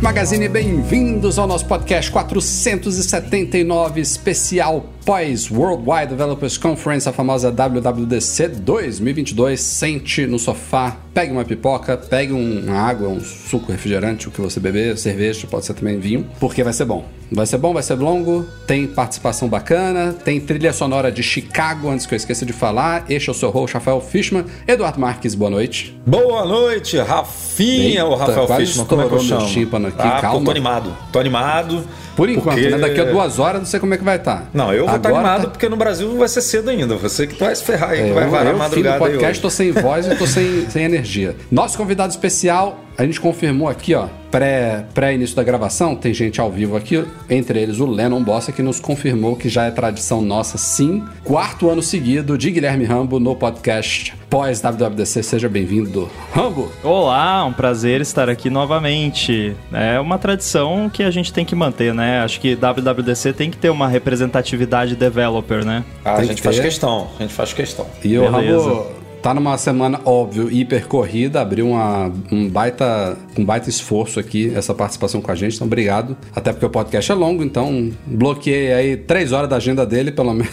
Magazine, bem-vindos ao nosso podcast 479 especial pós Worldwide Developers Conference, a famosa WWDC 2022. Sente no sofá, pegue uma pipoca, pegue uma água, um suco, refrigerante, o que você beber, cerveja, pode ser também vinho, porque vai ser bom. Vai ser bom, vai ser longo, tem participação bacana, tem trilha sonora de Chicago, antes que eu esqueça de falar. Este é o seu host, Rafael Fishman. Eduardo Marques, boa noite. Boa noite, Rafinha, o Eita, Rafael quase Fishman, como é que eu chamo? aqui, ah, calma. tô animado, tô animado. Por enquanto, porque- né? Daqui a duas horas, não sei como é que vai estar. Não, eu vou estar Agora animado tá- porque no Brasil vai ser cedo ainda. Você que vai se ferrar aí, que É, vai eu, varar eu, madrugada aí podcast, tô sem voz e tô sem, sem energia. Nosso convidado especial, a gente confirmou aqui, ó, pré- pré-início da gravação, tem gente ao vivo aqui, entre eles o Lennon Bossa, que nos confirmou que já é tradição nossa, sim. Quarto ano seguido de Guilherme Rambo no podcast pós WWDC. Seja bem-vindo, Rambo. Olá, um prazer estar aqui novamente. É uma tradição que a gente tem que manter, né? Acho que WWDC tem que ter uma representatividade developer, né? Ah, a gente faz questão, a gente faz questão. E o Beleza. Rambo tá numa semana, óbvio, hiper corrida, abriu uma, um baita um baita esforço aqui, essa participação com a gente, então obrigado. Até porque o podcast é longo, então bloqueei aí três horas da agenda dele, pelo menos.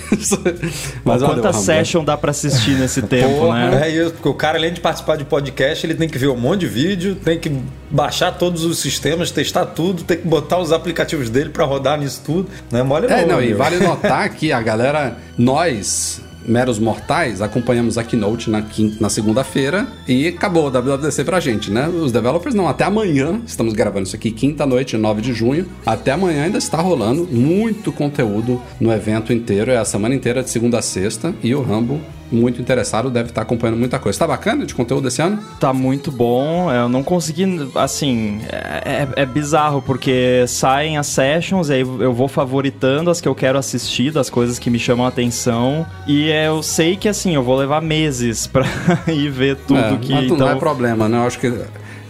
Mas valeu, Quanta Rambo. session dá pra assistir nesse tempo, Porra, né? É isso, porque o cara, além de participar de podcast, ele tem que ver um monte de vídeo, tem que baixar todos os sistemas, testar tudo, tem que botar os aplicativos dele pra rodar nisso tudo. Não é mole É, não, e vale notar que a galera, nós, meros mortais, acompanhamos a Keynote na, quin- na segunda-feira e acabou o WWDC pra gente, né? Os developers não, até amanhã, estamos gravando isso aqui quinta-noite, 9 de junho, até amanhã ainda está rolando muito conteúdo no evento inteiro, é a semana inteira de segunda a sexta e o Rambo muito interessado, deve estar acompanhando muita coisa. Tá bacana de conteúdo esse ano? Tá muito bom. Eu não consegui, assim, é, é- é bizarro porque saem as sessions, aí eu vou favoritando as que eu quero assistir, das coisas que me chamam a atenção. E eu sei que, assim, eu vou levar meses pra ir ver tudo é, que. mas tu então, não é problema, né? Eu acho que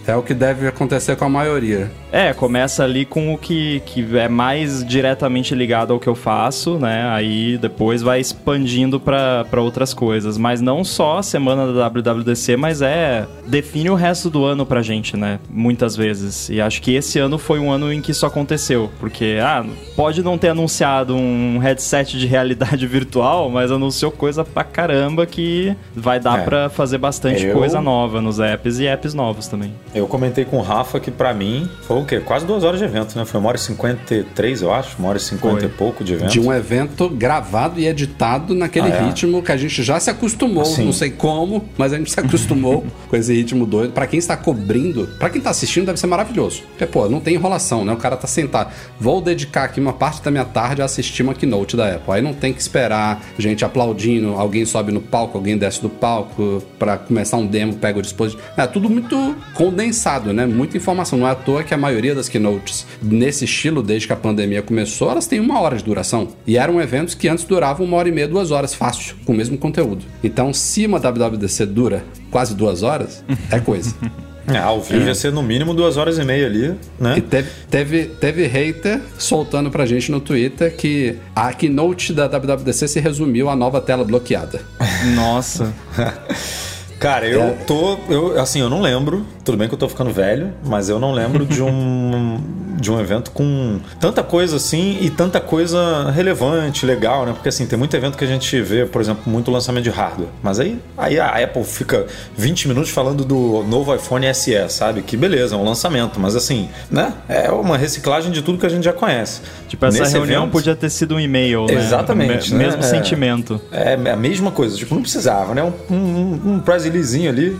é o que deve acontecer com a maioria. É, começa ali com o que, que é mais diretamente ligado ao que eu faço, né? Aí depois vai expandindo pra pra outras coisas. Mas não só a semana da WWDC, mas é. define o resto do ano pra gente, né? Muitas vezes. E acho que esse ano foi um ano em que isso aconteceu. Porque, ah, pode não ter anunciado um headset de realidade virtual, mas anunciou coisa pra caramba que vai dar É. pra fazer bastante Eu- coisa nova nos apps e apps novos também. Eu comentei com o Rafa que pra mim foi o quê? Quase duas horas de evento, né? Foi uma hora e 53, eu acho, uma hora e 50 Foi. e pouco de evento. De um evento gravado e editado naquele Ah, é? ritmo que a gente já se acostumou, Sim. não sei como, mas a gente se acostumou com esse ritmo doido. Pra quem está cobrindo, pra quem tá assistindo deve ser maravilhoso. Porque, pô, não tem enrolação, né? O cara tá sentado. Vou dedicar aqui uma parte da minha tarde a assistir uma keynote da Apple. Aí não tem que esperar gente aplaudindo, alguém sobe no palco, alguém desce do palco pra começar um demo, pega o dispositivo. É tudo muito condensado, né? Muita informação. Não é à toa que a maioria das keynotes nesse estilo, desde que a pandemia começou, elas têm uma hora de duração. E eram eventos que antes duravam uma hora e meia, duas horas, fácil, com o mesmo conteúdo. Então, se uma WWDC dura quase duas horas, é coisa. É, ao vivo ia ser no mínimo duas horas e meia ali, né? E teve, teve, teve hater soltando pra gente no Twitter que a keynote da WWDC se resumiu à nova tela bloqueada. Nossa. Cara, eu tô. Eu, assim, eu não lembro. Tudo bem que eu tô ficando velho, mas eu não lembro de um. de um evento com tanta coisa assim e tanta coisa relevante, legal, né? Porque assim, tem muito evento que a gente vê, por exemplo, muito lançamento de hardware. Mas aí, aí a Apple fica 20 minutos falando do novo iPhone SE, sabe? Que beleza, é um lançamento, mas assim, né? É uma reciclagem de tudo que a gente já conhece. Tipo, essa Nesse reunião evento- podia ter sido um e-mail, né? Exatamente, Me- né? Mesmo É. sentimento. É a mesma coisa, tipo, não precisava, né? Um, um, um ali,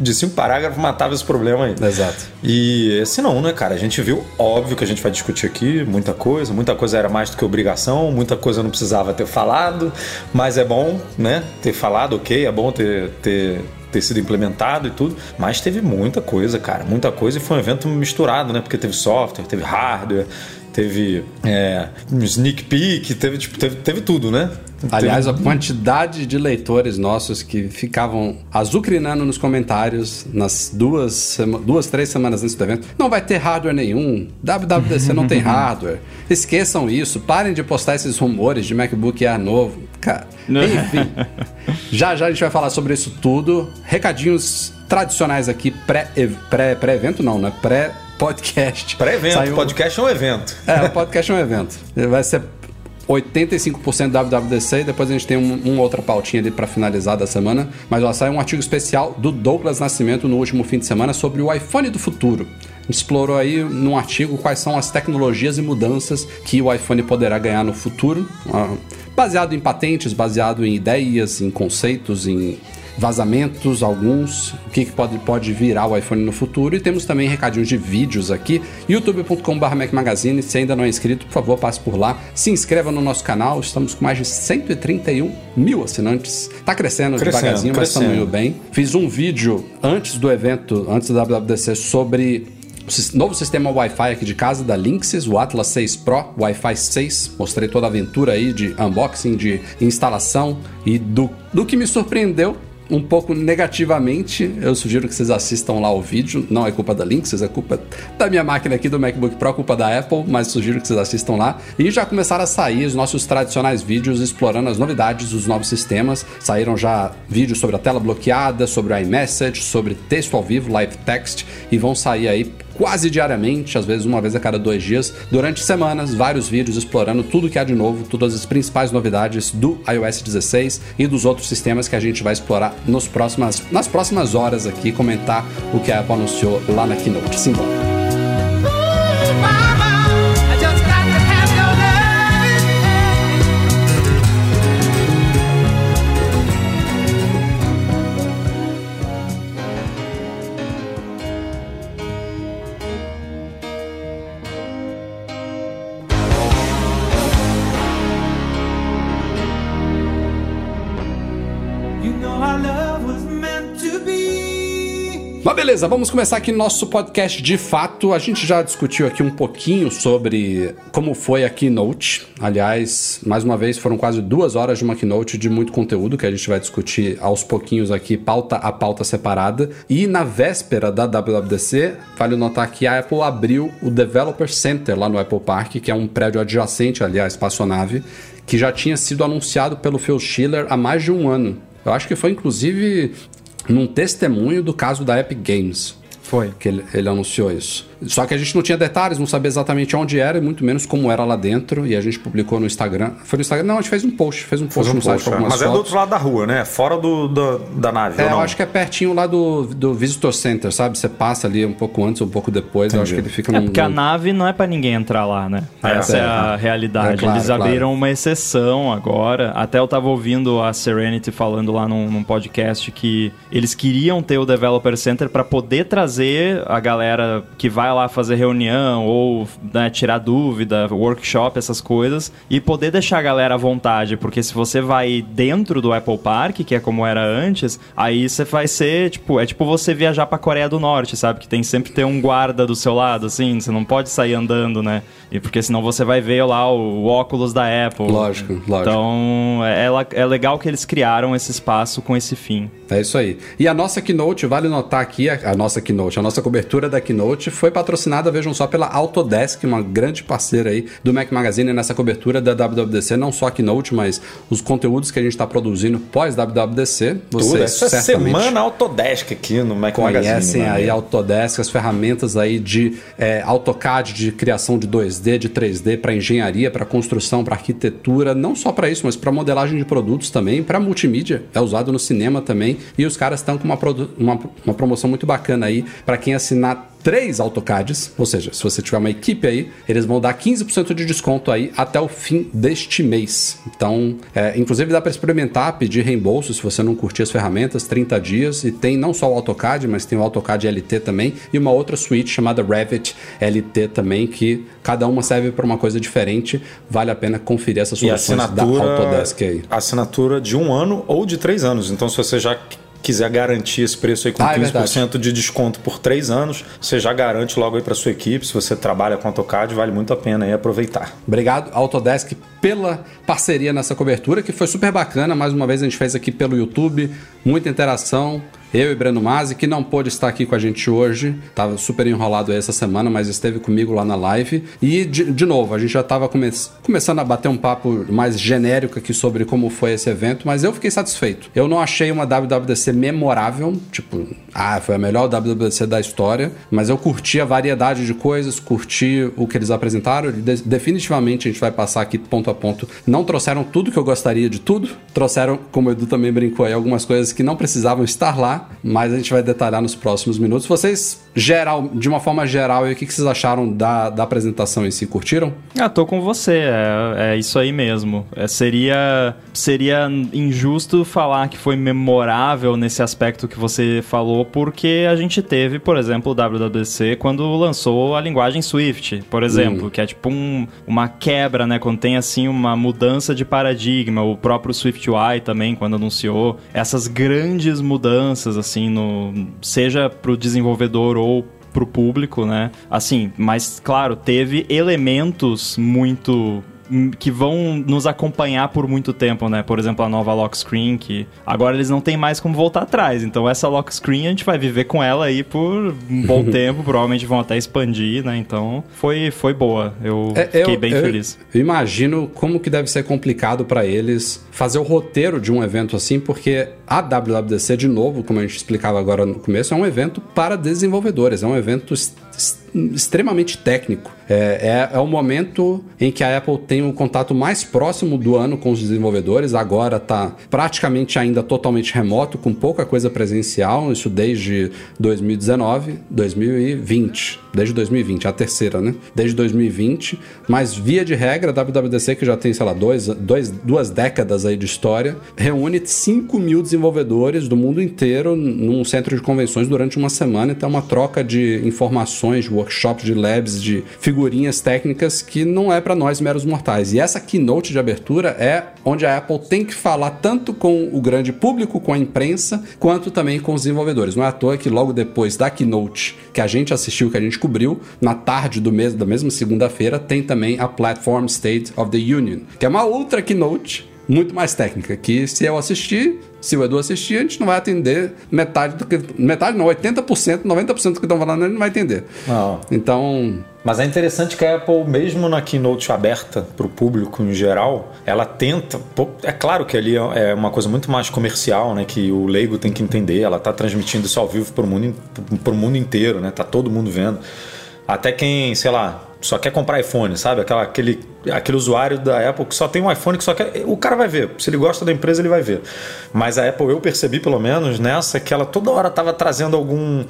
de cinco parágrafos matava esse problema aí. Exato. E esse não, né, cara? A gente viu, óbvio que a gente vai discutir aqui muita coisa, muita coisa era mais do que obrigação, muita coisa não precisava ter falado, mas é bom, né, ter falado, ok, é bom ter, ter, ter sido implementado e tudo, mas teve muita coisa, cara, muita coisa e foi um evento misturado, né, porque teve software, teve hardware, teve é, um sneak peek, teve, tipo, teve, teve tudo, né? Aliás, a quantidade de leitores nossos que ficavam azucrinando nos comentários nas duas, duas três semanas antes do evento. Não vai ter hardware nenhum. WWDC não tem hardware. Esqueçam isso. Parem de postar esses rumores de MacBook Air novo. Cara, enfim. já já a gente vai falar sobre isso tudo. Recadinhos tradicionais aqui, pré-evento pré, pré-evento não, né? Pré-podcast. Pré-evento, Saiu- podcast é um evento. é, o podcast é um evento. Vai ser 85% WWDC e depois a gente tem um, uma outra pautinha ali para finalizar da semana. Mas ó, saiu um artigo especial do Douglas Nascimento no último fim de semana sobre o iPhone do futuro. Explorou aí num artigo quais são as tecnologias e mudanças que o iPhone poderá ganhar no futuro. baseado em patentes, baseado em ideias, em conceitos, em vazamentos, alguns, o que, que pode, pode virar o iPhone no futuro. E temos também recadinhos de vídeos aqui, youtube.com.br Mac Magazine. Se ainda não é inscrito, por favor, passe por lá. Se inscreva no nosso canal, estamos com mais de 131 mil assinantes. Tá crescendo, Crescendo, devagarzinho, mas estamos crescendo. bem. Fiz um vídeo antes do evento, antes da WWDC, sobre novo sistema Wi-Fi aqui de casa da Linksys, o Atlas 6 Pro Wi-Fi 6. Mostrei toda a aventura aí de unboxing, de instalação e do, do que me surpreendeu um pouco negativamente. Eu sugiro que vocês assistam lá o vídeo. Não é culpa da Linksys, é culpa da minha máquina aqui do MacBook Pro, culpa da Apple, mas sugiro que vocês assistam lá. E já começaram a sair os nossos tradicionais vídeos explorando as novidades dos novos sistemas. Saíram já vídeos sobre a tela bloqueada, sobre o iMessage, sobre texto ao vivo, live text, e vão sair aí quase diariamente, às vezes uma vez a cada dois dias, durante semanas, vários vídeos explorando tudo que há de novo, todas as principais novidades do iOS 16 e dos outros sistemas que a gente vai explorar nos próximas, nas próximas horas aqui, comentar o que a Apple anunciou lá na Keynote. Simbora. Beleza, vamos começar aqui nosso podcast de fato. A gente já discutiu aqui um pouquinho sobre como foi a Keynote. Aliás, mais uma vez, foram quase duas horas de uma Keynote de muito conteúdo que a gente vai discutir aos pouquinhos aqui, pauta a pauta separada. E na véspera da WWDC, vale notar que a Apple abriu o Developer Center lá no Apple Park, que é um prédio adjacente ali à espaçonave, que já tinha sido anunciado pelo Phil Schiller há mais de um ano. Eu acho que foi inclusive num testemunho do caso da Epic Games. Foi. Que ele, ele anunciou isso. Só que a gente não tinha detalhes, não sabia exatamente onde era e muito menos como era lá dentro. E a gente publicou no Instagram. Foi no Instagram? Não, a gente fez um post. Fez um post Fez um no site post, com é. Mas é do fotos. outro lado da rua, né? Fora do, do- da nave, É, ou não? eu acho que é pertinho lá do, do Visitor Center, sabe? Você passa ali um pouco antes, um pouco depois. Eu acho que ele fica É num. porque a nave não é pra ninguém entrar lá, né? Essa é, é, a é. realidade. É, claro, Eles claro. abriram uma exceção agora. Até eu tava ouvindo a Serenity falando lá num, num podcast que eles queriam ter o Developer Center pra poder trazer a galera que vai lá fazer reunião ou né, tirar dúvida, workshop, essas coisas, e poder deixar a galera à vontade. Porque se você vai dentro do Apple Park, que é como era antes, aí você vai ser, tipo, é tipo você viajar pra Coreia do Norte, sabe? Que tem sempre ter um guarda do seu lado, assim, você não pode sair andando, né? E porque senão você vai ver lá o, óculos da Apple. Lógico, lógico. Então, é, é legal que eles criaram esse espaço com esse fim. É isso aí. E a nossa Keynote, vale notar aqui, a, a nossa Keynote, a nossa cobertura da Keynote foi patrocinada, vejam só, pela Autodesk, uma grande parceira aí do Mac Magazine nessa cobertura da WWDC, não só a Keynote, mas os conteúdos que a gente está produzindo pós-WWDC. Tudo. Vocês Essa certamente semana Autodesk aqui no Mac conhecem Magazine. né? aí a Autodesk, as ferramentas aí de é, AutoCAD, de criação de 2D, de 3D, para engenharia, para construção, para arquitetura, não só para isso, mas para modelagem de produtos também, para multimídia, é usado no cinema também, e os caras estão com uma, uma, uma promoção muito bacana aí para quem assinar três AutoCADs, ou seja, se você tiver uma equipe aí, eles vão dar 15% de desconto aí até o fim deste mês. Então, é, inclusive dá para experimentar, pedir reembolso se você não curtir as ferramentas, 30 dias, e tem não só o AutoCAD, mas tem o AutoCAD LT também, e uma outra suite chamada Revit LT também, que cada uma serve para uma coisa diferente, vale a pena conferir essas soluções da Autodesk aí. assinatura de um ano ou de três anos. Então, se você já quiser garantir esse preço aí com Ah, é 15% de desconto por três anos, você já garante logo aí para sua equipe. Se você trabalha com AutoCAD, vale muito a pena aí aproveitar. Obrigado, Autodesk, pela parceria nessa cobertura, que foi super bacana. Mais uma vez a gente fez aqui pelo YouTube, muita interação. Eu e Breno Mazzi, que não pôde estar aqui com a gente hoje, estava super enrolado essa semana, mas esteve comigo lá na live. E, de, de novo, a gente já estava come começando a bater um papo mais genérico aqui sobre como foi esse evento, mas eu fiquei satisfeito. Eu não achei uma WWDC memorável, tipo, ah, foi a melhor WWDC da história, mas eu curti a variedade de coisas, curti o que eles apresentaram. De definitivamente a gente vai passar aqui ponto a ponto. Não trouxeram tudo que eu gostaria de tudo, trouxeram, como o Edu também brincou aí, algumas coisas que não precisavam estar lá, mas a gente vai detalhar nos próximos minutos. Vocês, geral, de uma forma geral, o que que vocês acharam da, da apresentação em si? Curtiram? Ah, tô com você, é, é isso aí mesmo. É, seria, seria injusto falar que foi memorável nesse aspecto que você falou, porque a gente teve, por exemplo, o WWDC quando lançou a linguagem Swift, por exemplo, que é tipo um- uma quebra, né? Quando tem assim uma mudança de paradigma, o próprio Swift UI também, quando anunciou essas grandes mudanças, assim, no, seja pro desenvolvedor ou pro público, né? Assim, mas claro, teve elementos muito que vão nos acompanhar por muito tempo, né? Por exemplo, a nova lock screen, que agora eles não têm mais como voltar atrás. Então essa lock screen a gente vai viver com ela aí por um bom tempo, provavelmente vão até expandir, né? Então foi, foi boa. Eu É, fiquei eu- bem eu feliz. Imagino como que deve ser complicado para eles fazer o roteiro de um evento assim, porque a WWDC, de novo, como a gente explicava agora no começo, é um evento para desenvolvedores, é um evento es- extremamente técnico. É, é, é o momento em que a Apple tem o contato mais próximo do ano com os desenvolvedores. Agora está praticamente ainda totalmente remoto, com pouca coisa presencial, isso desde 2019, 2020. Desde 2020, a terceira, né? Desde 2020. Mas via de regra, a WWDC, que já tem, sei lá, dois, dois, duas décadas aí de história, reúne 5 mil desenvolvedores do mundo inteiro num centro de convenções durante uma semana. Então, é uma troca de informações, de workshops, de labs, de figurinhas técnicas que não é para nós meros mortais. E essa keynote de abertura é onde a Apple tem que falar tanto com o grande público, com a imprensa, quanto também com os desenvolvedores. Não é à toa que logo depois da keynote que a gente assistiu, que a gente cobriu, na tarde do mês, da mesma segunda-feira, tem também a Platform State of the Union, que é uma outra keynote muito mais técnica, que se eu assistir, se o Edu assistir, a gente não vai atender metade do que... Metade não, 80%, 90% do que estão falando, a gente não vai entender. Não. Então, Mas é interessante que a Apple, mesmo na keynote aberta para o público em geral, ela tenta. É claro que ali é uma coisa muito mais comercial, né? Que o leigo tem que entender. Ela está transmitindo isso ao vivo para o mundo, pro mundo inteiro, né? Tá todo mundo vendo. Até quem, sei lá, só quer comprar iPhone, sabe? Aquela, aquele, aquele usuário da Apple que só tem um iPhone que só quer. O cara vai ver. Se ele gosta da empresa, ele vai ver. Mas a Apple, eu percebi pelo menos nessa que ela toda hora estava trazendo algum.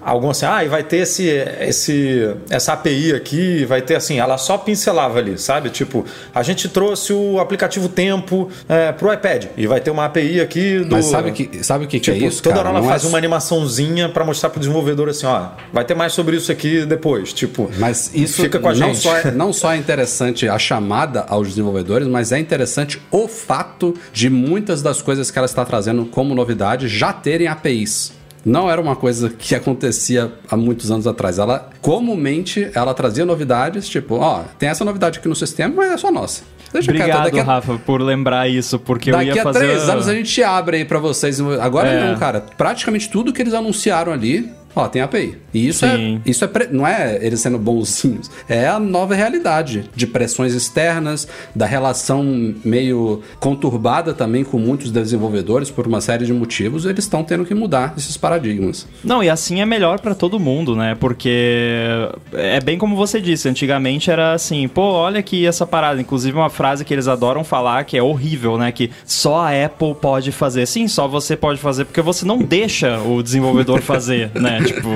Algum assim, ah, e vai ter esse, esse, essa API aqui, vai ter assim. Ela só pincelava ali, sabe? Tipo, a gente trouxe o aplicativo Tempo é, pro iPad e vai ter uma API aqui do. mas sabe o que, sabe o que, que Tipo, é isso, toda cara? hora ela Não é faz só- uma animaçãozinha pra mostrar pro desenvolvedor assim, ó, vai ter mais sobre isso aqui depois, tipo. Mas isso fica com a não, gente. Só é, não só é interessante a chamada aos desenvolvedores, mas é interessante o fato de muitas das coisas que ela está trazendo como novidade já terem APIs. Não era uma coisa que acontecia há muitos anos atrás. Ela comumente ela trazia novidades, tipo, ó, tem essa novidade aqui no sistema, mas é só nossa. Deixa quieto, Obrigado, daqui a- Rafa, por lembrar isso, porque eu Daqui ia a fazer... três anos a gente abre aí pra vocês. Agora É. não, cara. Praticamente tudo que eles anunciaram ali, ó, tem API. E isso Sim. é, isso é não é eles sendo bonzinhos, é a nova realidade de pressões externas, da relação meio conturbada também com muitos desenvolvedores por uma série de motivos. Eles estão tendo que mudar esses paradigmas. Não, e assim é melhor pra todo mundo, né? Porque é bem como você disse, antigamente era assim, pô, olha aqui essa parada, inclusive uma frase que eles adoram falar que é horrível, né? Que só a Apple pode fazer. Sim, só você pode fazer porque você não deixa o desenvolvedor fazer, né? Tipo,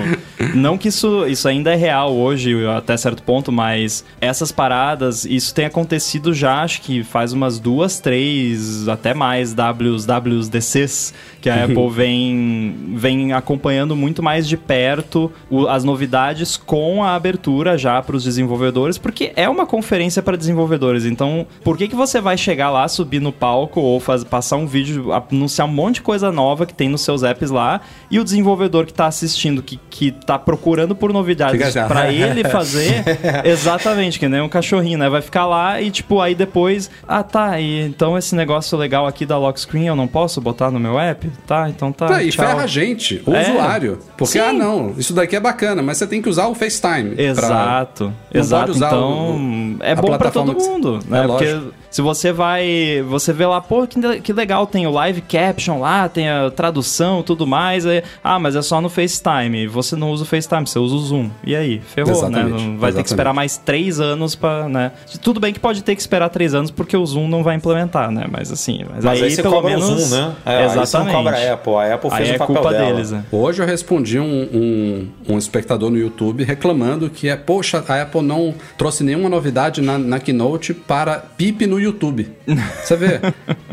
não que isso, isso ainda é real hoje, até certo ponto, mas essas paradas, isso tem acontecido já, acho que faz umas duas, três, até mais Ws, WSDCs, que a Apple vem, vem acompanhando muito mais de perto o- as novidades com a abertura já para os desenvolvedores, porque é uma conferência para desenvolvedores. Então, por que, que você vai chegar lá, subir no palco ou faz, passar um vídeo, anunciar um monte de coisa nova que tem nos seus apps lá, e o desenvolvedor que está assistindo, que, que tá procurando por novidades para ele fazer, exatamente, que nem um cachorrinho, né? Vai ficar lá e, tipo, aí depois, ah, tá, e então esse negócio legal aqui da lock screen eu não posso botar no meu app? Tá, então tá. Tá, e ferra a gente, o É. usuário. Porque, Sim. ah, não, isso daqui é bacana, mas você tem que usar o FaceTime. pra- Exato, Não exato. Então, o- é a bom pra todo mundo, É né? Porque lógico. Se você vai, você vê lá, pô, que, que legal, tem o live caption lá, tem a tradução, tudo mais. aí, ah, mas é só no FaceTime. Você não usa o FaceTime, você usa o Zoom. E aí, ferrou, né? Exatamente, Não- Vai ter exatamente. que esperar mais três anos pra, né? Tudo bem que pode ter que esperar três anos porque o Zoom não vai implementar, né? Mas assim, mas, Mas aí, aí, você pelo cobra menos, o Zoom, né? É, aí você não exatamente. cobra a Apple. A Apple fez aí o é papel culpa dela. deles, né? Hoje eu respondi um, um, um espectador no YouTube reclamando que é, poxa, a Apple não trouxe nenhuma novidade na, na Keynote para PIP no YouTube. Você vê?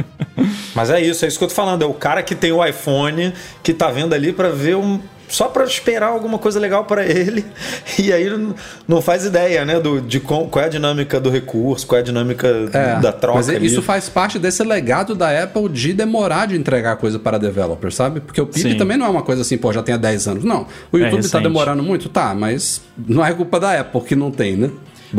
Mas é isso, é isso que eu tô falando. É o cara que tem o iPhone, que tá vendo ali pra ver um. Só pra esperar alguma coisa legal pra ele. E aí não- faz ideia, né? Do, de com- qual é a dinâmica do recurso, qual é a dinâmica É, da troca. mas ali. isso faz parte desse legado da Apple de demorar de entregar coisa para developers, sabe? Porque o Sim. também não é uma coisa assim, pô, já tem há 10 anos. Não. O YouTube tá recente. demorando muito? Tá, mas não é culpa da Apple que não tem, né?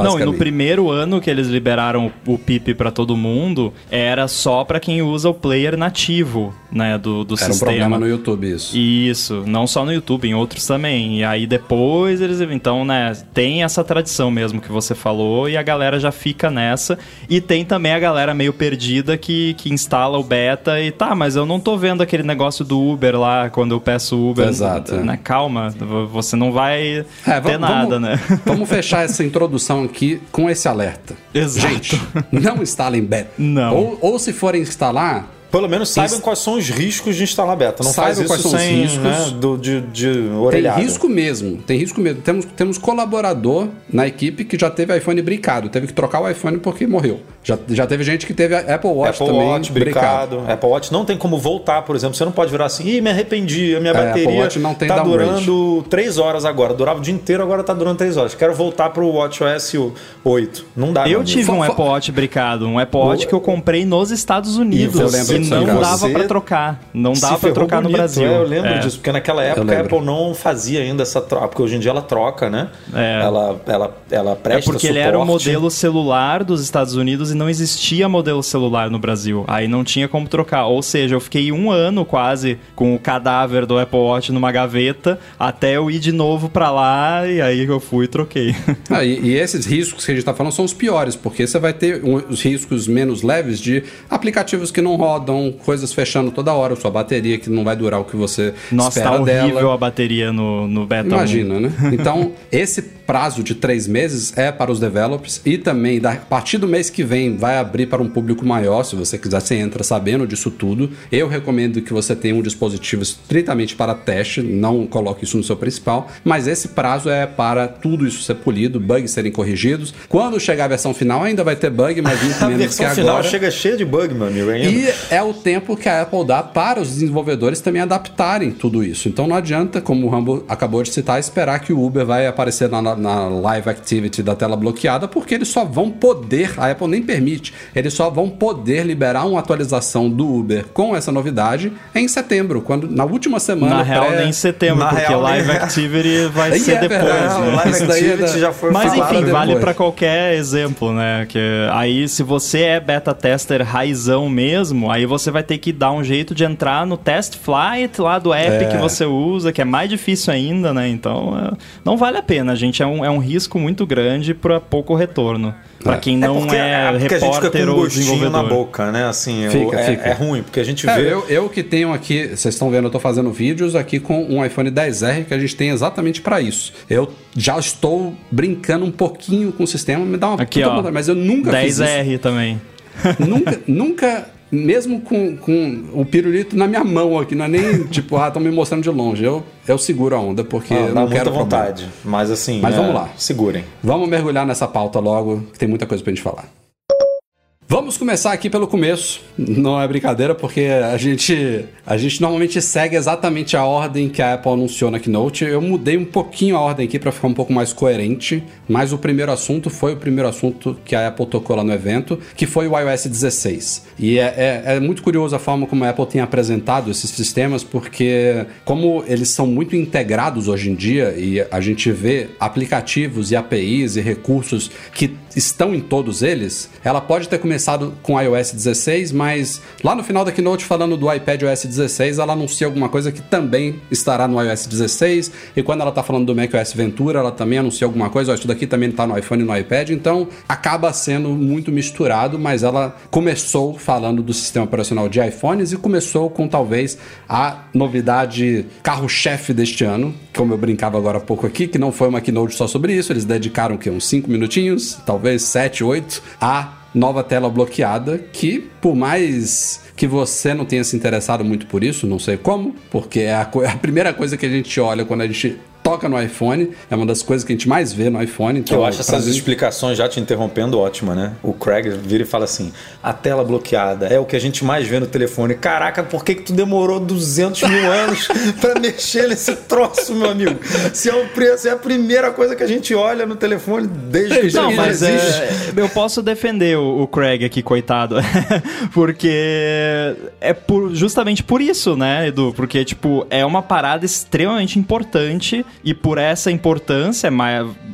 Não, e no primeiro ano que eles liberaram o PIP pra todo mundo, era só pra quem usa o player nativo, né, do, do Era um sistema. problema no YouTube isso. Isso, não só no YouTube, em outros também. E aí depois eles. Então, né, tem essa tradição mesmo que você falou e a galera já fica nessa. E tem também a galera meio perdida que, que instala o beta e tá, mas eu não tô vendo aquele negócio do Uber lá quando eu peço Uber. Exato, é. Né? Calma, você não vai É, ter nada, vamos- né? Vamos fechar essa introdução aqui com esse alerta. Exato. Gente, não instalem beta. Não. Ou, ou se forem instalar, Pelo menos saibam quais são os riscos de instalar beta. Não Saibam faz quais isso são os sem riscos. né, do, de, de tem orelhada. risco mesmo. Tem risco mesmo. Temos, temos colaborador na equipe que já teve iPhone brincado. Teve que trocar o iPhone porque morreu. Já, já teve gente que teve a Apple Watch Apple também Watch brincado. Apple Watch não tem como voltar, por exemplo. Você não pode virar assim, ih, me arrependi, a minha É, Apple bateria não tá downgrade. durando 3 horas agora. Durava o dia inteiro, agora tá durando 3 horas. Quero voltar pro WatchOS 8. Não dá, Eu amigo. tive um Apple Watch brincado, um Apple Watch que eu comprei nos Estados Unidos Eu lembro e disso, não cara. dava pra trocar, não dava pra ferrou trocar no bonito, Brasil. é, eu lembro É. disso, porque naquela época a. Apple não fazia ainda essa troca, porque hoje em dia ela troca, né? É. Ela, ela, ela É presta porque ele era o suporte. modelo celular dos Estados Unidos e não existia modelo celular no Brasil. Aí não tinha como trocar. Ou seja, eu fiquei um ano quase com o cadáver do Apple Watch numa gaveta até eu ir de novo pra lá e aí eu fui e troquei. Ah, e, e esses riscos que a gente está falando são os piores, porque você vai ter um- os riscos menos leves de aplicativos que não rodam, coisas fechando toda hora, sua bateria que não vai durar o que você Nossa, espera tá horrível dela. a bateria no, no beta 1. Imagina, né? Então, esse prazo de três meses é para os developers e também, da- a partir do mês que vem, vai abrir para um público maior. Se você quiser, você entra sabendo disso tudo. Eu recomendo que você tenha um dispositivo estritamente para teste, não coloque isso no seu principal, mas esse prazo é para tudo isso ser polido, bugs serem corrigidos. Quando chegar a versão final, ainda vai ter bug, mas muito A menos que versão final agora. chega cheia de bug, meu amigo. Ainda. E é o tempo que a Apple dá para os desenvolvedores também adaptarem tudo isso. Então não adianta, como o Rambo acabou de citar, esperar que o Uber vai aparecer na, na live activity da tela bloqueada, porque eles só vão poder, a Apple nem permite, eles só vão poder liberar uma atualização do Uber com essa novidade em setembro, quando na última semana. Na real, pré- nem em setembro, Na porque real, Live nem- Activity vai Aí ser é depois, verdade, né? o Live é Activity já foi Mas enfim, vale depois. pra qualquer exemplo, né? Que aí, se você é beta tester raizão mesmo, aí você vai ter que dar um jeito de entrar no test flight lá do app É. que você usa, que é mais difícil ainda, né? Então, é, não vale a pena, gente. É um, é um risco muito grande pra pouco retorno. Pra quem não porque, é, porque a gente fica repórter com um gostinho na boca, né? Assim, Fica, o- é, fica. é ruim, porque a gente É, vê. eu, eu que tenho aqui, vocês estão vendo, eu tô fazendo vídeos aqui com um iPhone 10R que a gente tem exatamente para isso. Eu já estou brincando um pouquinho com o sistema, me dá uma Aqui, puta ó. vontade, mas eu nunca fiz isso. 10R também. nunca, nunca mesmo com, com o pirulito na minha mão aqui, não é nem tipo, ah, estão me mostrando de longe. Eu, eu seguro a onda porque Ah, eu não muita quero problema. vontade. Mas assim. Mas é, vamos lá. Segurem. Vamos mergulhar nessa pauta logo, que tem muita coisa pra gente falar. Vamos começar aqui pelo começo. Não é brincadeira, porque a gente, a gente normalmente segue exatamente a ordem que a Apple anunciou na Keynote. Eu mudei um pouquinho a ordem aqui para ficar um pouco mais coerente, mas o primeiro assunto foi o primeiro assunto que a Apple tocou lá no evento, que foi o iOS 16. E é, é, é muito curioso a forma como a Apple tem apresentado esses sistemas, porque como eles são muito integrados hoje em dia e a gente vê aplicativos e APIs e recursos que estão em todos eles, ela pode ter começado com iOS 16, mas lá no final da keynote falando do iPad OS 16, ela anuncia alguma coisa que também estará no iOS 16, e quando ela está falando do macOS Ventura, ela também anuncia alguma coisa, ó, isso daqui também está no iPhone e no iPad, então acaba sendo muito misturado, mas ela começou falando do sistema operacional de iPhones e começou com talvez a novidade carro-chefe deste ano, como eu brincava agora há pouco aqui, que não foi uma keynote só sobre isso, eles dedicaram o quê? uns 5 minutinhos, talvez 7, 8, a nova tela bloqueada, que por mais que você não tenha se interessado muito por isso, não sei como, porque é a, é a primeira coisa que a gente olha quando a gente toca no iPhone, é uma das coisas que a gente mais vê no iPhone. Então, Eu acho essas gente- explicações, já te interrompendo, ótima, né? O Craig vira e fala assim: a tela bloqueada é o que a gente mais vê no telefone. Caraca, por que, que tu demorou 200 mil anos pra mexer nesse troço, meu amigo? Se é, o preço, é a primeira coisa que a gente olha no telefone desde que Não, mas existe. é, eu posso defender o, o Craig aqui, coitado. Porque é por, justamente por isso, né, Edu? Porque, tipo, é uma parada extremamente importante e por essa importância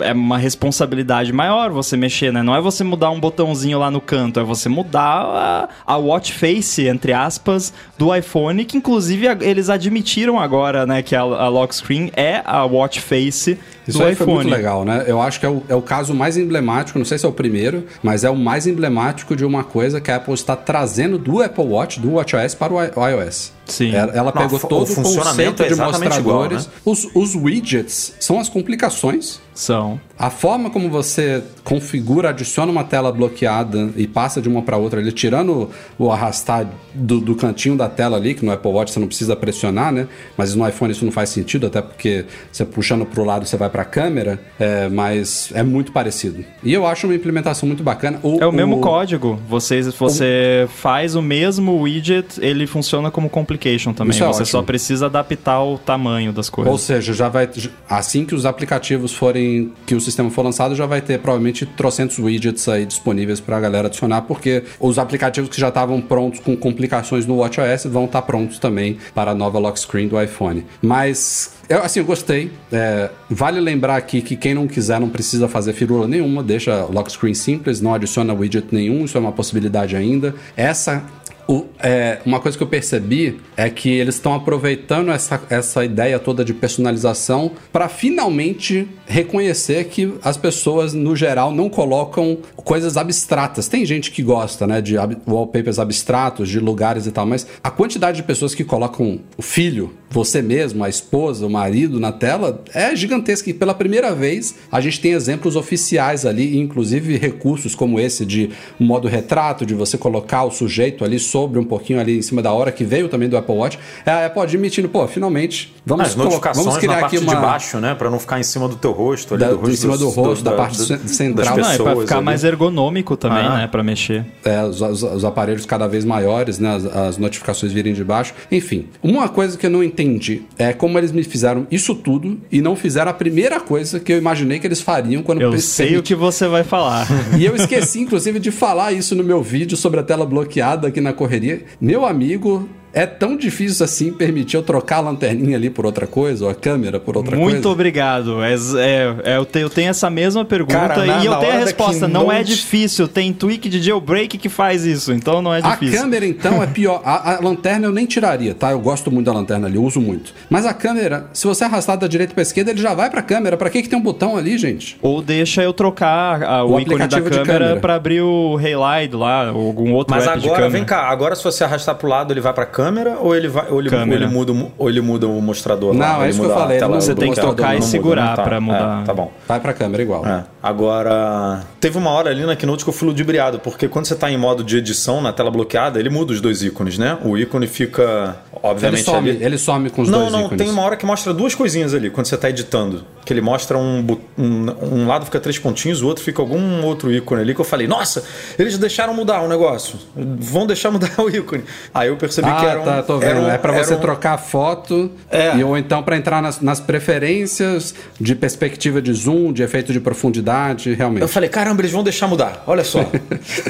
é, uma responsabilidade maior você mexer, né? Não é você mudar um botãozinho lá no canto, é você mudar a, a watch face, entre aspas, do iPhone, que inclusive eles admitiram agora, né, que a, a lock screen é a watch face Isso do aí iPhone. foi muito legal, né? Eu acho que é o, é o caso mais emblemático, não sei se é o primeiro, mas é o mais emblemático de uma coisa que a Apple está trazendo do Apple Watch, do WatchOS para o o iOS. Sim. Ela, ela pegou o todo o funcionamento conceito é de exatamente igual, mostradores. né? os, os widgets são as complicações São. a forma como você configura, adiciona uma tela bloqueada e passa de uma para outra, ali, tirando o arrastar do, do cantinho da tela ali, que no Apple Watch você não precisa pressionar, né? Mas no iPhone isso não faz sentido, até porque você puxando para o lado você vai para a câmera, é, mas é muito parecido. E eu acho uma implementação muito bacana. É o mesmo código. Você, você faz o mesmo widget, ele funciona como complication também. Isso é você só precisa adaptar o tamanho das Ou coisas. seja, já vai. Assim que os aplicativos forem. Que o sistema for lançado, já vai ter provavelmente trocentos widgets aí disponíveis pra galera adicionar, porque os aplicativos que já estavam prontos com complicações no WatchOS vão estar prontos também para a nova lock screen do iPhone. Mas. Eu, assim, eu gostei. É, vale lembrar aqui que quem não quiser não precisa fazer firula nenhuma, deixa lock screen simples, não adiciona widget nenhum, isso é uma possibilidade ainda. Essa o- é, uma coisa que eu percebi é que eles estão aproveitando essa, essa ideia toda de personalização para finalmente reconhecer que as pessoas, no geral, não colocam coisas abstratas. Tem gente que gosta, né, de wallpapers abstratos, de lugares e tal, mas a quantidade de pessoas que colocam o filho, você mesmo, a esposa, o marido na tela é gigantesca. E pela primeira vez a gente tem exemplos oficiais ali, inclusive recursos como esse de modo retrato, de você colocar o sujeito ali sobre um pouquinho ali em cima da hora, que veio também do Apple Watch. É a Apple admitindo, pô, finalmente vamos, As colocar- notificações vamos criar na parte aqui uma. de baixo, né? Pra não ficar em cima do teu rosto, ali, Da- do rosto em cima do rosto, da parte do- central. Não, é pra pessoas ficar ali. mais ergonômico também, Ah. né? Pra mexer. É, os, os- os aparelhos cada vez maiores, né? As, as notificações virem de baixo. Enfim, uma coisa que eu não entendi é como eles me fizeram isso tudo e não fizeram a primeira coisa que eu imaginei que eles fariam quando Eu sei o que você vai falar. E eu esqueci, inclusive, de falar isso no meu vídeo sobre a tela bloqueada aqui na correria. Meu amigo, é tão difícil assim permitir eu trocar a lanterninha ali por outra coisa, ou a câmera por outra Muito coisa. obrigado. É, é- é, eu, te- eu tenho essa mesma pergunta Cara, na- e eu tenho a resposta. Não é difícil. Tem tweak de jailbreak que faz isso, então não é A difícil. câmera, então, é pior. A, a lanterna eu nem tiraria, tá? Eu gosto muito da lanterna ali, eu uso muito. Mas a câmera, se você arrastar da direita pra esquerda, ele já vai pra câmera. Pra que, que tem um botão ali, gente? Ou deixa eu trocar a- o, O ícone da aplicativo de câmera, câmera. pra abrir o Halide lá, ou algum outro Mas app de agora, câmera. vem cá, agora se você arrastar pro lado, ele vai pra câmera câmera ou ele vai ou ele, ou Câmera. ele muda o- ou ele muda o mostrador? Não, lá, é ele isso que eu falei, tela não- Você tem que tocar e não segurar? Tá, pra mudar. é, tá bom. Vai pra câmera igual. É. Agora, teve uma hora ali na Keynote que eu fui ludibriado, porque quando você tá em modo de edição na tela bloqueada, ele muda os dois ícones, né? O ícone fica, Ele obviamente, some, ali. ele some com os Não, dois não, ícones. tem uma hora que mostra duas coisinhas ali, quando você tá editando. Que ele mostra um, um. Um lado fica três pontinhos, o outro fica algum outro ícone ali, que eu falei, nossa, eles deixaram mudar o negócio. Vão deixar mudar o ícone. Aí eu percebi Ah, que era um. tá, tô vendo. um- é pra era você um- trocar a foto É. e, ou então pra entrar nas, nas preferências de perspectiva de zoom, de efeito de profundidade, realmente. Eu falei, caramba, eles vão deixar mudar, olha só.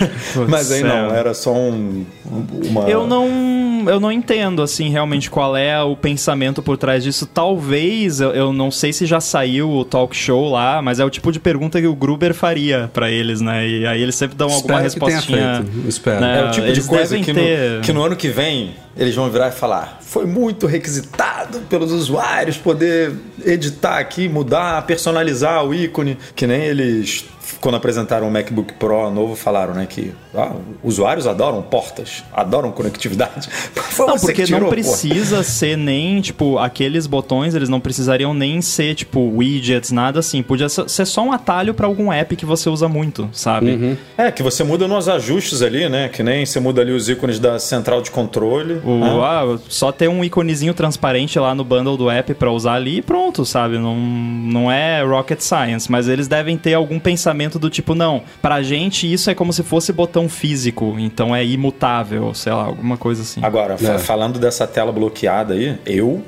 Mas aí não, era só um. Uma... Eu não, eu não entendo, assim, realmente qual é o pensamento por trás disso. Talvez, eu, eu não sei se já saiu o talk show lá, mas é o tipo de pergunta que o Gruber faria pra eles, né? E aí eles sempre dão alguma Espero que tenha respostinha. feito. Espero. né? É o tipo de Eles coisa devem que, ter- no, que no ano que vem eles vão virar e falar: foi muito requisitado pelos usuários poder editar aqui, mudar, personalizar o ícone, que nem eles. Quando apresentaram o MacBook Pro novo, falaram né, que ah, usuários adoram portas, adoram conectividade. Não, porque que tirou, não precisa ser nem, tipo, aqueles botões, eles não precisariam nem ser, tipo, widgets, nada assim. Podia ser só um atalho pra algum app que você usa muito, sabe? É, que você muda nos ajustes ali, né? Que nem você muda ali os ícones da central de controle. O, né? ah, só ter um iconezinho transparente lá no bundle do app pra usar ali e pronto, sabe? Não, não é rocket science, mas eles devem ter algum pensamento do tipo, não, pra gente isso é como se fosse botão físico, então é imutável, sei lá, alguma coisa assim. Agora, É. falando dessa tela bloqueada aí, eu.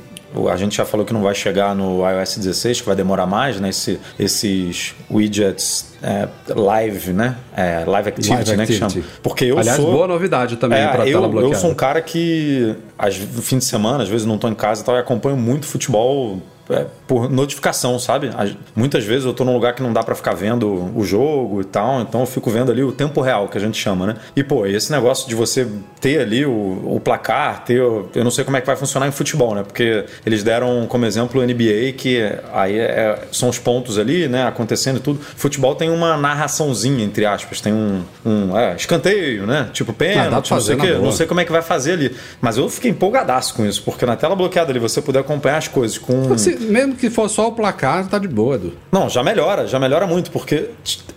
A gente já falou que não vai chegar no iOS 16, que vai demorar mais, né? Esse- esses widgets é, live, né? É, live activity, Live né? Que activity. chama. Porque eu Aliás, sou. boa novidade também É, pra eu, tela bloqueada. eu sou um cara que, às, no fim de semana, às vezes não tô em casa e tal, e acompanho muito futebol é, por notificação, sabe? As- muitas vezes eu tô num lugar que não dá pra ficar vendo o jogo e tal, então eu fico vendo ali o tempo real, que a gente chama, né? E, pô, esse negócio de você ter ali o, o placar, ter. o- eu não sei como é que vai funcionar em futebol, né? Porque eles deram como exemplo o NBA, que aí é- é- são os pontos ali, né? Acontecendo e tudo. Futebol tem uma narraçãozinha, entre aspas, tem um, um é, escanteio, né? Tipo Ah, pênalti, não sei o quê. boa. Não sei como é que vai fazer ali. Mas eu fiquei empolgadaço com isso, porque na tela bloqueada ali você puder acompanhar as coisas com. Mesmo que for só o placar, tá de boa, Edu. Não, já melhora, já melhora muito, porque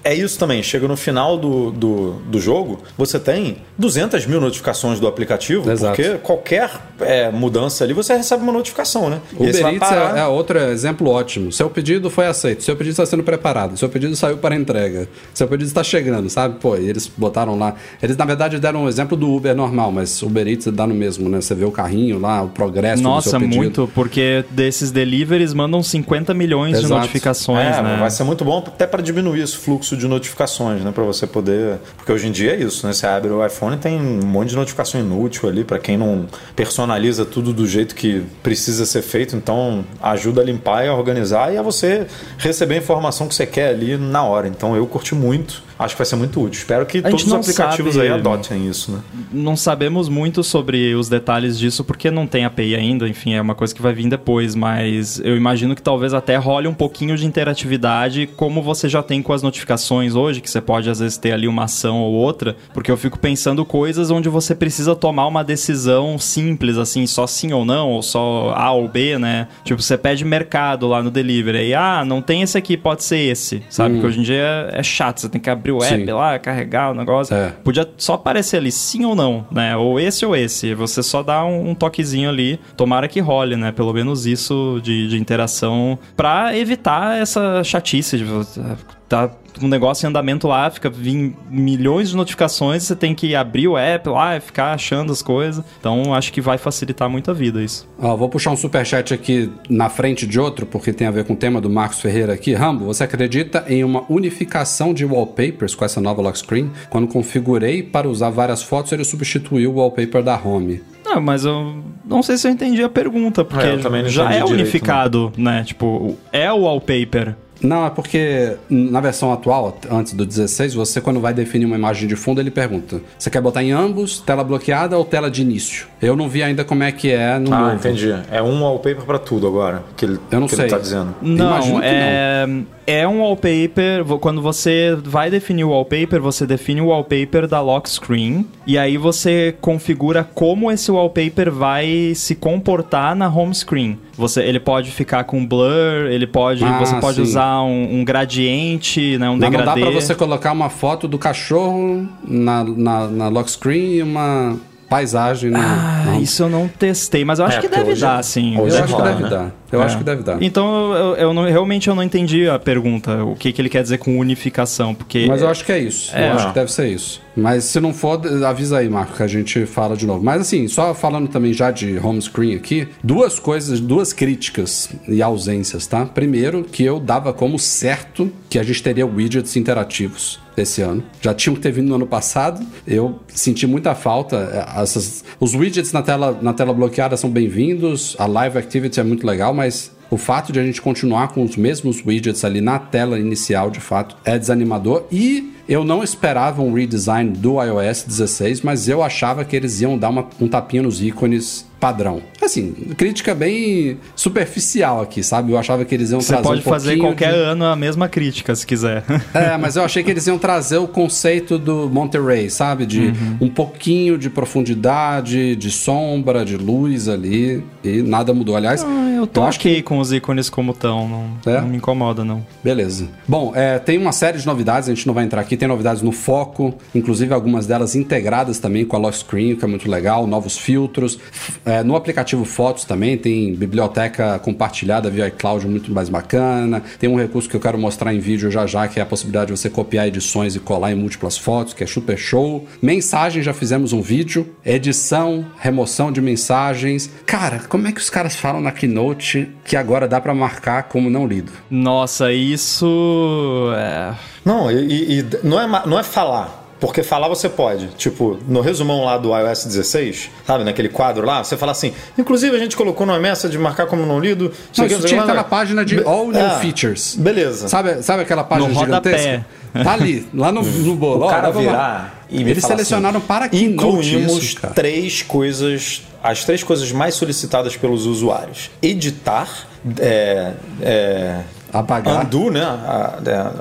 é isso também. Chega no final do, do, do jogo, você tem 200 mil notificações do aplicativo, Exato. porque qualquer é, mudança ali você recebe uma notificação, né? O E Uber Eats parar. é, é outro exemplo ótimo. Seu pedido foi aceito, seu pedido está sendo preparado, seu pedido saiu para entrega, seu pedido está chegando, sabe? Pô, e eles botaram lá. Eles, na verdade, deram um exemplo do Uber normal, mas o Uber Eats dá no mesmo, né? Você vê o carrinho lá, o progresso do Nossa, seu pedido. muito, porque desses deliveries mandam 50 milhões de Exato. notificações, É, né? vai ser muito bom até para diminuir esse fluxo de notificações, né? Para você poder. Porque hoje em dia é isso, né? Você abre o iPhone e tem um monte de notificação inútil ali para quem não personaliza tudo do jeito que precisa ser feito. Então ajuda a limpar e a organizar e a você receber a informação que você quer ali na hora. Então eu curti muito. Acho que vai ser muito útil. Espero que todos os aplicativos sabe- aí adotem isso, né? Não sabemos muito sobre os detalhes disso porque não tem API ainda, enfim, é uma coisa que vai vir depois, mas eu imagino que talvez até role um pouquinho de interatividade, como você já tem com as notificações hoje, que você pode às vezes ter ali uma ação ou outra, porque eu fico pensando coisas onde você precisa tomar uma decisão simples, assim, só sim ou não, ou só A ou B, né? Tipo, você pede mercado lá no delivery, aí, ah, não tem esse aqui, pode ser esse, sabe? Porque hoje em dia é chato, você tem que abrir o app Sim. lá, carregar o negócio. É. Podia só aparecer ali sim ou não, né? Ou esse ou esse. Você só dá um, um toquezinho ali. Tomara que role, né? Pelo menos isso de, de interação pra evitar essa chatice de você tá um negócio em andamento lá, fica vim milhões de notificações, você tem que abrir o app lá e ficar achando as coisas. Então acho que vai facilitar muito a vida isso. Ó, vou puxar um superchat aqui na frente de outro, porque tem a ver com o tema do Marcos Ferreira aqui. Rambo, você acredita em uma unificação de wallpapers com essa nova lock screen? Quando configurei para usar várias fotos, ele substituiu o wallpaper da home. Não, mas eu não sei se eu entendi a pergunta, porque É, já é direito, unificado, né? Tipo, é o wallpaper. Não, é porque na versão atual, antes do 16, você quando vai definir uma imagem de fundo, ele pergunta: você quer botar em ambos, tela bloqueada ou tela de início? Eu não vi ainda como é que é no Ah, novo. entendi. É um wallpaper para tudo agora, que ele, Eu não que sei. ele tá dizendo. Não, Imagino que é. é um wallpaper. Quando você vai definir o wallpaper, você define o wallpaper da lock screen. E aí você configura como esse wallpaper vai se comportar na home screen. Você, ele pode ficar com blur, ele pode, Ah, você pode sim. usar um, um gradiente, né, um Mas não degradê. dá pra você colocar uma foto do cachorro na, na, na lock screen e uma paisagem na. Ah, na- isso eu não testei, mas eu acho É, que deve hoje- dar, sim. hoje Eu é acho que rola, deve né? dar. Eu É. acho que deve dar. Então, eu, eu não- realmente eu não entendi a pergunta, o que, que ele quer dizer com unificação, porque... Mas eu acho que é isso. É. eu acho que deve ser isso. Mas se não for, avisa aí, Marco, que a gente fala de novo. Mas assim, só falando também já de home screen aqui, duas coisas, duas críticas e ausências, tá? Primeiro, que eu dava como certo que a gente teria widgets interativos esse ano. Já tinham que ter vindo no ano passado. Eu senti muita falta. É, Essas, os widgets na tela, na tela bloqueada são bem-vindos. A Live Activity é muito legal, mas o fato de a gente continuar com os mesmos widgets ali na tela inicial, de fato, é desanimador. E eu não esperava um redesign do iOS 16, mas eu achava que eles iam dar uma- um tapinha nos ícones padrão. Assim, crítica bem superficial aqui, sabe? Eu achava que eles iam Você trazer pode um fazer qualquer de- ano a mesma crítica, se quiser. é, mas eu achei que eles iam trazer o conceito do Monterey, sabe? De Uhum. um pouquinho de profundidade, de sombra, de luz ali. E nada mudou. Aliás, Ah, eu tô acho ok com os ícones como estão, não, É? não me incomoda, não. Beleza. Bom, é, tem uma série de novidades, a gente não vai entrar aqui. Tem novidades no foco, inclusive algumas delas integradas também com a lock screen, o que é muito legal. Novos filtros. É, no aplicativo Fotos também tem biblioteca compartilhada via iCloud muito mais bacana. Tem um recurso que eu quero mostrar em vídeo já já, que é a possibilidade de você copiar edições e colar em múltiplas fotos, que é super show. Mensagem, já fizemos um vídeo. Edição, remoção de mensagens. Cara, como é que os caras falam na Keynote que agora dá pra marcar como não lido? Nossa, isso. É... Não, e, e- e não, é, não é falar. Porque falar você pode. Tipo, no resumão lá do iOS 16, sabe, naquele quadro lá, você fala assim. Inclusive, a gente colocou no messa de marcar como não lido. Não, que, isso tinha que que na página de Be- All New é, Features. Beleza. Sabe, sabe aquela página No rodapé. gigantesca? Tá ali, lá no, no bolo. o cara virar e me Eles falar selecionaram assim, para Keynote Incluímos isso, cara. três coisas, as três coisas mais solicitadas pelos usuários: editar, é, é, Apagar. undo, né? A-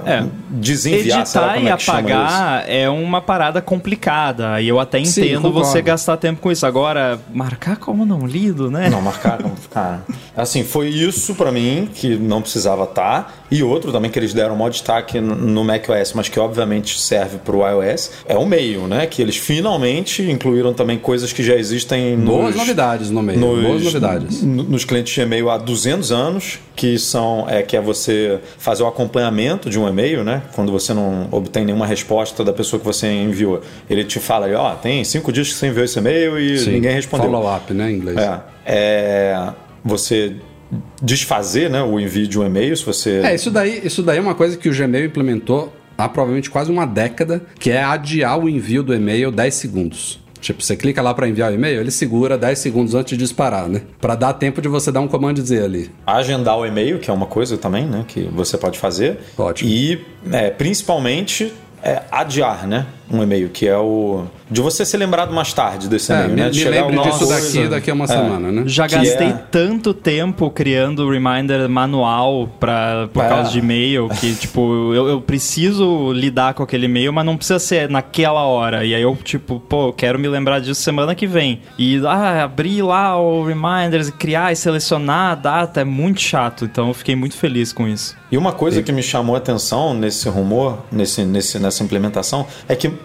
a- É. Desenviar, sei lá Editar como e é que chama isso. apagar é uma parada complicada. E eu até Sim, entendo concordo. você gastar tempo com isso. Agora, marcar como não lido, né? Não, marcar, não, cara. Assim, foi isso pra mim, que não precisava estar. E outro também que eles deram maior destaque no- no macOS, mas que obviamente serve pro iOS, é o meio, né? Que eles finalmente incluíram também coisas que já existem Boas nos, novidades no meio. nos, Boas novidades. Nos clientes de e-mail há 200 anos, que são é que é você fazer o acompanhamento de um e-mail, né? Quando você não obtém nenhuma resposta da pessoa que você enviou, ele te fala, ó, tem cinco dias que você enviou esse e-mail e Sim. ninguém respondeu. Follow-up, né, em inglês. É, é você desfazer né, o envio de um e-mail, se você. É, isso daí, isso daí é uma coisa que o Gmail implementou há provavelmente quase uma década, que é adiar o envio do e-mail 10 segundos. Tipo, você clica lá para enviar o e-mail, ele segura 10 segundos antes de disparar, né? Para dar tempo de você dar um comando Z ali. Agendar o e-mail, que é uma coisa também, né? Que você pode fazer. Ótimo. E é, principalmente é, adiar, né? Um e-mail, que é o. De você ser lembrado mais tarde desse É, e-mail, me, né? me De chegar lembre disso coisa. daqui daqui a uma semana, né? Já Que gastei é- tanto tempo criando reminder manual pra, por É. causa de e-mail que, tipo, eu, eu preciso lidar com aquele e-mail, mas não precisa ser naquela hora. E aí eu, tipo, pô, quero me lembrar disso semana que vem. E ah, abrir lá o reminders, criar e selecionar a data é muito chato. Então eu fiquei muito feliz com isso. E uma coisa que me chamou a atenção nesse rumor, nesse, nesse, nessa implementação, é que.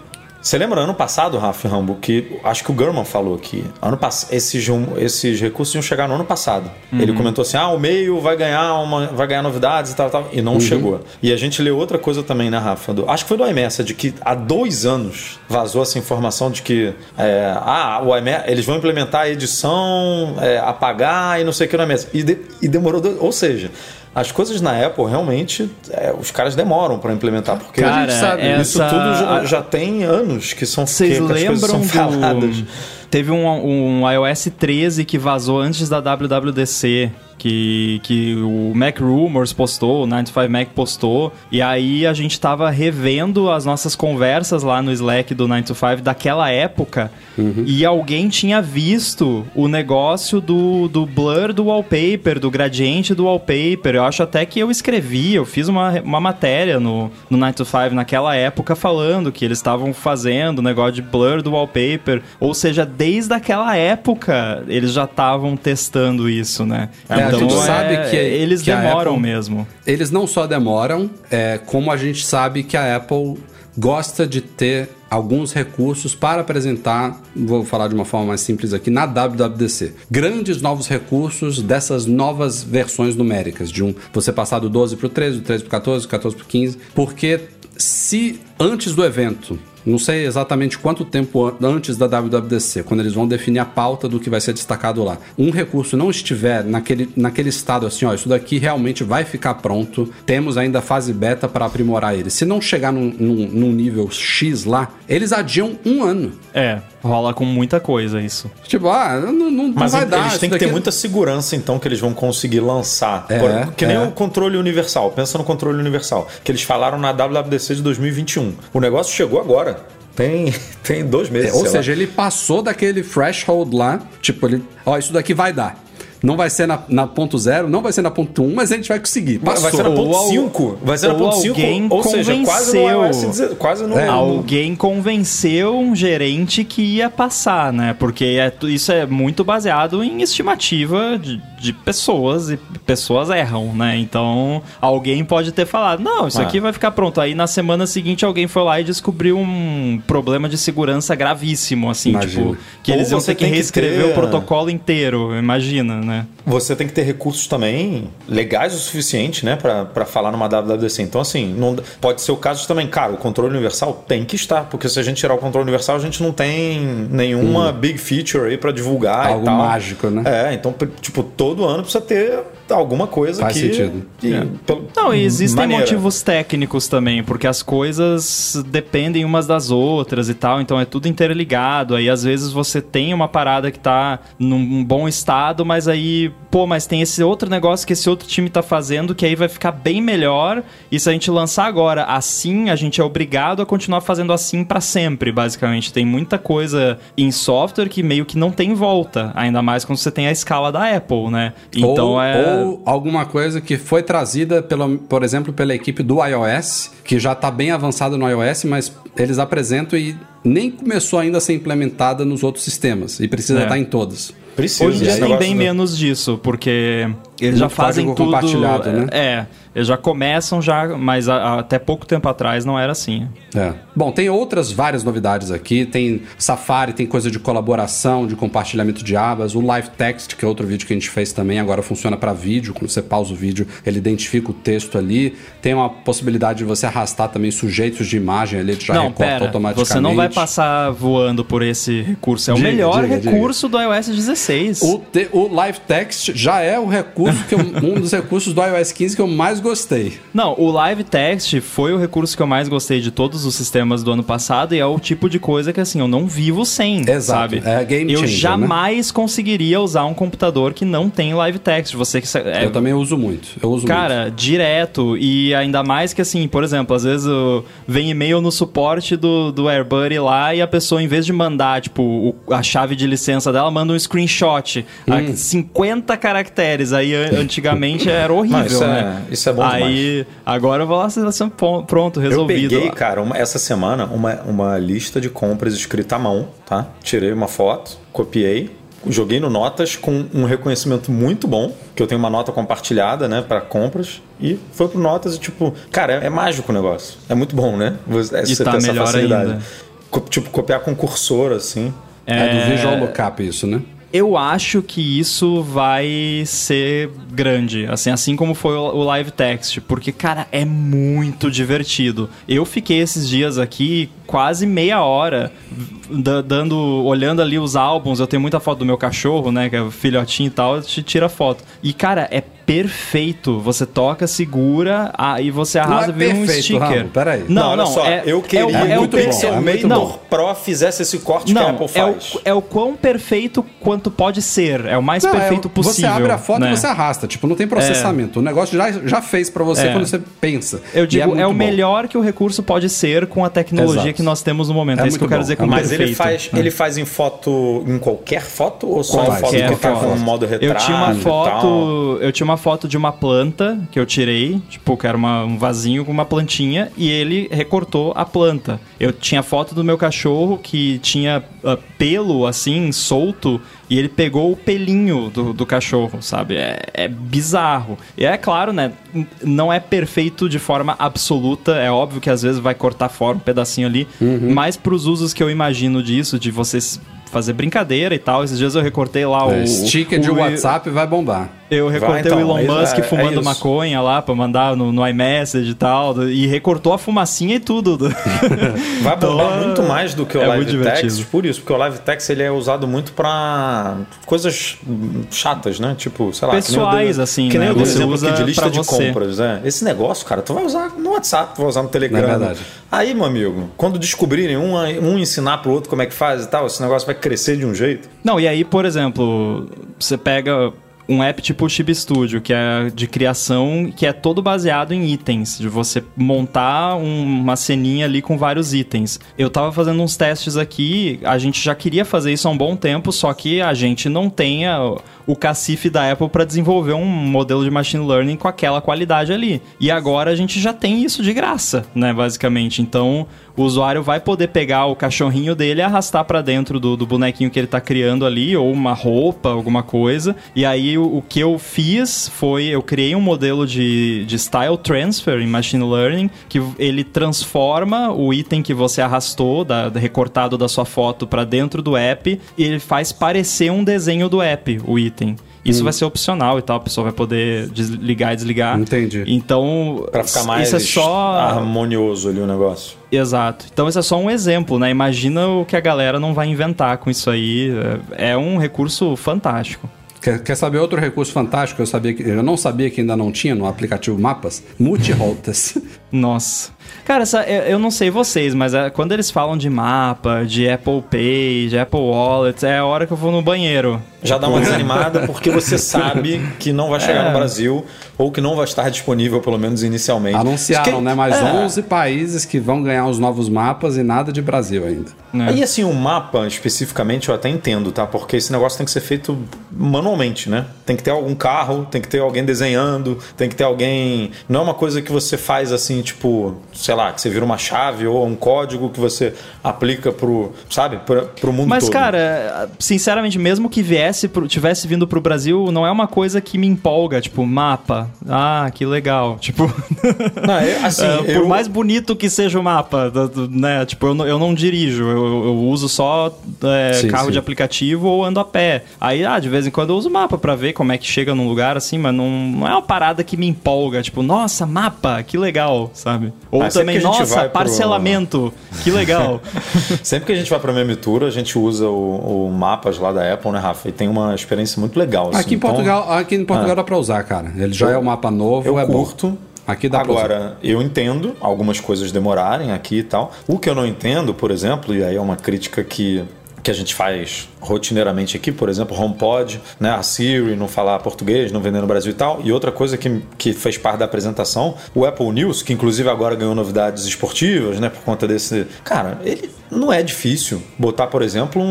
Você lembra ano passado, Rafa Rambo, que acho que o Gurman falou que ano esses, esses recursos iam chegar no ano passado. Ele comentou assim: ah, o meio vai ganhar, uma, vai ganhar novidades e tal, tal. E não chegou. E a gente leu outra coisa também, né, Rafa? Do- acho que foi do iMessage, de que há dois anos vazou essa informação de que é, ah, o iMe- eles vão implementar a edição, é, apagar e não sei o que no iMessage. E, de- e demorou. dois- ou seja. As coisas na Apple realmente é, os caras demoram para implementar porque Cara, a gente sabe essa- isso tudo já, já tem anos que são Vocês que, que as coisas lembram são faladas. do... Teve um, um iOS 13 que vazou antes da WWDC, que, que o Mac Rumors postou, o 95Mac postou, e aí a gente tava revendo as nossas conversas lá no Slack do 9to5 daquela época, e alguém tinha visto o negócio do, do blur do wallpaper, do gradiente do wallpaper. Eu acho até que eu escrevi, eu fiz uma, uma matéria no, no 9to5 naquela época falando que eles estavam fazendo o negócio de blur do wallpaper. Ou seja, desde aquela época eles já estavam testando isso, né? É, a gente é- sabe que- eles que a demoram Apple- mesmo. Eles não só demoram, é, como a gente sabe que a Apple gosta de ter alguns recursos para apresentar, vou falar de uma forma mais simples aqui, na WWDC. Grandes novos recursos dessas novas versões numéricas, de um você passar do 12 para o 13, do 13 para o 14, do 14 para o 15, porque se antes do evento não sei exatamente quanto tempo an- antes da WWDC, quando eles vão definir a pauta do que vai ser destacado lá. Um recurso não estiver naquele, naquele estado assim, ó, isso daqui realmente vai ficar pronto, temos ainda a fase beta para aprimorar ele. Se não chegar num, num- num nível X lá, eles adiam um ano. É, rola com muita coisa isso. Tipo, ah, não, não, não Mas vai eles dar. têm que ter daqui- muita segurança, então, que eles vão conseguir lançar. É, Por- que nem é. o controle universal. Pensa no controle universal. Que eles falaram na WWDC de 2021. O negócio chegou agora. Tem, tem dois meses. É, ou sei lá. seja, ele passou daquele threshold lá, tipo, ele, ó, isso daqui vai dar. Não vai ser na, na ponto zero, não vai ser na ponto um, mas a gente vai conseguir. Vai- Passou. Vai ser na ponto al- 5. Vai ser na ponto 5. alguém Ou seja, quase no convenceu. iOS 10 quase no. É, no- Alguém convenceu um gerente que ia passar, né? Porque é isso é muito baseado em estimativa de, de pessoas e pessoas erram, né? Então alguém pode ter falado: não, isso Ah. aqui vai ficar pronto. Aí na semana seguinte alguém foi lá e descobriu um problema de segurança gravíssimo, assim, Imagina. tipo, que Ou eles iam ter que reescrever ter- o protocolo inteiro, imagina, né? Você tem que ter recursos também legais o suficiente, né, pra falar numa WWDC. Então, assim, não, pode ser o caso também, cara, o controle universal tem que estar, porque se a gente tirar o controle universal, a gente não tem nenhuma big feature aí pra divulgar Hum. Algo e tal. mágico, né? É, então, tipo, todo ano precisa ter alguma coisa Faz que... sentido. que- É. pelo- Não, e existem maneira. motivos técnicos também, porque as coisas dependem umas das outras e tal, então é tudo interligado. Aí às vezes você tem uma parada que tá num bom estado, mas aí, pô, mas tem esse outro negócio que esse outro time tá fazendo que aí vai ficar bem melhor. E se a gente lançar agora assim, a gente é obrigado a continuar fazendo assim pra sempre, basicamente. Tem muita coisa em software que meio que não tem volta, ainda mais quando você tem a escala da Apple, né? Então ou, é. ou alguma coisa que foi trazida, pelo, por exemplo, pela equipe do iOS, que já está bem avançada no iOS, mas eles apresentam e nem começou ainda a ser implementada nos outros sistemas e precisa É. estar em todos. Precisa. Hoje em dia tem bem do- menos disso, porque eles já fazem tudo. compartilhado, né? É, eles já começam já, mas a- a- até pouco tempo atrás não era assim. É. Bom, tem outras várias novidades aqui. Tem Safari, tem coisa de colaboração, de compartilhamento de abas. O Live Text, que é outro vídeo que a gente fez também, agora funciona para vídeo. Quando você pausa o vídeo, ele identifica o texto ali. Tem uma possibilidade de você arrastar também sujeitos de imagem ali, ele já não, recorta pera, automaticamente. você não vai passar voando por esse recurso. É o Diga, melhor diga, diga. recurso do iOS 16. O, te- o Live Text já é o recurso que eu- um dos recursos do iOS 15 que eu mais gostei. Não, o Live Text foi o recurso que eu mais gostei de todos os sistemas do ano passado e é o tipo de coisa que assim, eu não vivo sem, Exato, sabe? é game eu changer, jamais conseguiria usar um computador que não tem Live Text. Você que é, eu também uso muito. Eu uso muito. Cara, direto. E ainda mais que assim, por exemplo, às vezes eu- vem e-mail no suporte do, do AirBuddy lá e a pessoa, em vez de mandar, tipo, o- a chave de licença dela, manda um screenshot. Hum. a 50 caracteres. Aí an- antigamente era horrível, Não, isso é- né? isso é bom Aí agora eu vou lá, pô, pronto, Eu resolvido. peguei, cara, uma- essa semana, uma, uma lista de compras escrita à mão, tá? Tirei uma foto, copiei, joguei no Notas com um reconhecimento muito bom, que eu tenho uma nota compartilhada, né, para compras, e foi pro Notas e, tipo, cara, é, é mágico o negócio. É muito bom, né? Você, é, E você tá essa melhor facilidade. ainda. Co- tipo, copiar com cursor, assim. É, do Visual Lookup isso, né? Eu acho que isso vai ser grande, assim, assim como foi o live text, porque cara, é muito divertido. Eu fiquei esses dias aqui quase meia hora da- dando, olhando ali os álbuns. Eu tenho muita foto do meu cachorro, né, que é filhotinho e tal, gente tira foto. E cara, é perfeito. Você toca, segura, aí você arrasa é e vira um perfeito, sticker. Rambo, peraí. Não, olha não, só, é, eu queria é, é muito o bom, é Pixelmator Não, Pro fizesse esse corte que a não Apple é, o, faz. é o quão perfeito quanto pode ser. É o mais Não, é, perfeito possível. Você abre a foto né? e você arrasta. Tipo, não tem processamento. O negócio já, já fez pra você É. quando você pensa. Eu digo, é, o bom. melhor que o recurso pode ser com a tecnologia Exato. que nós temos no momento. É É, isso que eu quero bom. dizer É com Mas perfeito. ele faz, ele faz em foto, em qualquer foto ou só Qualquer foto que tá foto. com modo retrato? Eu tinha uma foto, eu tinha uma foto de uma planta que eu tirei, tipo, que era uma- um vasinho com uma plantinha e ele recortou a planta. Eu tinha foto do meu cachorro que tinha ah, pelo assim solto e ele pegou o pelinho do, do cachorro, sabe? É, é bizarro. E é claro, né? Não é perfeito de forma absoluta. É óbvio que às vezes vai cortar fora um pedacinho ali. Uhum. Mas pros usos que eu imagino disso, de vocês fazer brincadeira e tal. Esses dias eu recortei lá o. É, sticker de o- WhatsApp vai bombar. Eu recortei então, o Elon é- Musk é- é fumando isso. maconha lá pra mandar no, no iMessage e tal. E recortou a fumacinha e tudo. do- Vai bombar Então, muito mais do que o é Live muito Text, divertido. por isso, porque o Live Text ele é usado muito pra coisas chatas, né? Tipo, sei lá, Pessoais, assim, que nem né? o exemplo usa aqui de lista de você. compras, né? Esse negócio, cara, tu vai usar no WhatsApp, vai usar no Telegram. Não é verdade. Aí, meu amigo, quando descobrirem um, um ensinar pro outro como é que faz e tal, esse negócio vai crescer de um jeito. Não, e aí, por exemplo, você pega um app tipo o Chib Studio, que é de criação, que é todo baseado em itens, de você montar um- uma ceninha ali com vários itens. Eu tava fazendo uns testes aqui, a gente já queria fazer isso há um bom tempo, só que a gente não tem o cacife da Apple para desenvolver um modelo de machine learning com aquela qualidade ali. E agora a gente já tem isso de graça, né, basicamente. Então, o usuário vai poder pegar o cachorrinho dele e arrastar para dentro do, do bonequinho que ele tá criando ali, ou uma roupa, alguma coisa. E aí o, o que eu fiz foi, eu criei um modelo de, de style transfer em machine learning, que ele transforma o item que você arrastou, da, recortado da sua foto, para dentro do app, e ele faz parecer um desenho do app, o item. Isso vai ser opcional e tal, a pessoa vai poder desligar e desligar. Entendi. Então, Pra ficar mais isso é só harmonioso ali o negócio. Exato. Então esse é só um exemplo, né? Imagina o que a galera não vai inventar com isso aí. É é um recurso fantástico. Quer, quer saber outro recurso fantástico? que Eu, sabia que, eu não sabia que ainda não tinha no aplicativo Mapas? Multirotas. Nossa. Cara, essa- eu eu não sei vocês, mas é, quando eles falam de mapa, de Apple Pay, de Apple Wallet, é a hora que eu vou no banheiro. Já dá uma desanimada porque você sabe que não vai chegar É. no Brasil ou que não vai estar disponível, pelo menos inicialmente. Anunciaram, Que- né? Mais é. 11 países que vão ganhar os novos mapas e nada de Brasil ainda. né? Aí, assim, o mapa especificamente eu até entendo, tá? Porque esse negócio tem que ser feito manualmente, né? Tem que ter algum carro, tem que ter alguém desenhando, tem que ter alguém. Não é uma coisa que você faz assim, tipo, sei lá, que você vira uma chave ou um código que você aplica pro, sabe, pro, pro mundo Mas, todo. cara, sinceramente, mesmo que viesse pro, tivesse vindo pro Brasil, não é uma coisa que me empolga, tipo, mapa. Ah, que legal. Tipo, Não, é, assim, é, por eu- mais bonito que seja o mapa, né? Tipo, eu, não- eu não dirijo, eu, eu uso só é, Sim, carro sim. de aplicativo ou ando a pé. Aí, ah, de vez em quando eu uso mapa pra ver como é que chega num lugar assim, mas não, não é uma parada que me empolga. Tipo, nossa, mapa, que legal, sabe? Ou Ah, também, nossa, vai pro- parcelamento, que legal. Sempre que a gente vai pra Meme Tour, a gente usa o, o mapas lá da Apple, né, Rafa? E tem uma experiência muito legal. assim. Aqui em Então, Portugal, aqui em Portugal Ah. dá pra usar, cara. Ele já é um mapa novo, Eu é bom. curto. Aqui dá. Agora, eu entendo algumas coisas demorarem aqui e tal. O que eu não entendo, por exemplo, e aí é uma crítica que, que a gente faz rotineiramente aqui, por exemplo, HomePod, né, a Siri não falar português, não vender no Brasil e tal. E outra coisa que, que fez parte da apresentação, o Apple News, que inclusive agora ganhou novidades esportivas, né, por conta desse... Cara, ele não é difícil botar, por exemplo, um...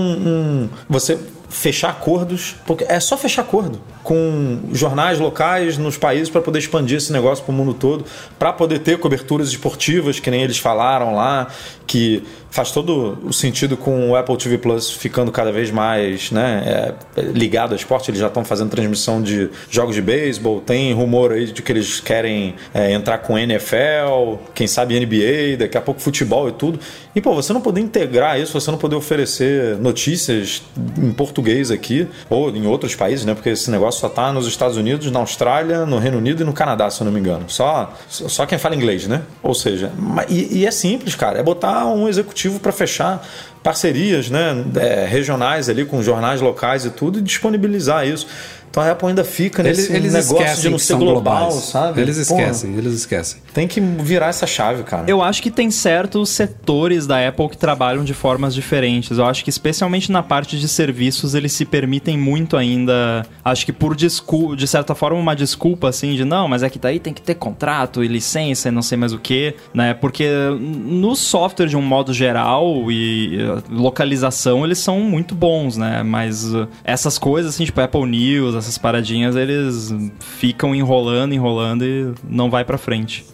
um- você fechar acordos, porque é só fechar acordo com jornais locais nos países para poder expandir esse negócio para o mundo todo, para poder ter coberturas esportivas, que nem eles falaram lá, que faz todo o sentido com o Apple TV Plus ficando cada vez mais né, é, ligado ao esporte. Eles já estão fazendo transmissão de jogos de beisebol, tem rumor aí de que eles querem é, entrar com NFL, quem sabe NBA, daqui a pouco futebol e tudo. E pô, você não poder integrar isso, você não poder oferecer notícias em português aqui, ou em outros países, né? Porque esse negócio só tá nos Estados Unidos, na Austrália, no Reino Unido e no Canadá, se eu não me engano. Só, só quem fala inglês, né? Ou seja, e, e é simples, cara. É botar um executivo para fechar parcerias né, é, regionais ali com jornais locais e tudo e disponibilizar isso. Então a Apple ainda fica Eles, nesse eles negócio esquecem de não ser global, globais. sabe? Eles esquecem, eles esquecem. tem que virar essa chave, cara. Eu acho que tem certos setores da Apple que trabalham de formas diferentes. Eu acho que especialmente na parte de serviços eles se permitem muito ainda, acho que por desculpa, de certa forma uma desculpa assim de não, mas é que daí tem que ter contrato e licença e não sei mais o que, né? Porque no software de um modo geral e localização eles são muito bons, né? Mas eh, essas coisas assim, tipo Apple News, essas paradinhas, eles ficam enrolando, enrolando e não vai pra frente.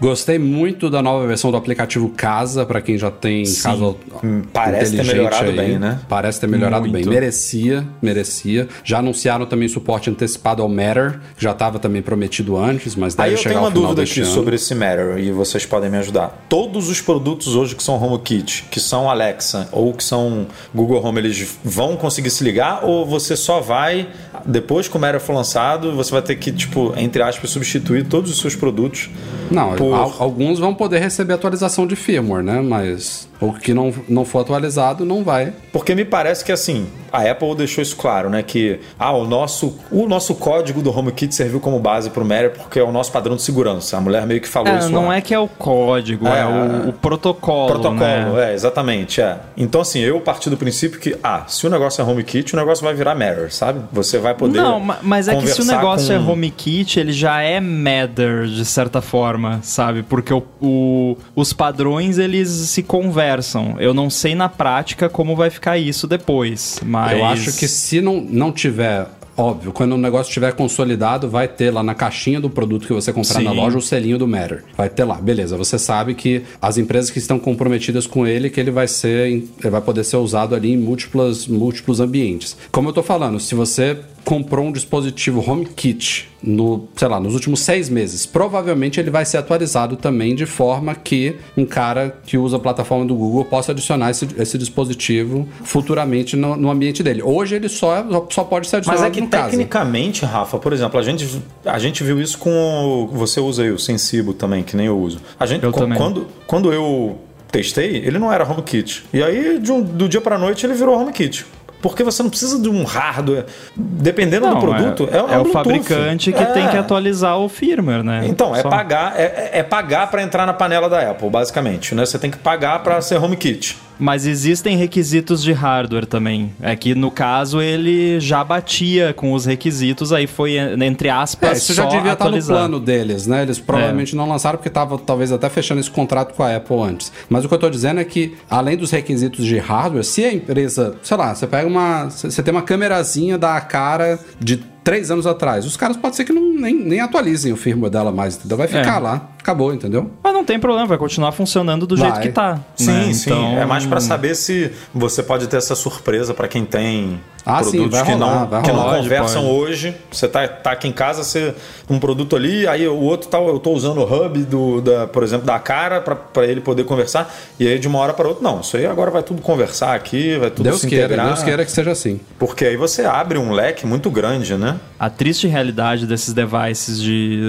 Gostei muito da nova versão do aplicativo Casa, pra quem já tem Sim. casa Hum, parece ter melhorado aí. bem, né? Parece ter melhorado Muito. bem. Merecia, merecia. Já anunciaram também suporte antecipado ao Matter, que já estava também prometido antes, mas deve Aí eu chegar tenho uma ao final dúvida deste aqui ano. sobre esse Matter e vocês podem me ajudar. Todos os produtos hoje que são HomeKit, que são Alexa ou que são Google Home, eles vão conseguir se ligar ou você só vai depois que o Matter for lançado, você vai ter que tipo entre aspas substituir todos os seus produtos? Não, alguns vão poder receber atualização de firmware, né? Mas o que não, não for atualizado não vai. Porque me parece que assim, a Apple deixou isso claro, né? Que ah, o, nosso, o nosso código do HomeKit serviu como base para o Matter porque é o nosso padrão de segurança. A mulher meio que falou É, isso não lá. é que é o código, é, É, o, o protocolo, Protocolo, né? é, exatamente, é. Então, assim, eu parti do princípio que, ah, se o negócio é HomeKit, o negócio vai virar Matter, sabe? Você vai poder. Não, ma- mas é que se o negócio com- é HomeKit, ele já é Matter, de certa forma, sabe? Porque o, o- os padrões, eles se conversam. Eu não sei na prática como vai ficar isso depois, mas... Eu acho que se não, não tiver. Óbvio, quando o negócio estiver consolidado, vai ter lá na caixinha do produto que você comprar na Sim. loja o selinho do Matter. Vai ter lá, beleza. Você sabe que as empresas que estão comprometidas com ele, que ele vai ser, ele vai poder ser usado ali em múltiplas, múltiplos ambientes. Como eu tô falando, se você comprou um dispositivo HomeKit no, sei lá, nos últimos seis meses, provavelmente ele vai ser atualizado também de forma que um cara que usa a plataforma do Google possa adicionar esse, esse dispositivo futuramente no, no ambiente dele. Hoje ele só, só pode ser adicionado Mas é que tecnicamente, Rafa, por exemplo, a gente, a gente viu isso com. o- Você usa aí o Sensibo também, que nem eu uso. A gente, Eu também. Quando, quando eu testei, ele não era HomeKit. E aí, de um- do dia pra noite, ele virou HomeKit. Porque você não precisa de um hardware. Dependendo do Não, produto, é, é, um é o Bluetooth. fabricante que É. tem que atualizar o firmware, né? Então, é Só. pagar, é, é pagar para entrar na panela da Apple, basicamente. Né? Você tem que pagar para ser HomeKit. Mas existem requisitos de hardware também. É que no caso ele já batia com os requisitos, aí foi entre aspas É, isso já devia estar no atualizar. plano deles, né? Eles provavelmente É. não lançaram porque estava talvez até fechando esse contrato com a Apple antes. Mas o que eu tô dizendo é que, além dos requisitos de hardware, se a empresa, sei lá, você pega uma. Você tem uma câmerazinha da cara de três anos atrás, os caras pode ser que não, nem, nem atualizem o firmware dela mais, entendeu? Vai ficar É. lá, acabou, entendeu? Mas não tem problema, vai continuar funcionando do Vai. jeito que tá. Sim, né? sim. Então, É mais para saber se você pode ter essa surpresa para quem tem Ah, sim, produtos vai que rolar, não, vai que não rolar. conversam Pode, hoje. Você tá, tá aqui em casa, você um produto ali, aí o outro tá, eu tô usando o hub do, da, por exemplo, da cara para ele poder conversar. E aí de uma hora para outra, não, isso aí agora vai tudo conversar aqui, vai tudo Deus se queira, integrar. Deus queira que seja assim. Porque aí você abre um leque muito grande, né? A triste realidade desses devices de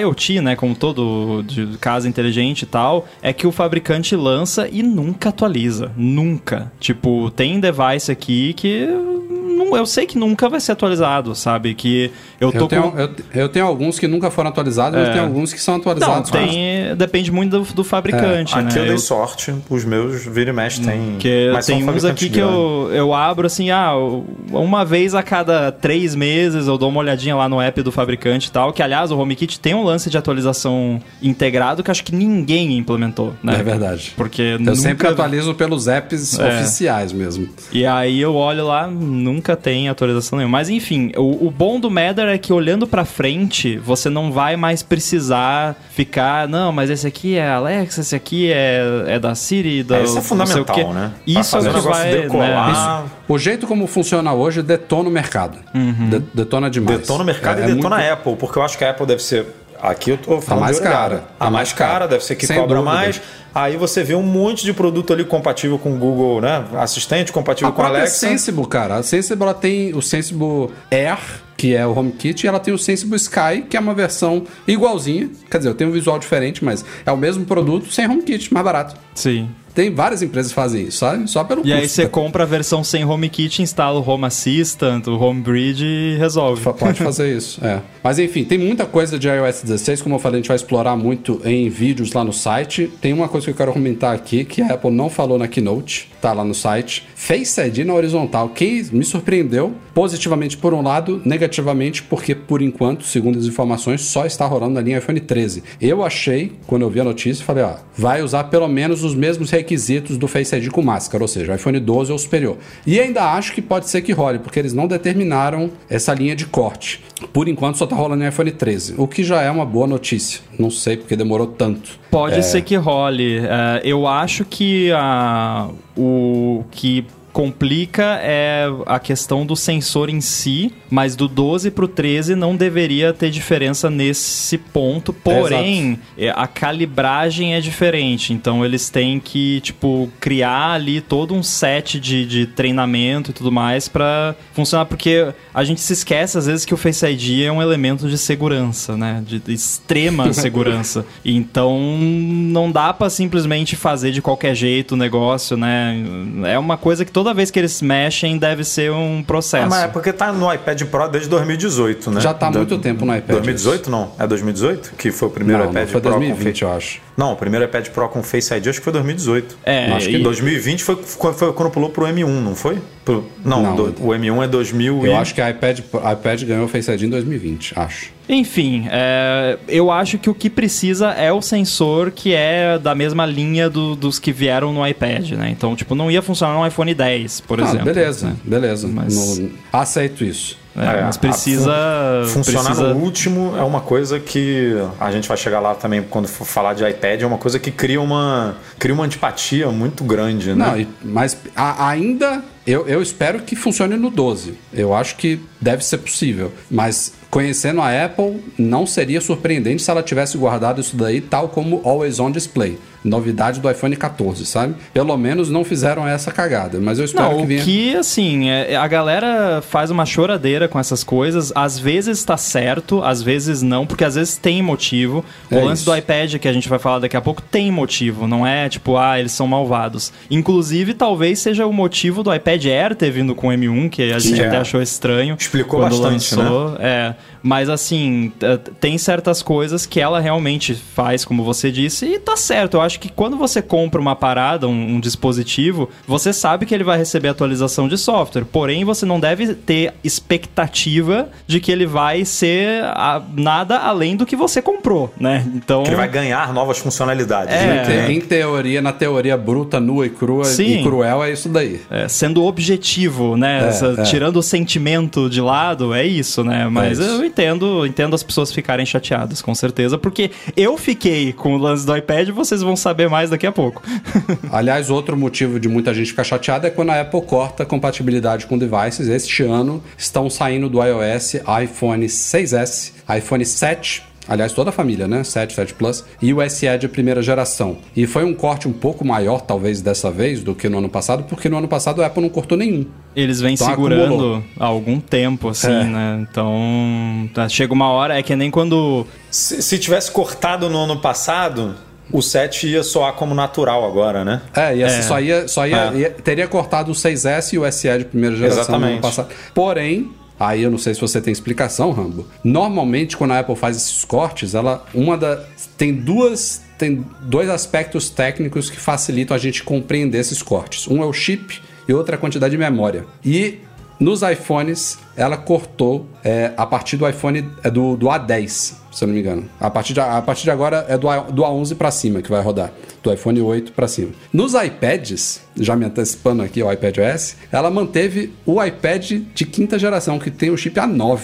IoT, né, como todo de casa inteligente e tal, é que o fabricante lança e nunca atualiza, nunca. Tipo, tem device aqui que não, eu sei que nunca vai ser atualizado, sabe? Que eu tô Eu tenho, com eu, eu tenho alguns que nunca foram atualizados, mas É. tem alguns que são Não, atualizados. tem, depende muito do, do fabricante, né? Aqui eu dei Eu- sorte, os meus vira e mexe tem. Porque mas são tem uns aqui que eu, eu abro assim, ah, uma vez a cada três meses eu dou uma olhadinha lá no app do fabricante e tal. Que aliás, o HomeKit tem um lance de atualização integrado que acho que ninguém implementou, né? É verdade. Porque Eu nunca... sempre atualizo pelos apps É. oficiais mesmo. E aí eu olho lá, nunca tem atualização nenhuma. Mas enfim, o, o bom do Matter é que olhando pra frente, você não vai mais precisar ficar, não, mas esse aqui é Alexa, esse aqui é, é da Siri, da É, isso é fundamental, né? Pra Isso é fazer o o que negócio vai, decolar. né? O jeito como funciona hoje detona o mercado. De- detona demais. Detona o mercado É- e é detona muito- a Apple, porque eu acho que a Apple deve ser. Aqui eu tô falando A mais cara. A mais cara, deve ser que Sem cobra dúvida. mais. Aí você vê um monte de produto ali compatível com o Google, né? Assistente compatível A com a Alexa. Sensible, cara. A Sensible ela tem o Sensible Air, que é o HomeKit, e ela tem o Sensible Sky, que é uma versão igualzinha. Quer dizer, eu tenho um visual diferente, mas é o mesmo produto sem HomeKit, mais barato. Sim. Tem várias empresas que fazem isso, sabe? Só pelo E aí custo. você compra a versão sem HomeKit, instala o Home Assistant, o Home Bridge e resolve. Pode fazer isso, é. Mas enfim, tem muita coisa de iOS 16, como eu falei, a gente vai explorar muito em vídeos lá no site. Tem uma coisa que eu quero comentar aqui, que a Apple não falou na Keynote, tá lá no site. Face ID na horizontal, que me surpreendeu positivamente por um lado, negativamente porque por enquanto, segundo as informações, só está rolando na linha iPhone 13. Eu achei, quando eu vi a notícia, falei, ó, vai usar pelo menos os mesmos requisitos do Face ID com máscara, ou seja, iPhone 12 ou superior. E ainda acho que pode ser que role, porque eles não determinaram essa linha de corte. Por enquanto só tá rolando no iPhone 13, o que já é uma boa notícia. Não sei porque demorou tanto. Pode ser que role. É, eu acho que a, o que complica é a questão do sensor em si, mas do 12 pro 13 não deveria ter diferença nesse ponto. Porém, é, a calibragem é diferente. Então eles têm que, tipo, criar ali todo um set de, de treinamento e tudo mais pra funcionar. Porque a gente se esquece, às vezes, que o Face ID é um elemento de segurança, né? De, de extrema segurança. Então não dá pra simplesmente fazer de qualquer jeito o negócio, né? É uma coisa que toda vez que eles mexem deve ser um processo. Ah, mas é porque tá no iPad Pro desde 2018, né? Já tá há Da- muito tempo no iPad. 2018 não? É 2018? Que foi o primeiro Não, iPad não foi Pro 2020, com eu acho. Não, o primeiro iPad Pro com Face ID acho que foi 2018. É, Acho que e- 2020 foi, foi, foi quando pulou pro M1, não foi? Pro- não, Não. do- o M1 é 2000 Eu e... acho que a iPad, a iPad ganhou o Face ID em 2020, acho. Enfim, é, eu acho que o que precisa é o sensor que é da mesma linha do- dos que vieram no iPad, né? Então, tipo, não ia funcionar no iPhone 10, por ah, exemplo. beleza, né? beleza. Mas- Não- aceito isso. É, É, mas precisa. Funcionar precisa... no último é uma coisa que a gente vai chegar lá também quando for falar de iPad, é uma coisa que cria uma, cria uma antipatia muito grande, né? Não, mas a- ainda eu, eu espero que funcione no 12. Eu acho que deve ser possível. Mas conhecendo a Apple, não seria surpreendente se ela tivesse guardado isso daí, tal como Always On Display. Novidade do iPhone 14, sabe? Pelo menos não fizeram essa cagada. Mas eu espero Não, que venha. que, assim, é- a galera faz uma choradeira com essas coisas. Às vezes tá certo, às vezes não, porque às vezes tem motivo. O É lance isso. do iPad, que a gente vai falar daqui a pouco, tem motivo. Não é tipo, ah, eles são malvados. Inclusive, talvez seja o motivo do iPad Air ter vindo com o M1, que a gente É. até achou estranho. Explicou quando bastante, né? lançou. É. Mas assim, tem certas coisas que ela realmente faz, como você disse, e tá certo. Eu acho que quando você compra uma parada, um, um dispositivo, você sabe que ele vai receber atualização de software. Porém, você não deve ter expectativa de que ele vai ser a- nada além do que você comprou, né? Então. Que ele vai ganhar novas funcionalidades. É. né? Em te- Em teoria, na teoria bruta, nua e crua Sim. e cruel, é isso daí. É, sendo objetivo, né? É, Essa- é. Tirando o sentimento de lado, é isso, né? Mas É isso. eu entendo, entendo as pessoas ficarem chateadas, com certeza, porque eu fiquei com o lance do iPad vocês vão saber mais daqui a pouco. Aliás, outro motivo de muita gente ficar chateada é quando a Apple corta a compatibilidade com devices. Este ano estão saindo do iOS iPhone 6S, iPhone 7. Aliás, toda a família, né? 7, 7 Plus. E o SE de primeira geração. E foi um corte um pouco maior, talvez, dessa vez, do que no ano passado, porque no ano passado a Apple não cortou nenhum. Eles vêm Então, segurando acumulou. há algum tempo, assim, É. né? Então, tá, chega uma hora, é que nem quando. Se, se tivesse cortado no ano passado, o 7 ia soar como natural agora, né? É, e essa É. só ia, só ia, É. ia- teria cortado o 6S e o SE de primeira geração no ano Exatamente. passado. Porém, aí eu não sei se você tem explicação, Rambo. Normalmente, quando a Apple faz esses cortes, ela uma da tem duas tem dois aspectos técnicos que facilitam a gente compreender esses cortes. Um é o chip e outro é a quantidade de memória. E nos iPhones, ela cortou é, a partir do iPhone é do, do A10, se eu não me engano. A partir de, a partir de agora é do, A- do A11 para cima que vai rodar. Do iPhone 8 para cima. Nos iPads, já me antecipando aqui ao iPad OS, ela manteve o iPad de quinta geração, que tem o chip A9.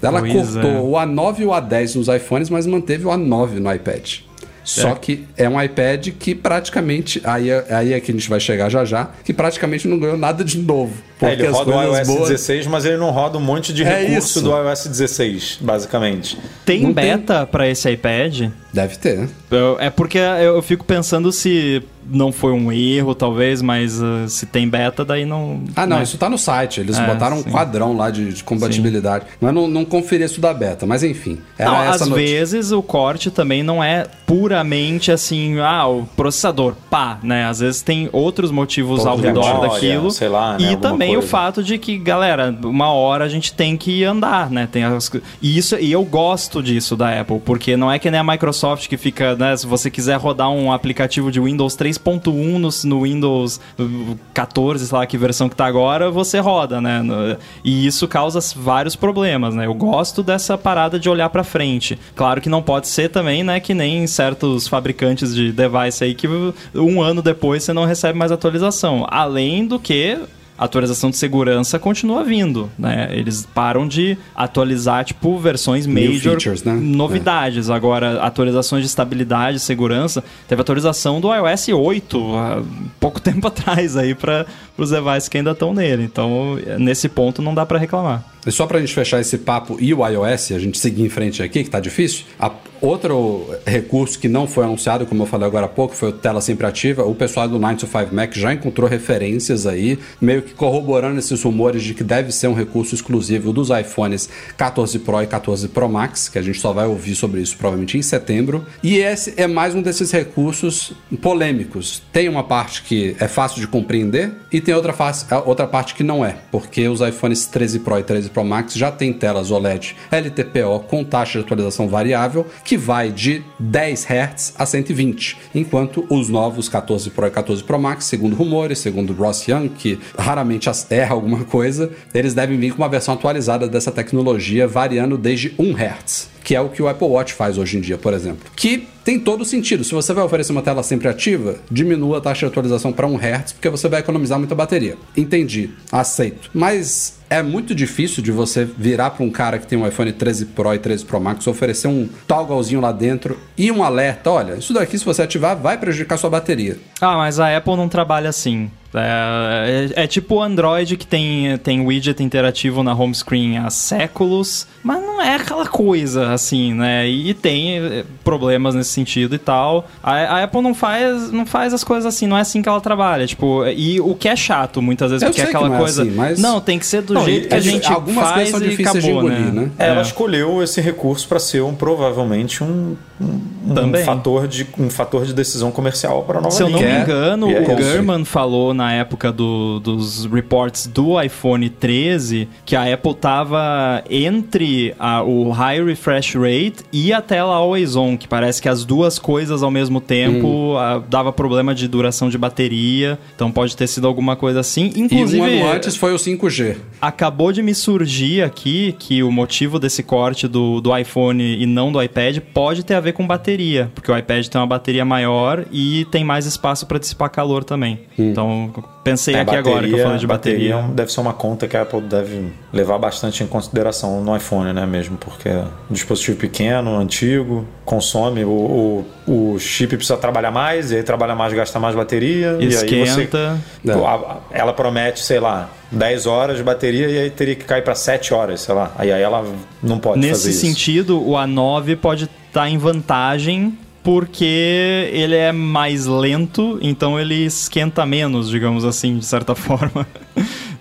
ela pois cortou é. o A9 e o A10 nos iPhones, mas manteve o A9 no iPad. Só É. que é um iPad que praticamente, aí é, aí é que a gente vai chegar já já, que praticamente não ganhou nada de novo. É, ele as roda o iOS boas- 16, mas ele não roda um monte de É recurso isso. do iOS 16, basicamente. Tem Não tem- beta pra esse iPad? Deve ter. Eu- é porque eu, eu fico pensando se não foi um erro, talvez, mas uh, se tem beta, daí não. Ah, não, né? isso tá no site. Eles É, botaram um sim. quadrão lá de, de compatibilidade. Mas não, não conferi isso da beta. Mas enfim. Era Não, essa às vezes o corte também não é puramente assim, ah, o processador, pá, né? Às vezes tem outros motivos Pouco ao redor memória, daquilo. sei lá, né, e também o coisa. fato de que, galera, uma hora a gente tem que andar, né? Tem as... E isso e eu gosto disso da Apple, porque não é que nem a Microsoft que fica, né, se você quiser rodar um aplicativo de Windows 3.1 no, no Windows uh, 14, sei lá que versão que tá agora, você roda, né? No- E isso causa vários problemas, né? Eu gosto dessa parada de olhar pra frente. Claro que não pode ser também, né, que nem certos fabricantes de device aí que um ano depois você não recebe mais atualização. Além do que atualização de segurança continua vindo, né? Eles param de atualizar, tipo, versões major, features, né? novidades. Agora, atualizações de estabilidade, segurança. Teve atualização do iOS 8 há pouco tempo atrás aí para os devices que ainda estão nele. Então, nesse ponto não dá para reclamar. E só pra gente fechar esse papo e o iOS, a gente seguir em frente aqui, que tá difícil. A- outro recurso que não foi anunciado, como eu falei agora há pouco, foi o tela sempre ativa. O pessoal do 9 to 5 Mac já encontrou referências aí, meio que corroborando esses rumores de que deve ser um recurso exclusivo dos iPhones 14 Pro e 14 Pro Max, que a gente só vai ouvir sobre isso provavelmente em setembro. E esse é mais um desses recursos polêmicos. Tem uma parte que é fácil de compreender e tem outra, face, outra parte que não é, porque os iPhones 13 Pro e 13 Pro Max já têm telas OLED LTPO com taxa de atualização variável que vai de 10 Hz a 120, enquanto os novos 14 Pro e 14 Pro Max, segundo rumores, segundo Ross Young, que raramente as- erra alguma coisa, eles devem vir com uma versão atualizada dessa tecnologia variando desde 1 Hz que é o que o Apple Watch faz hoje em dia, por exemplo. Que tem todo sentido. Se você vai oferecer uma tela sempre ativa, diminua a taxa de atualização para 1 Hz, porque você vai economizar muita bateria. Entendi, aceito. Mas é muito difícil de você virar para um cara que tem um iPhone 13 Pro e 13 Pro Max, oferecer um togglezinho lá dentro e um alerta. Olha, isso daqui, se você ativar, vai prejudicar sua bateria. Ah, mas a Apple não trabalha assim. É, é- é tipo o Android que tem, tem widget interativo na home screen há séculos, mas não é aquela coisa assim, né? E tem eh, problemas nesse sentido e tal. A, a Apple não faz, não faz as coisas assim, não é assim que ela trabalha. Tipo, e o que é chato muitas vezes, Eu porque é aquela não é coisa. assim, mas- Não, tem que ser do Não, jeito e que a é gente algumas faz coisas são e difíceis de acabou, engolir, né? É, Ela escolheu esse recurso para ser um provavelmente um, um, um fator de um fator de decisão comercial para a nova Se eu não me é- engano, é o isso. Gurman falou na época do- dos reports do iPhone 13 que a Apple tava entre a- o high refresh rate e a tela always on, que parece que as duas coisas ao mesmo tempo Hum. ah, dava problema de duração de bateria. Então pode ter sido alguma coisa assim. E um Inclusive, ano antes foi o 5G. acabou de me surgir aqui que o motivo desse corte do, do iPhone e não do iPad pode ter a ver com bateria, porque o iPad tem uma bateria maior e tem mais espaço para dissipar calor também. Então, pensei É, aqui agora que eu falei de bateria. é um- deve ser uma conta que a Apple deve levar bastante em consideração no iPhone, né, mesmo? Porque é um dispositivo pequeno, antigo, consome, o, o, o chip precisa trabalhar mais, e aí trabalha mais, gasta mais bateria, e aí você... Esquenta. É. A- Ela promete, sei lá, 10 horas de bateria e aí teria que cair para 7 horas, sei lá. Aí, aí ela não pode Nesse fazer isso. sentido, o A9 pode estar em vantagem porque ele é mais lento, então ele esquenta menos, digamos assim, de certa forma.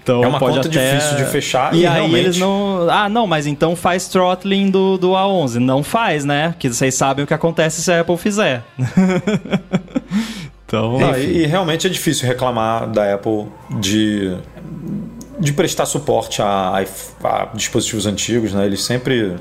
Então É uma pode conta até... difícil de fechar E, e aí realmente- eles não. Ah, não, mas então faz throttling do, do A11. Não faz, né? Porque vocês sabem o que acontece se a Apple fizer. então. Não, e, e realmente é difícil reclamar da Apple de, de prestar suporte a, a- a dispositivos antigos, né? Eles sempre,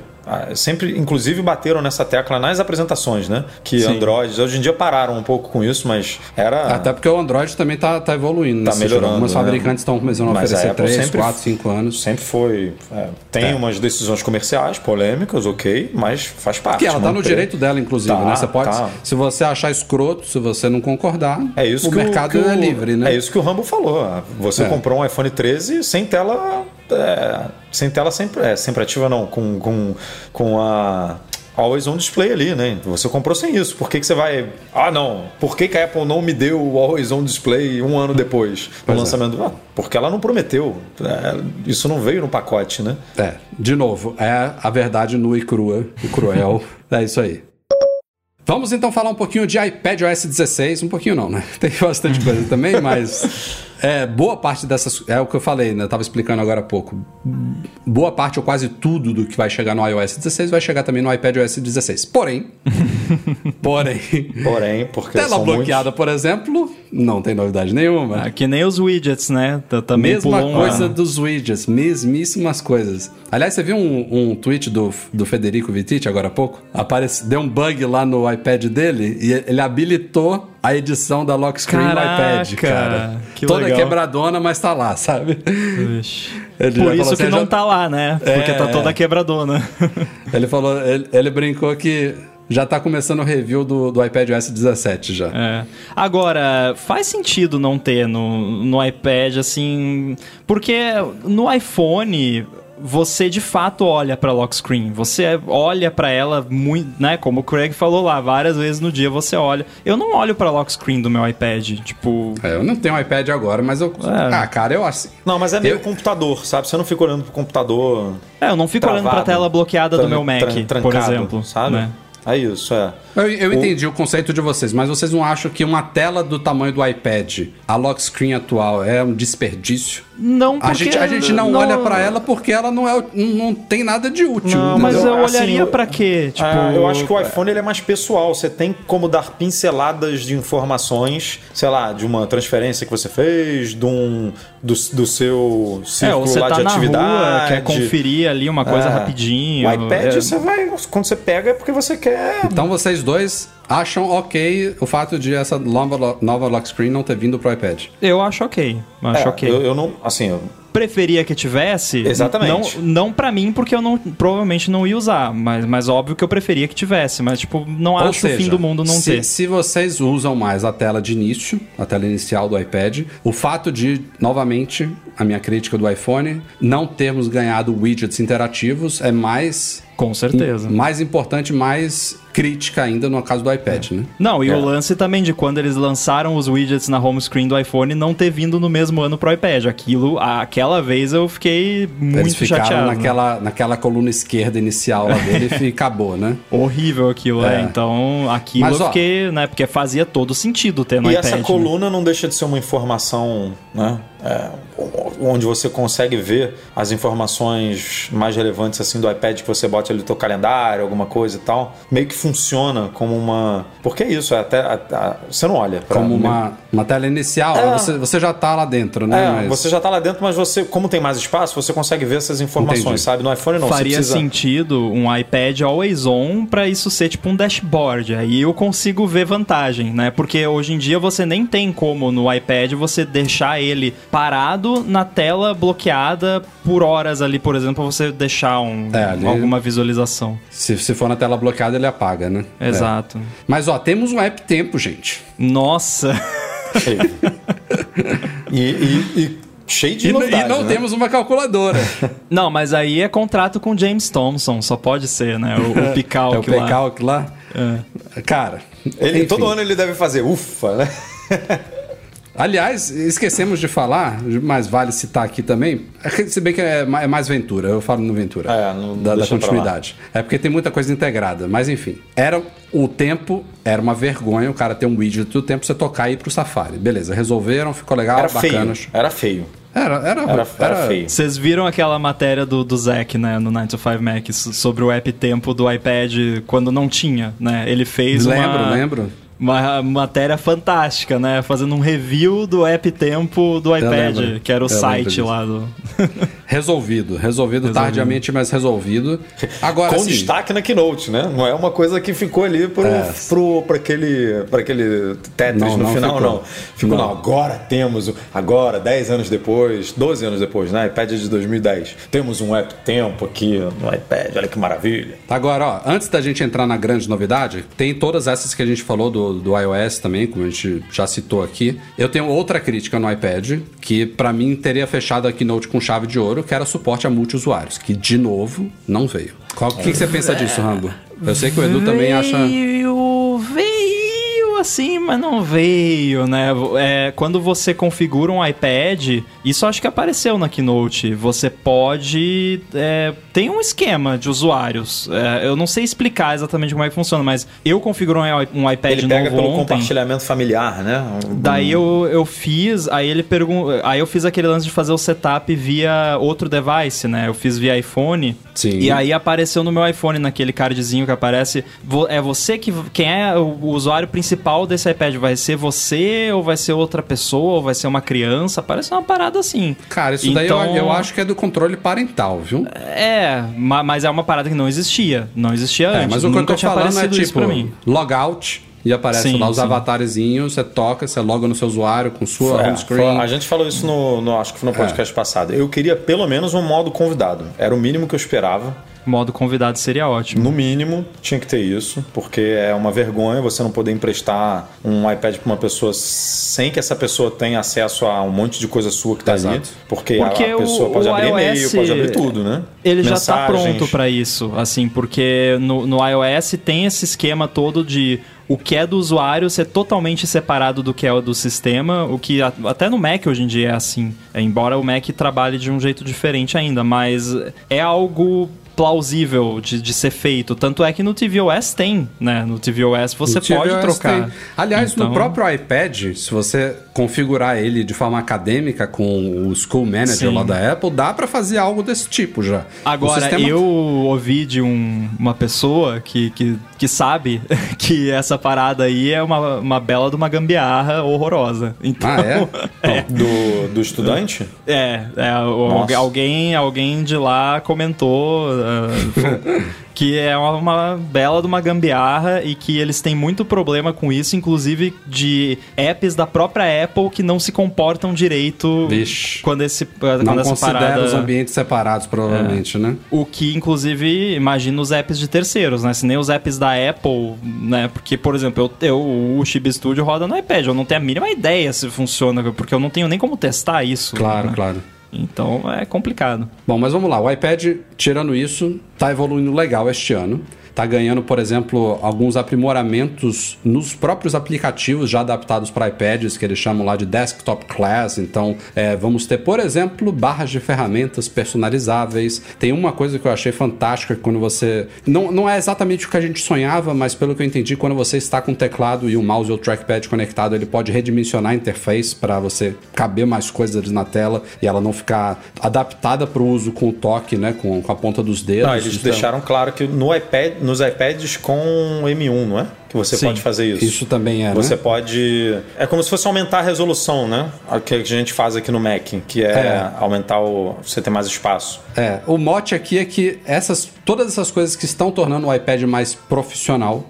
sempre, inclusive, bateram nessa tecla nas apresentações, né? Que Sim. Android, hoje em dia pararam um pouco com isso, mas era. Até porque o Android também tá, tá evoluindo. Tá melhorando, Algumas né? fabricantes estão começando a Mas oferecer Apple 3, sempre- 4, 5 anos. Sempre foi. é, tem umas decisões comerciais polêmicas, ok, mas faz parte. Que ela tá no direito dela, inclusive, Tá, né? Você pode. tá. Se você achar escroto, se você não concordar, É isso o mercado que é livre, né? É isso que o Rambo falou. Você É. comprou um iPhone 13 sem tela. É, sem tela sempre, é, sempre ativa, não. Com, com, com a Always On Display ali, né? Você comprou sem isso. Por que, que você vai. Ah, não. Por que, que a Apple não me deu o Always On Display um ano depois do Pois é. lançamento? Ah, porque ela não prometeu. É, isso não veio no pacote, né? É, de novo, é a verdade nua e crua e cruel. é isso aí. Vamos então falar um pouquinho de iPad OS 16. Um pouquinho não, né? Tem bastante coisa também, mas é, boa parte dessas. É o que eu falei, né? Eu tava explicando agora há pouco. Boa parte ou quase tudo do que vai chegar no iOS 16 vai chegar também no iPad OS 16. Porém. porém. Porém, porque. Tela são bloqueada, por exemplo, não tem novidade nenhuma. Ah, que nem os widgets, né? Também Mesma pulou um coisa ano. dos widgets, mesmíssimas coisas. Aliás, você viu um, um tweet do, do Federico Vittiti agora há pouco? Aparece, deu um bug lá no iPad dele e ele habilitou a edição da lock screen no Caraca, iPad, cara. que Toda legal. quebradona, mas tá lá, sabe? Já Por isso assim, que já- não tá lá, né? Porque É, tá toda quebradona. Ele falou, ele, ele brincou que já tá começando o review do, do iPad OS 17 já. É. Agora, faz sentido não ter no, no iPad, assim. Porque no iPhone. Você de fato olha pra lock screen, você olha pra ela muito, né? Como o Craig falou lá, várias vezes no dia você olha. Eu não olho pra lock screen do meu iPad, tipo, É, eu não tenho iPad agora, mas eu. É. Ah, cara, eu acho. Não, mas é meio Eu- computador, sabe? Você não fica olhando pro computador. é, eu não fico olhando pra travado, tela bloqueada do meu Mac, tran- por trancado, exemplo, Sabe? né? É isso, é. Eu, eu entendi o conceito de vocês, mas vocês não acham que uma tela do tamanho do iPad, a lock screen atual, é um desperdício? Não, porque A gente, a gente não, olha pra ela porque ela não, é, não, não tem nada de útil. Não, mas eu Assim, olharia eu- pra quê? Tipo, É, eu acho que o iPhone ele é mais pessoal. Você tem como dar pinceladas de informações, sei lá, de uma transferência que você fez, de um, do, do seu É, círculo ou você lá tá de na atividade. rua, quer conferir ali uma coisa É. rapidinho. O iPad, é- você vai. Quando você pega é porque você quer. Então vocês dois acham ok o fato de essa nova, nova lock screen não ter vindo pro iPad. Eu acho ok. Acho É, ok. eu, eu não. Assim, eu- Preferia que tivesse. Exatamente. Não, não para mim, porque eu não, provavelmente não ia usar. Mas, mas óbvio que eu preferia que tivesse. Mas, tipo, não Ou acho seja, o fim do mundo não se, ter. se vocês usam mais a tela de início, a tela inicial do iPad, o fato de, novamente, a minha crítica do iPhone, não termos ganhado widgets interativos é mais, Com certeza. mais importante, mais crítica ainda no caso do iPad, né? Não, e É. o lance também de quando eles lançaram os widgets na home screen do iPhone não ter vindo no mesmo ano pro iPad. Aquilo, aquela vez eu fiquei muito Eles ficaram chateado. né? naquela, naquela coluna esquerda inicial lá dele e acabou, né? Horrível aquilo, é. É. Então, aquilo Mas, eu ó, fiquei, né? Porque fazia todo sentido ter no E iPad. essa né? coluna não deixa de ser uma informação, né? É, onde você consegue ver as informações mais relevantes assim do iPad que você bota ali no teu calendário, alguma coisa e tal. Meio que funciona como uma. Porque é isso, é até. a- a- você não olha pra Como uma, uma tela inicial, É. você, você já tá lá dentro, né? É, Mas- você já tá lá dentro, mas você, como tem mais espaço, você consegue ver essas informações, Entendi. sabe? No iPhone não, Faria precisa... sentido um iPad always on pra isso ser tipo um dashboard. Aí eu consigo ver vantagem, né? Porque hoje em dia você nem tem como no iPad você deixar ele parado na tela bloqueada por horas ali, por exemplo, pra você deixar um, É, ali- alguma visualização. Se, se for na tela bloqueada, ele apaga, né? É. Exato. Mas ó, temos um app tempo, gente. Nossa. Cheio. e, e- e cheio de E, novidade, e não né? temos uma calculadora. Não, mas aí é contrato com James Thompson, só pode ser, né? O, o é o Picalc lá. Lá. É. Cara, Ele, todo ano ele deve fazer ufa, né? Aliás, esquecemos de falar, mas vale citar aqui também. Se bem que é é mais Ventura, eu falo no Ventura. É, não- da, da continuidade. É porque tem muita coisa integrada. Mas enfim, era o tempo, era uma vergonha o cara ter um widget do tempo pra você tocar e ir pro Safari. Beleza, resolveram, ficou legal, Era bacana. feio. Era feio. Era, era, Era, era feio. Vocês viram aquela matéria do, do Zack, né, no 9 to 5 Mac, so- sobre o app tempo do iPad quando não tinha, né? Ele fez Lembro, uma, lembro. Uma matéria fantástica, né? Fazendo um review do app tempo do iPad, que era o Eu site lá do... Resolvido, resolvido, tardiamente, mas resolvido. Agora, Com assim, destaque na Keynote, né? Não é uma coisa que ficou ali pro, É. pro, aquele, pra aquele Tetris Não, no não final, ficou. não. Ficou, não. Não. Agora temos, agora, 10 anos depois, 12 anos depois, né? iPad é de 2010. Temos um app tempo aqui no iPad, olha que maravilha. Agora, ó, antes da gente entrar na grande novidade, tem todas essas que a gente falou do, do iOS também, como a gente já citou aqui. Eu tenho outra crítica no iPad, que pra mim teria fechado a Keynote com chave de ouro, primeiro, que era suporte a multiusuários, que de novo não veio. O que, que você pensa disso, Rambo? Eu sei que o Edu também acha. Assim, mas não veio, né? É, quando você configura um iPad, isso acho que apareceu na Keynote. Você pode. é, tem um esquema de usuários. É, eu não sei explicar exatamente como é que funciona, mas eu configuro um, um iPad Ele pega novo pelo ontem. compartilhamento familiar, né? Daí eu, eu fiz, aí ele pergunta, aí eu fiz aquele lance de fazer o setup via outro device, né? Eu fiz via iPhone. Sim. E aí apareceu no meu iPhone naquele cardzinho que aparece, vo- é você que quem é o usuário principal desse iPad vai ser você ou vai ser outra pessoa ou vai ser uma criança? Parece uma parada assim. Cara, isso daí eu, Então- eu acho que é do controle parental, viu? É, ma- mas é uma parada que não existia, não existia É, antes. mas o que eu tô falando é tipo, logout e aparece Sim, lá os sim. avatarezinhos, você toca, você loga no seu usuário com sua É, home screen. a gente falou isso no, no- acho que foi no podcast passado. Eu queria pelo menos um modo convidado. Era o mínimo que eu esperava. Modo convidado seria ótimo. No mínimo, tinha que ter isso, porque é uma vergonha você não poder emprestar um iPad para uma pessoa sem que essa pessoa tenha acesso a um monte de coisa sua que tá ali. Porque, Porque a, a pessoa o- pode o abrir e-mail, iOS, pode abrir tudo, né? Ele já tá Mensagens. pronto pra isso, assim, porque no, no iOS tem esse esquema todo de o que é do usuário ser totalmente separado do que é do sistema, o que até no Mac hoje em dia é assim. Embora o Mac trabalhe de um jeito diferente ainda, mas é algo plausível de, de ser feito. Tanto é que no tvOS tem, né? No tvOS você No pode tvOS trocar. tem. Aliás, no Então- próprio iPad, se você configurar ele de forma acadêmica com o School Manager Sim. lá da Apple, dá pra fazer algo desse tipo já. Agora, sistema- eu ouvi de um- uma pessoa que, que, que sabe que essa parada aí é uma, uma bela de uma gambiarra horrorosa. Então, Ah, é? Do, do estudante? é, é, Nossa. alguém, alguém de lá comentou que é uma, bela de uma gambiarra e que eles têm muito problema com isso, inclusive de apps da própria Apple que não se comportam direito Vixe. quando, esse, quando Não essa parada... os ambientes separados, provavelmente, né? O que, inclusive, imagina os apps de terceiros, né? Se nem os apps da Apple, né? Porque, por exemplo, eu, eu, o Chib Studio roda no iPad. Eu não tenho a mínima ideia se funciona, porque eu não tenho nem como testar isso. Claro, né? claro. Então é complicado. Bom, mas vamos lá. O iPad, tirando isso, tá evoluindo legal este ano. Tá ganhando, por exemplo, alguns aprimoramentos nos próprios aplicativos já adaptados para iPads, que eles chamam lá de Desktop Class. Então, é, vamos ter, por exemplo, barras de ferramentas personalizáveis. Tem uma coisa que eu achei fantástica quando você. Não, não é exatamente o que a gente sonhava, mas pelo que eu entendi, quando você está com o teclado e o mouse ou o trackpad conectado, ele pode redimensionar a interface para você caber mais coisas na tela e ela não ficar adaptada para o uso com o toque, né? Com, com a ponta dos dedos. Não, eles Então, deixaram claro que no iPad, nos iPads com M1, não é? Que você Sim. pode fazer isso. Isso também é, Você né? pode. É como se fosse aumentar a resolução, né? O que a gente faz aqui no Mac, que é, É. aumentar o. você ter mais espaço. É, o mote aqui é que essas, todas essas coisas que estão tornando o iPad mais profissional,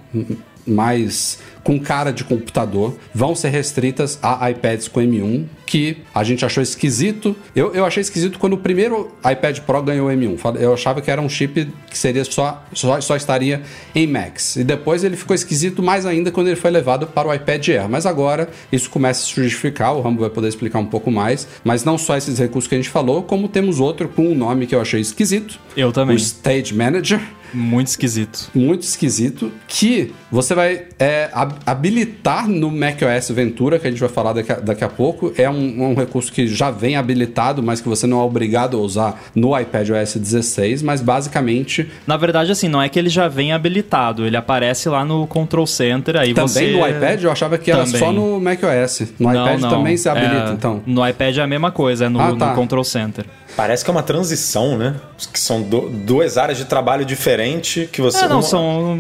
mais com cara de computador, vão ser restritas a iPads com M1, que a gente achou esquisito. Eu, eu achei esquisito quando o primeiro iPad Pro ganhou M1. Fal- Eu achava que era um chip que seria só, só, só estaria em Max. E depois ele ficou esquisito mais ainda quando ele foi levado para o iPad Air. Mas agora isso começa a se justificar, o Rambo vai poder explicar um pouco mais. Mas não só esses recursos que a gente falou, como temos outro com um nome que eu achei esquisito. Eu também. O Stage Manager Muito esquisito. muito esquisito que você vai é, hab- habilitar no macOS Ventura, que a gente vai falar daqui a, daqui a pouco. É um, um recurso que já vem habilitado, mas que você não é obrigado a usar no iPadOS 16, mas basicamente Na verdade, assim, não é que ele já vem habilitado, ele aparece lá no Control Center, aí também você... no iPad eu achava que era Também. só no macOS. No Não, iPad não. também se habilita, É, então. No iPad é a mesma coisa, é no, Ah, tá. no Control Center. Parece que é uma transição, né? Que são do- duas áreas de trabalho diferentes que você. É, não, uma- são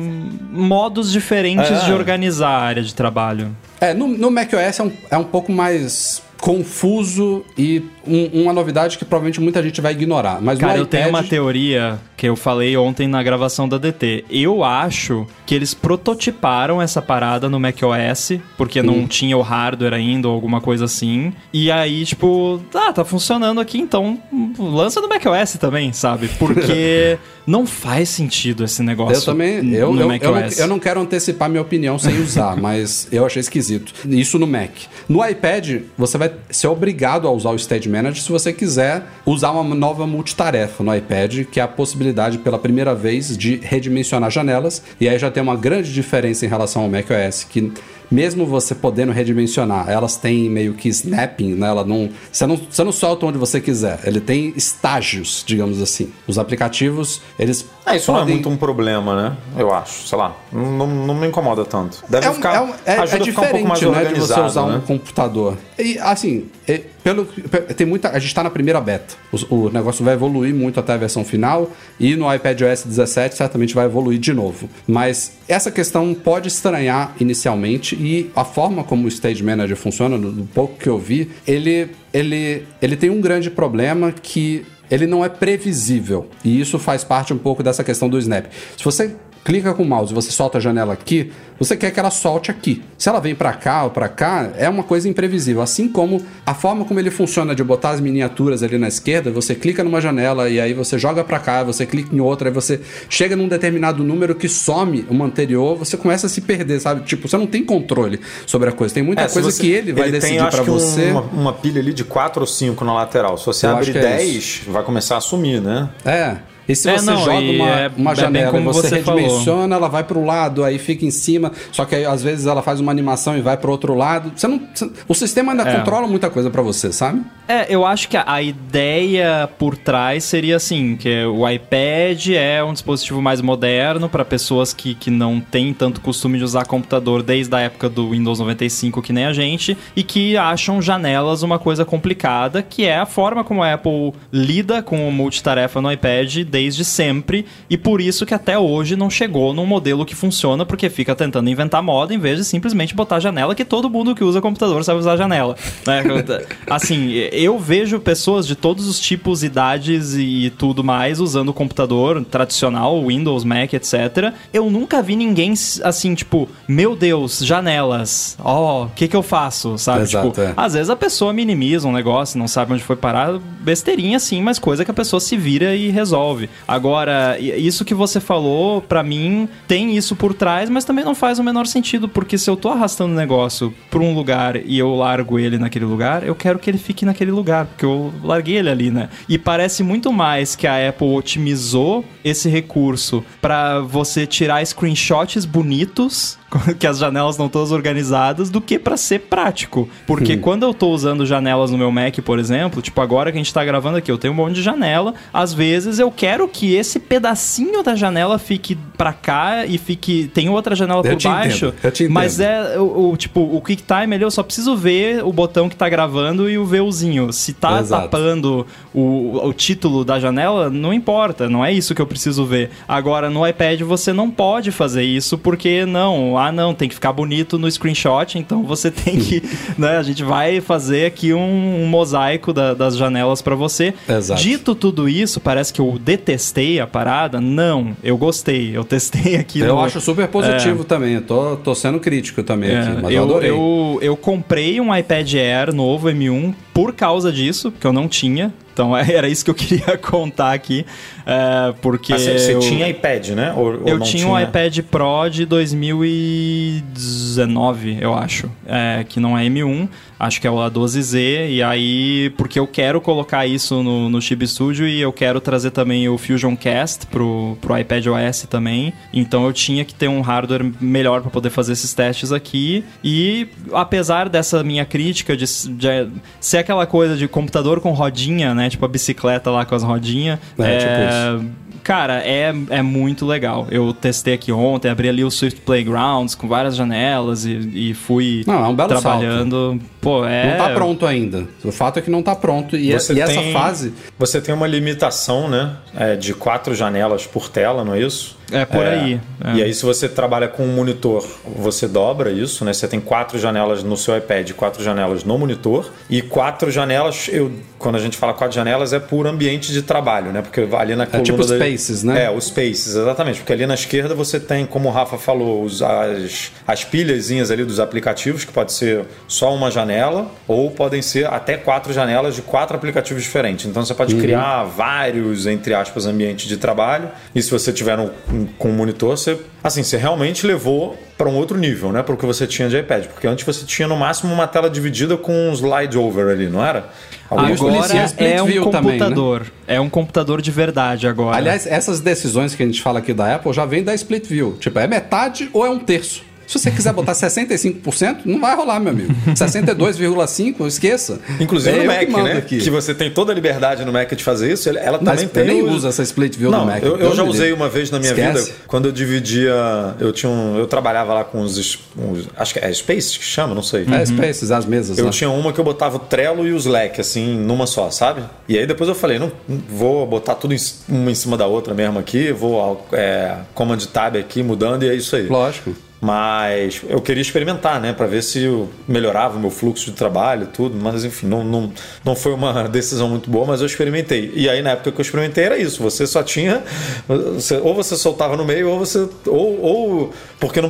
modos diferentes É. de organizar a área de trabalho. É, no, no macOS é um, é um pouco mais confuso e um- uma novidade que provavelmente muita gente vai ignorar. Mas Cara, no eu tenho iPad, uma teoria que eu falei ontem na gravação da DT. Eu acho que eles prototiparam essa parada no macOS, porque não tinha o hardware ainda ou alguma coisa assim. E aí, tipo, ah, tá funcionando aqui, então lança no macOS também, sabe? Porque não faz sentido esse negócio. Eu também. Eu, no eu, eu, não, eu não quero antecipar minha opinião sem usar, mas eu achei esquisito. Isso no Mac. No iPad, você vai ser obrigado a usar o Stage Manager se você quiser usar uma nova multitarefa no iPad, que é a possibilidade pela primeira vez de redimensionar janelas. E aí já tem uma grande diferença em relação ao macOS, que mesmo você podendo redimensionar, elas têm meio que snapping, né? Ela não, você não, você não solta onde você quiser. Ele tem estágios, digamos assim. Os aplicativos, eles É, isso não é podem- muito um problema, né? Eu acho, sei lá. Não, não me incomoda tanto. Deve É, um- ficar. é, um- é- ajuda é a ficar um diferente, pouco mais né, de você usar um né? computador. E, assim, é, pelo, pe- tem muita, a gente está na primeira beta. O, o negócio vai evoluir muito até a versão final e no iPadOS 17 certamente vai evoluir de novo. Mas essa questão pode estranhar inicialmente e a forma como o Stage Manager funciona, do, do pouco que eu vi, ele, ele, ele tem um grande problema que ele não é previsível. E isso faz parte um pouco dessa questão do Snap. Se você clica com o mouse e você solta a janela aqui, você quer que ela solte aqui. Se ela vem pra cá ou pra cá, é uma coisa imprevisível. Assim como a forma como ele funciona de botar as miniaturas ali na esquerda, você clica numa janela e aí você joga pra cá, você clica em outra, aí você chega num determinado número que some uma anterior, você começa a se perder, sabe? Tipo, você não tem controle sobre a coisa. Tem muita É, coisa você- que ele vai tem, decidir um- você. Uma, uma pilha ali de 4 ou 5 na lateral. Se você Eu abre acho que é 10, vai começar a sumir, né? É. E se É, você não, joga uma, é- uma é janela e como você, você falou. redimensiona, ela vai pro lado, aí fica em cima, só que aí às vezes ela faz uma animação e vai pro outro lado. Você não, você- o sistema ainda É. controla muita coisa pra você, sabe? É, eu acho que a, a ideia por trás seria assim, que o iPad é um dispositivo mais moderno para pessoas que, que não têm tanto costume de usar computador desde a época do Windows 95, que nem a gente, e que acham janelas uma coisa complicada, que é a forma como a Apple lida com o multitarefa no iPad desde sempre, e por isso que até hoje não chegou num modelo que funciona, porque fica tentando inventar moda em vez de simplesmente botar janela, que todo mundo que usa computador sabe usar janela. né? assim, eu vejo pessoas de todos os tipos, idades e tudo mais usando computador tradicional, Windows, Mac, etc. Eu nunca vi ninguém assim, tipo, meu Deus, janelas, ó, o que que eu faço, sabe? Exato, tipo, é. às vezes a pessoa minimiza um negócio, não sabe onde foi parar, besteirinha sim, mas coisa que a pessoa se vira e resolve. Agora, isso que você falou, pra mim, tem isso por trás, mas também não faz o menor sentido, porque se eu tô arrastando o negócio pra um lugar e eu largo ele naquele lugar, eu quero que ele fique naquele lugar, porque eu larguei ele ali, né? E parece muito mais que a Apple otimizou esse recurso pra você tirar screenshots bonitos que as janelas não todas organizadas do que pra ser prático. Porque quando eu tô usando janelas no meu Mac, por exemplo, tipo agora que a gente tá gravando aqui, eu tenho um monte de janela, às vezes eu quero que esse pedacinho da janela fique pra cá e fique tem outra janela Eu por baixo. entendo, eu te entendo. Mas é o, o- tipo, o QuickTime ali eu só preciso ver o botão que tá gravando e o VUzinho. Se tá Exato. tapando o, o título da janela, não importa, não é isso que eu preciso ver. Agora no iPad você não pode fazer isso porque não, ah não, tem que ficar bonito no screenshot, então você tem que, né, a gente vai fazer aqui um, um mosaico da- das janelas pra você. Exato. Dito tudo isso, parece que eu detestei a parada. Não, eu gostei, eu testei aqui Eu no- acho super positivo também. Eu tô, tô sendo crítico também é, aqui, mas eu, eu, adorei. eu, eu comprei um iPad Air novo M1 por causa disso, porque eu não tinha. Então era isso que eu queria contar aqui. é, porque. Você, eu, tinha iPad, né? Ou, ou Eu não tinha um iPad Pro de 2019, eu acho. é, que não é M1, acho que é o A12Z. E aí, porque eu quero colocar isso no, no Chib Studio e eu quero trazer também o Fusion Cast pro, pro iPad OS também. Então eu tinha que ter um hardware melhor para poder fazer esses testes aqui. E apesar dessa minha crítica de, de ser aquela coisa de computador com rodinha, né? Tipo a bicicleta lá com as rodinhas. É, tipo isso. Cara, é, é muito legal. Eu testei aqui ontem, abri ali o Swift Playgrounds com várias janelas e, e fui Não, é um belo trabalhando. Pô, é. Não tá pronto ainda. O fato é que não tá pronto. E, Você e essa tem- fase. Você tem uma limitação, né? é, de quatro janelas por tela, não é isso? É por aí. é. E aí, se você trabalha com um monitor, você dobra isso, né? Você tem quatro janelas no seu iPad, quatro janelas no monitor e quatro janelas. Eu, quando a gente fala quatro janelas, é por ambiente de trabalho, né? Porque ali na coluna tipo da- Spaces, né? É, os Spaces, exatamente. Porque ali na esquerda você tem, como o Rafa falou, os- as, as pilhazinhas ali dos aplicativos, que pode ser só uma janela, ou podem ser até quatro janelas de quatro aplicativos diferentes. Então você pode criar vários, entre aspas, ambientes de trabalho. E se você tiver um, com um monitor, você, assim, você realmente levou para um outro nível, né? Para o que você tinha de iPad. Porque antes você tinha no máximo uma tela dividida com um slide over ali, não era? Agora split é um view também, né? computador. É um computador de verdade agora. Aliás, essas decisões que a gente fala aqui da Apple já vem da Split View. Tipo, é metade ou é um terço. Se você quiser botar 65%, não vai rolar, meu amigo. 62,5%, esqueça. Inclusive É no eu Mac, que né? aqui. Que você tem toda a liberdade no Mac de fazer isso. Ela também Mas tem. nem o- usa essa split view Não, no Mac. eu, eu já usei uma vez na minha Esquece. vida quando eu dividia. Eu tinha um, eu trabalhava lá com os, uns- acho que é Space que chama, não sei. É, Spaces, as mesas, Eu né? tinha uma que eu botava o Trello e o Slack, assim, numa só, sabe? E aí depois eu falei, não, vou botar tudo em, uma em cima da outra mesmo aqui, vou é, Command Tab aqui mudando e é isso aí. Lógico. Mas eu queria experimentar, né? Pra ver se melhorava o meu fluxo de trabalho tudo. Mas enfim, não, não, não foi uma decisão muito boa, mas eu experimentei. E aí na época que eu experimentei era isso. Você só tinha. você- ou você soltava no meio, ou você. Ou. ou porque não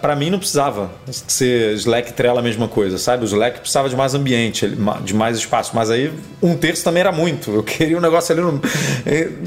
pra mim não precisava ser Slack Trello a mesma coisa, sabe? O Slack precisava de mais ambiente, ele- de mais espaço. Mas aí um terço também era muito. Eu queria um negócio ali no,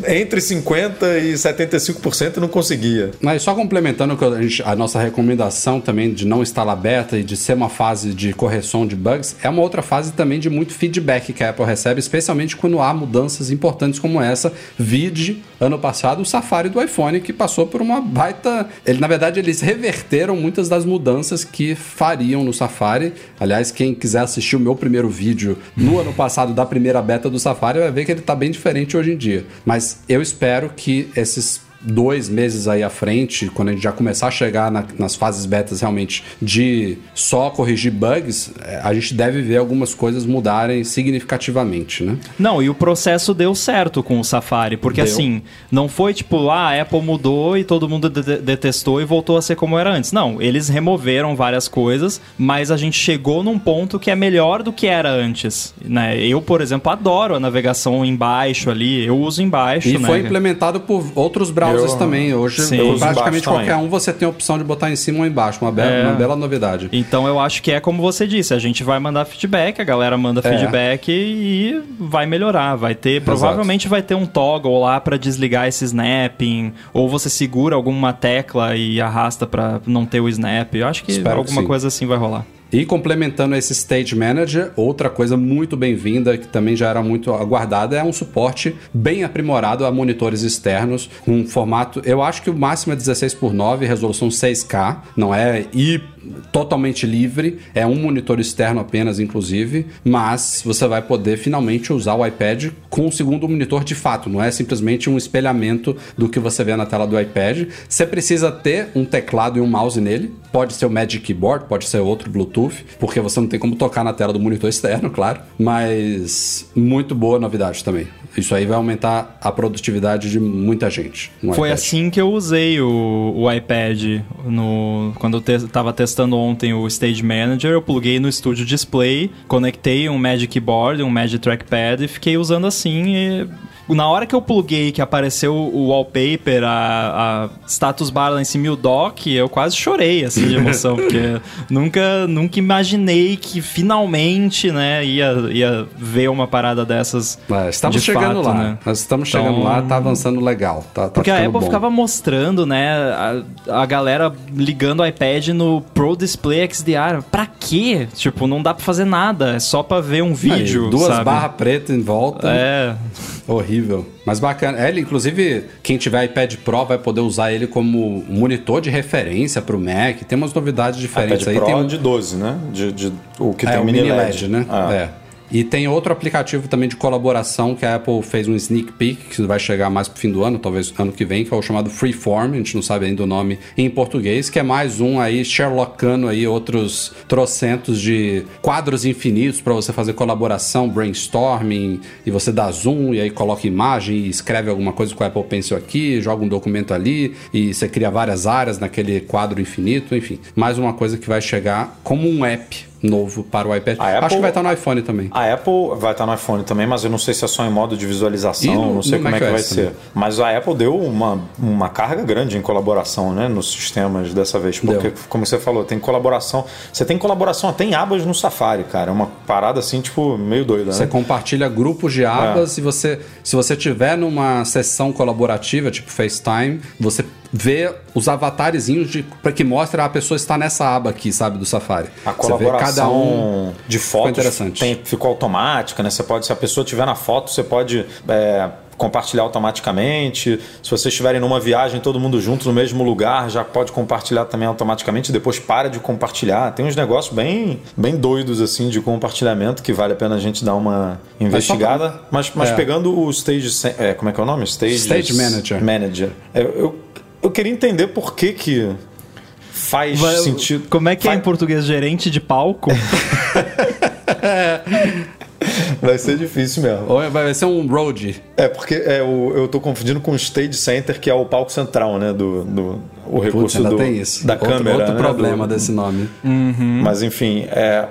entre 50% e 75% e não conseguia. Mas só complementando a, gente- a nossa recomendação também de não estar aberta e de ser uma fase de correção de bugs, é uma outra fase também de muito feedback que a Apple recebe, especialmente quando há mudanças importantes como essa. Vide ano passado o Safari do iPhone que passou por uma baita. Ele, na verdade, eles reverteram muitas das mudanças que fariam no Safari. Aliás, quem quiser assistir o meu primeiro vídeo no ano passado da primeira beta do Safari vai ver que ele está bem diferente hoje em dia. Mas eu espero que esses dois meses aí à frente, quando a gente já começar a chegar na- nas fases betas realmente de só corrigir bugs, eh, a gente deve ver algumas coisas mudarem significativamente, né? Não, e o processo deu certo com o Safari, porque Deu. assim, não foi tipo, ah, a Apple mudou e todo mundo de- detestou e voltou a ser como era antes. Não, eles removeram várias coisas, mas a gente chegou num ponto que é melhor do que era antes, né? Eu, por exemplo, adoro a navegação embaixo ali, eu uso embaixo, E né? foi implementado por outros browsers Eu- também. Hoje, Sim. Praticamente qualquer também. um você tem a opção de botar em cima ou embaixo. Uma bela, É. uma bela novidade. Então eu acho que é como você disse, a gente vai mandar feedback, a galera manda É. feedback e vai melhorar, vai ter, provavelmente vai ter um toggle lá pra desligar esse snapping, ou você segura alguma tecla e arrasta pra não ter o snap. Eu acho que Espero que alguma sim. coisa assim vai rolar. E complementando esse Stage Manager, outra coisa muito bem-vinda, que também já era muito aguardada, é um suporte bem aprimorado a monitores externos, com um formato, eu acho que o máximo é 16 por 9, resolução 6K, não é e totalmente livre, é um monitor externo apenas, inclusive, mas você vai poder finalmente usar o iPad com o segundo monitor de fato, não é simplesmente um espelhamento do que você vê na tela do iPad. Você precisa ter um teclado e um mouse nele, pode ser o Magic Keyboard, pode ser outro Bluetooth, porque você não tem como tocar na tela do monitor externo, claro, mas muito boa novidade também. Isso aí vai aumentar a produtividade de muita gente. Foi iPad. assim que eu usei o, o iPad no, quando eu te, tava testando ontem o Stage Manager. Eu pluguei no Studio Display, conectei um Magic Keyboard, um Magic Trackpad e fiquei usando assim. E na hora que eu pluguei, que apareceu o wallpaper, a, a status bar lá em cima e o dock, eu quase chorei assim de emoção, porque nunca, nunca imaginei que finalmente, né, ia, ia ver uma parada dessas. É, estamos de chegando fato, lá. né? Nós estamos chegando Então- lá, tá avançando legal. Tá, tá Porque a Apple bom. ficava mostrando, né, a, a galera ligando o iPad no Pro Display XDR. Pra quê? Tipo, não dá pra fazer nada, é só pra ver um Aí, vídeo, duas sabe? barras pretas em volta. É, Horrível. Mas bacana. É, Ele, inclusive, quem tiver iPad Pro vai poder usar ele como monitor de referência pro Mac. Tem umas novidades diferentes iPad aí. Pro tem um- de 12, né? De, de- o que é, tem o mini mini LED, LED, né? Ah. É. E tem outro aplicativo também de colaboração que a Apple fez um sneak peek, que vai chegar mais pro fim do ano, talvez ano que vem, que é o chamado Freeform, a gente não sabe ainda o nome em português, que é mais um aí Sherlockano aí outros trocentos de quadros infinitos para você fazer colaboração, brainstorming, e você dá zoom e aí coloca imagem e escreve alguma coisa com o Apple Pencil aqui, joga um documento ali e você cria várias áreas naquele quadro infinito, enfim. Mais uma coisa que vai chegar como um app novo para o iPad. Apple- Acho que vai estar no iPhone também. A Apple vai estar no iPhone também, mas eu não sei se é só em modo de visualização, no- não sei como é que vai macOS ser. Mas a Apple deu uma, uma carga grande em colaboração, né, nos sistemas dessa vez, porque Deu. como você falou, tem colaboração, você tem colaboração até em abas no Safari, cara, é uma parada assim, tipo, meio doida, Você né? compartilha grupos de abas e você, se você tiver numa sessão colaborativa, tipo FaceTime, você vê os avatarezinhos de para que mostra a pessoa está nessa aba aqui, sabe, do Safari. A colaboração cada um. de fotos interessante. tem- ficou automática, né? Você pode, se a pessoa estiver na foto, você pode é, compartilhar automaticamente. Se vocês estiverem numa viagem, todo mundo junto no mesmo lugar, já pode compartilhar também automaticamente. Depois para de compartilhar. Tem uns negócios bem, bem doidos assim de compartilhamento que vale a pena a gente dar uma investigada. Mas, mas É. pegando o Stage, é, como é que é o nome? Stage, Stage Manager. Manager. É, Eu, eu queria entender por que que faz Vai- sentido. Como é que é Faz- em português? Gerente de palco? Vai ser difícil mesmo. Ou vai ser um road. É, porque é, o, eu tô confundindo com o Stage Center, que é o palco central, né? Do, do o Putz, recurso do, tem isso. da outro, câmera. Outro né, problema do- desse nome. Mas enfim, é.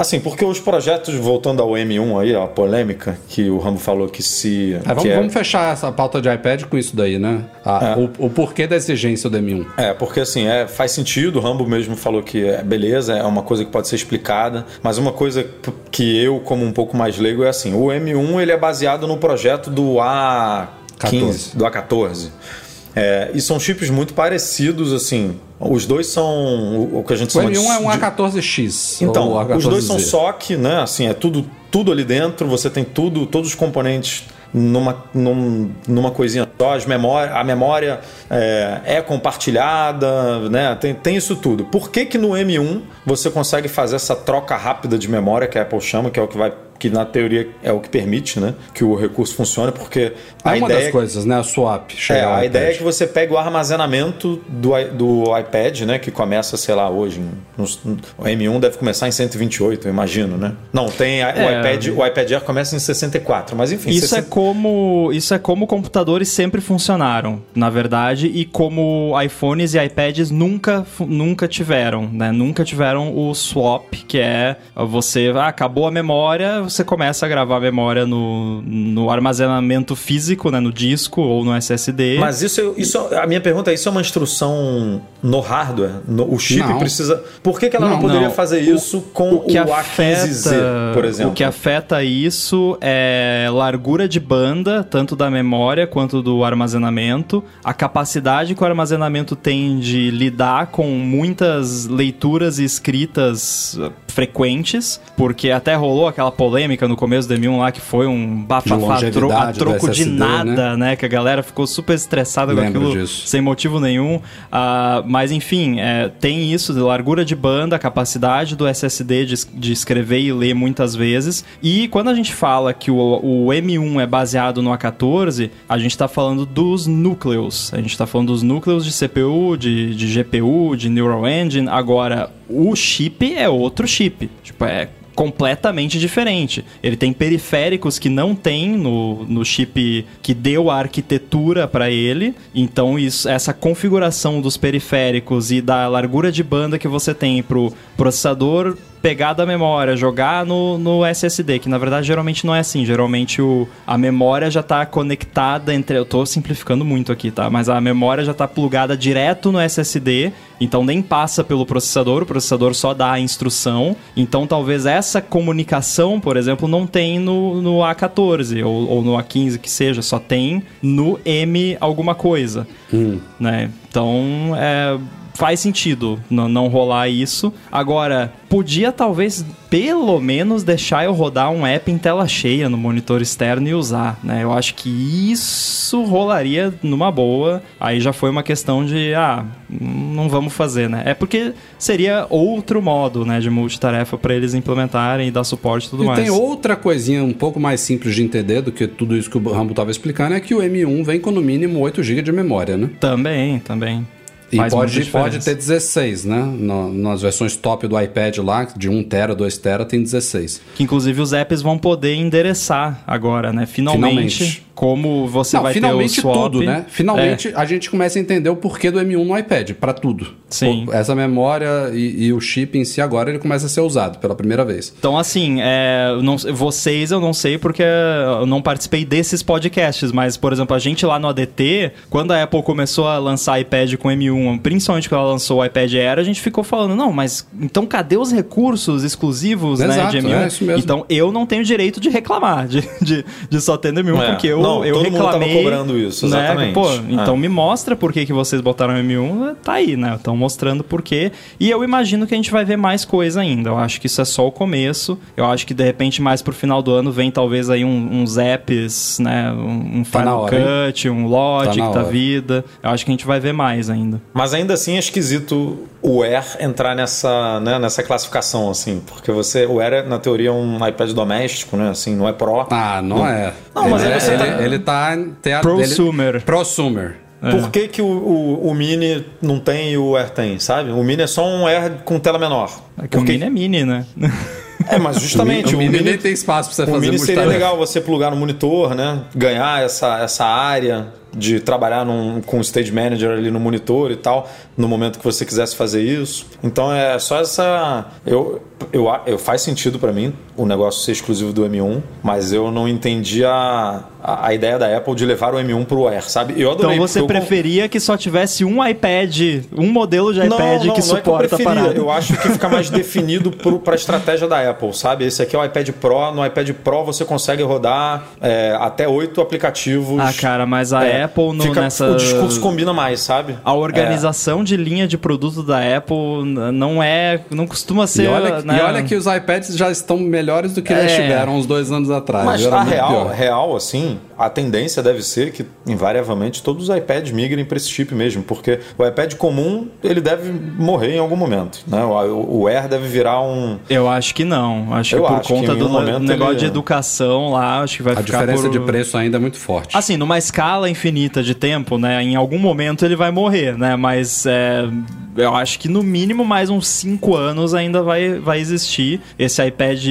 Assim, porque os projetos, voltando ao M1 aí, a polêmica que o Rambo falou que se. É, vamos, que é- vamos fechar essa pauta de iPad com isso daí, né? Ah, É. o, o porquê da exigência do M1. É, porque assim, é, faz sentido, o Rambo mesmo falou que é beleza, é uma coisa que pode ser explicada, mas uma coisa que eu, como um pouco mais leigo, é assim, o M1 ele é baseado no projeto do A15, 14. do A14. É, e são chips muito parecidos, assim, os dois são o, que a gente O chama M1 é um de... A14X. Então, os dois são A14Z. SOC, né? Assim, é tudo, tudo ali dentro, você tem tudo, todos os componentes numa, num- numa coisinha só, as memória, a memória é, é compartilhada, né? Tem, tem isso tudo. Por que que no M1 você consegue fazer essa troca rápida de memória que a Apple chama, que é o que vai que na teoria é o que permite, né, que o recurso funcione, porque a É uma ideia das coisas, né? A swap. é, a iPad. ideia é que você pegue o armazenamento do, do iPad, né? Que começa, sei lá, hoje. o M1 deve começar em 128, eu imagino, né? Não, tem a- o, É. iPad, o iPad Air começa em 64, mas enfim. Isso é 60 como isso é como computadores sempre funcionaram, na verdade, e como iPhones e iPads nunca nunca tiveram, né? Nunca tiveram o swap, que é você ah, acabou a memória, você começa a gravar a memória no, no armazenamento físico, né, no disco ou no SSD. Mas isso, isso, a minha pergunta é: isso é uma instrução no hardware? No- o chip Não. precisa. Por que, que ela não, Não, poderia não. fazer isso com o, que A15Z, por exemplo? O que afeta isso é largura de banda, tanto da memória quanto do armazenamento, a capacidade que o armazenamento tem de lidar com muitas leituras e escritas frequentes, porque até rolou aquela polêmica no começo do M1 lá que foi um bafafá tro- a troco de SSD, nada, né? Que a galera ficou super estressada com Lembro aquilo disso. sem motivo nenhum. Ah, mas enfim, é, tem isso de largura de banda, capacidade do SSD de, de escrever e ler muitas vezes. E quando a gente fala que o, o M1 é baseado no A14, a gente está falando dos núcleos. A gente está falando dos núcleos de CPU, de, de GPU, de Neural Engine. Agora, o chip é outro chip. Tipo, é completamente diferente. Ele tem periféricos que não tem no, no chip que deu a arquitetura para ele. Então isso, essa configuração dos periféricos e da largura de banda que você tem pro processador pegar da memória, jogar no, no SSD, que na verdade geralmente não é assim. Geralmente o, a memória já está conectada entre. Eu tô simplificando muito aqui, tá? Mas a memória já está plugada direto no SSD, então nem passa pelo processador, o processador só dá a instrução. Então talvez essa comunicação, por exemplo, não tem no, no A14 ou, ou no A15 que seja, só tem no M alguma coisa, né? Então é faz sentido não, não rolar isso. Agora, podia talvez pelo menos deixar eu rodar um app em tela cheia no monitor externo e usar, né? Eu acho que isso rolaria numa boa. Aí já foi uma questão de, ah, não vamos fazer, né? É porque seria outro modo, né, de multitarefa para eles implementarem e dar suporte e tudo E mais. tem outra coisinha um pouco mais simples de entender do que tudo isso que o Rambo estava explicando, é que o M1 vem com no mínimo 8 GB de memória, né? Também, também. E Faz pode, pode ter 16, né? No- nas versões top do iPad lá, de 1 tera, 2 tera, tem 16. Que inclusive os apps vão poder endereçar agora, né? Finalmente, Finalmente. Como você Não, vai finalmente ter o swap. tudo, né? Finalmente a gente começa a entender o porquê do M1 no iPad, pra tudo. Sim. Essa memória e, e o chip em si agora ele começa a ser usado pela primeira vez. Então, assim, é, não- vocês eu não sei porque eu não participei desses podcasts, mas, por exemplo, a gente lá no ADT, quando a Apple começou a lançar iPad com M1, principalmente quando ela lançou o iPad Air, a gente ficou falando, não, mas então cadê os recursos exclusivos né, Exato, de M1? é isso mesmo. Então, eu não tenho direito de reclamar de, de, de só ter no M1, É, porque eu, não, eu todo mundo tava reclamei. cobrando isso, né? exatamente. Pô, então É. me mostra por que, que vocês botaram M1, tá aí, né? Estão mostrando por quê. E eu imagino que a gente vai ver mais coisa ainda. Eu acho que isso é só o começo. Eu acho que de repente mais pro final do ano vem talvez aí um- uns apps, né? Um, um Tá na Final hora, Cut, um Logic Tá da vida. Eu acho que a gente vai ver mais ainda. Mas ainda assim é esquisito o Air entrar nessa, né, nessa classificação, assim. Porque você, o Air é, na teoria, um iPad doméstico, né? Assim, não é Pro. Ah, não, é. Não, mas ele, aí você ele, tá- ele tá... tem a- Prosumer. ele- Prosumer. Por que, que o, o, o Mini não tem e o Air tem, sabe? O Mini é só um Air com tela menor. É que o Porque- Mini é Mini, né? É, mas justamente o, Mini nem tem espaço pra você O fazer mini seria legal você plugar no monitor, né? Ganhar essa, essa área de trabalhar num, com o Stage Manager ali no monitor e tal, no momento que você quisesse fazer isso. Então é só essa. Eu, eu, eu faz sentido pra mim o negócio ser exclusivo do M1, mas eu não entendi a, a, a ideia da Apple de levar o M1 pro Air, sabe? Eu Então adorei. você porque eu- preferia que só tivesse um iPad, um modelo de iPad que suporta é que eu a parada. preferia. Eu acho que fica mais definido para a estratégia da Apple, sabe? Esse aqui é o iPad Pro. No iPad Pro você consegue rodar é, até oito aplicativos. Ah, cara, mas a É, Apple no, fica- nessa. O discurso combina mais, sabe? A organização de linha de produto da Apple não é. não costuma ser. E olha, né? e olha que os iPads já estão melhores do que É. já estiveram uns dois anos atrás. Mas Era a real, pior. real, assim, a tendência deve ser que, invariavelmente, todos os iPads migrem para esse chip mesmo, porque o iPad comum, ele deve morrer em algum momento, né? O, o Air deve virar um... Eu acho que não. Acho Eu que por acho que conta em do momento negócio ele- de educação lá, acho que vai A ficar diferença por... de preço ainda é muito forte. Assim, numa escala infinita de tempo, né? Em algum momento ele vai morrer, né? Mas é, eu acho que no mínimo mais uns 5 anos ainda vai, vai existir esse iPad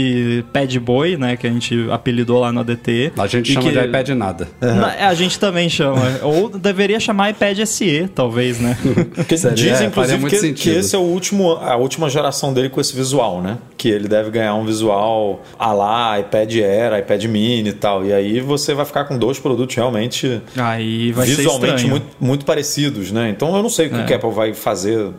Pad Boy, né? Que a gente apelidou lá no ADT. a gente chama que- de iPad nada. Na- é, A gente também chama. Ou deveria chamar iPad SE, talvez, né? Porque Seria- dizem, é, inclusive, que, que esse é o último, a última geração dele com esse visual, né? Que ele deve ganhar um visual a lá, iPad Air, iPad Mini e tal. E aí você vai ficar com dois produtos realmente Aí vai ser visualmente muito, muito parecidos, né? Então eu não sei o que É. o que Apple vai fazer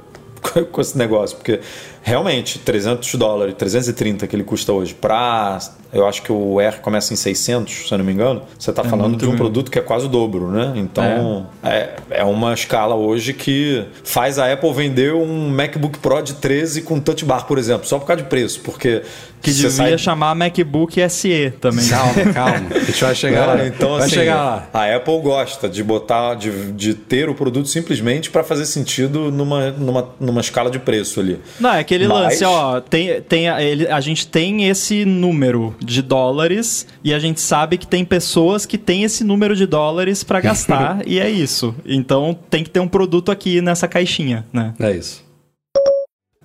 com- esse negócio, porque realmente 300 dólares, 330 que ele custa hoje, pra. Eu acho que o Air começa em 600, se eu não me engano. Você está falando muito de um mesmo. produto que é quase o dobro, né? Então é. É, uma escala hoje que faz a Apple vender um MacBook Pro de 13 com Touch Bar, por exemplo, só por causa de preço, porque Que você devia sai- chamar MacBook SE também. Calma, calma. A gente vai chegar lá. É, então, vai assim, chegar lá. a Apple gosta de botar, de, de ter o produto simplesmente para fazer sentido numa, numa, numa escala de preço ali. Não, é aquele Mas- lance, ó, tem, tem a, ele- a gente tem esse número de dólares e a gente sabe que tem pessoas que têm esse número de dólares pra gastar e é isso. Então tem que ter um produto aqui nessa caixinha, né? É isso.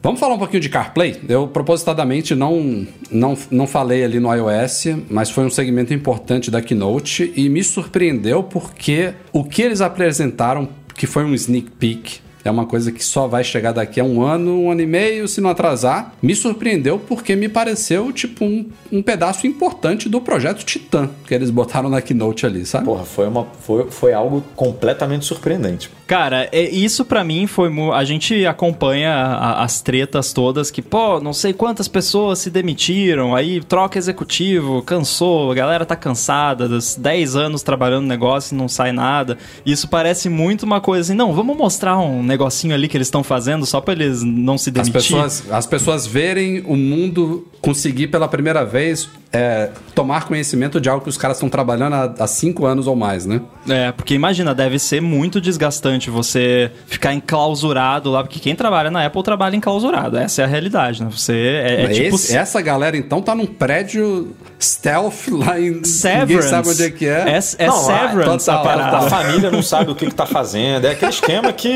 Vamos falar um pouquinho de CarPlay? Eu propositadamente não, não, não falei ali no iOS, mas foi um segmento importante da Keynote e me surpreendeu porque o que eles apresentaram, que foi um sneak peek, é uma coisa que só vai chegar daqui a um ano, um ano e meio, se não atrasar. Me surpreendeu porque me pareceu tipo um, um pedaço importante do projeto Titan que eles botaram na Keynote ali, sabe? Porra, foi, uma, foi, foi algo completamente surpreendente. Cara, é- isso pra mim foi. A gente acompanha a- as tretas todas que, pô, não sei quantas pessoas se demitiram, aí troca executivo, cansou, a galera tá cansada, dos 10 anos trabalhando no negócio e não sai nada. Isso parece muito uma coisa assim, não, vamos mostrar um negocinho ali que eles estão fazendo só pra eles não se As demitir. pessoas, as pessoas verem o mundo conseguir pela primeira vez é, tomar conhecimento de algo que os caras estão trabalhando há, há cinco anos ou mais, né? É, porque imagina, deve ser muito desgastante você ficar enclausurado lá, porque quem trabalha na Apple trabalha enclausurado. Essa é a realidade, né? Você é, é tipo Esse- essa galera, então, tá num prédio stealth lá em... Ninguém Severance. sabe onde é que é. É, é Não, Severance total, a parada. A família não sabe o que, que tá fazendo. É aquele esquema que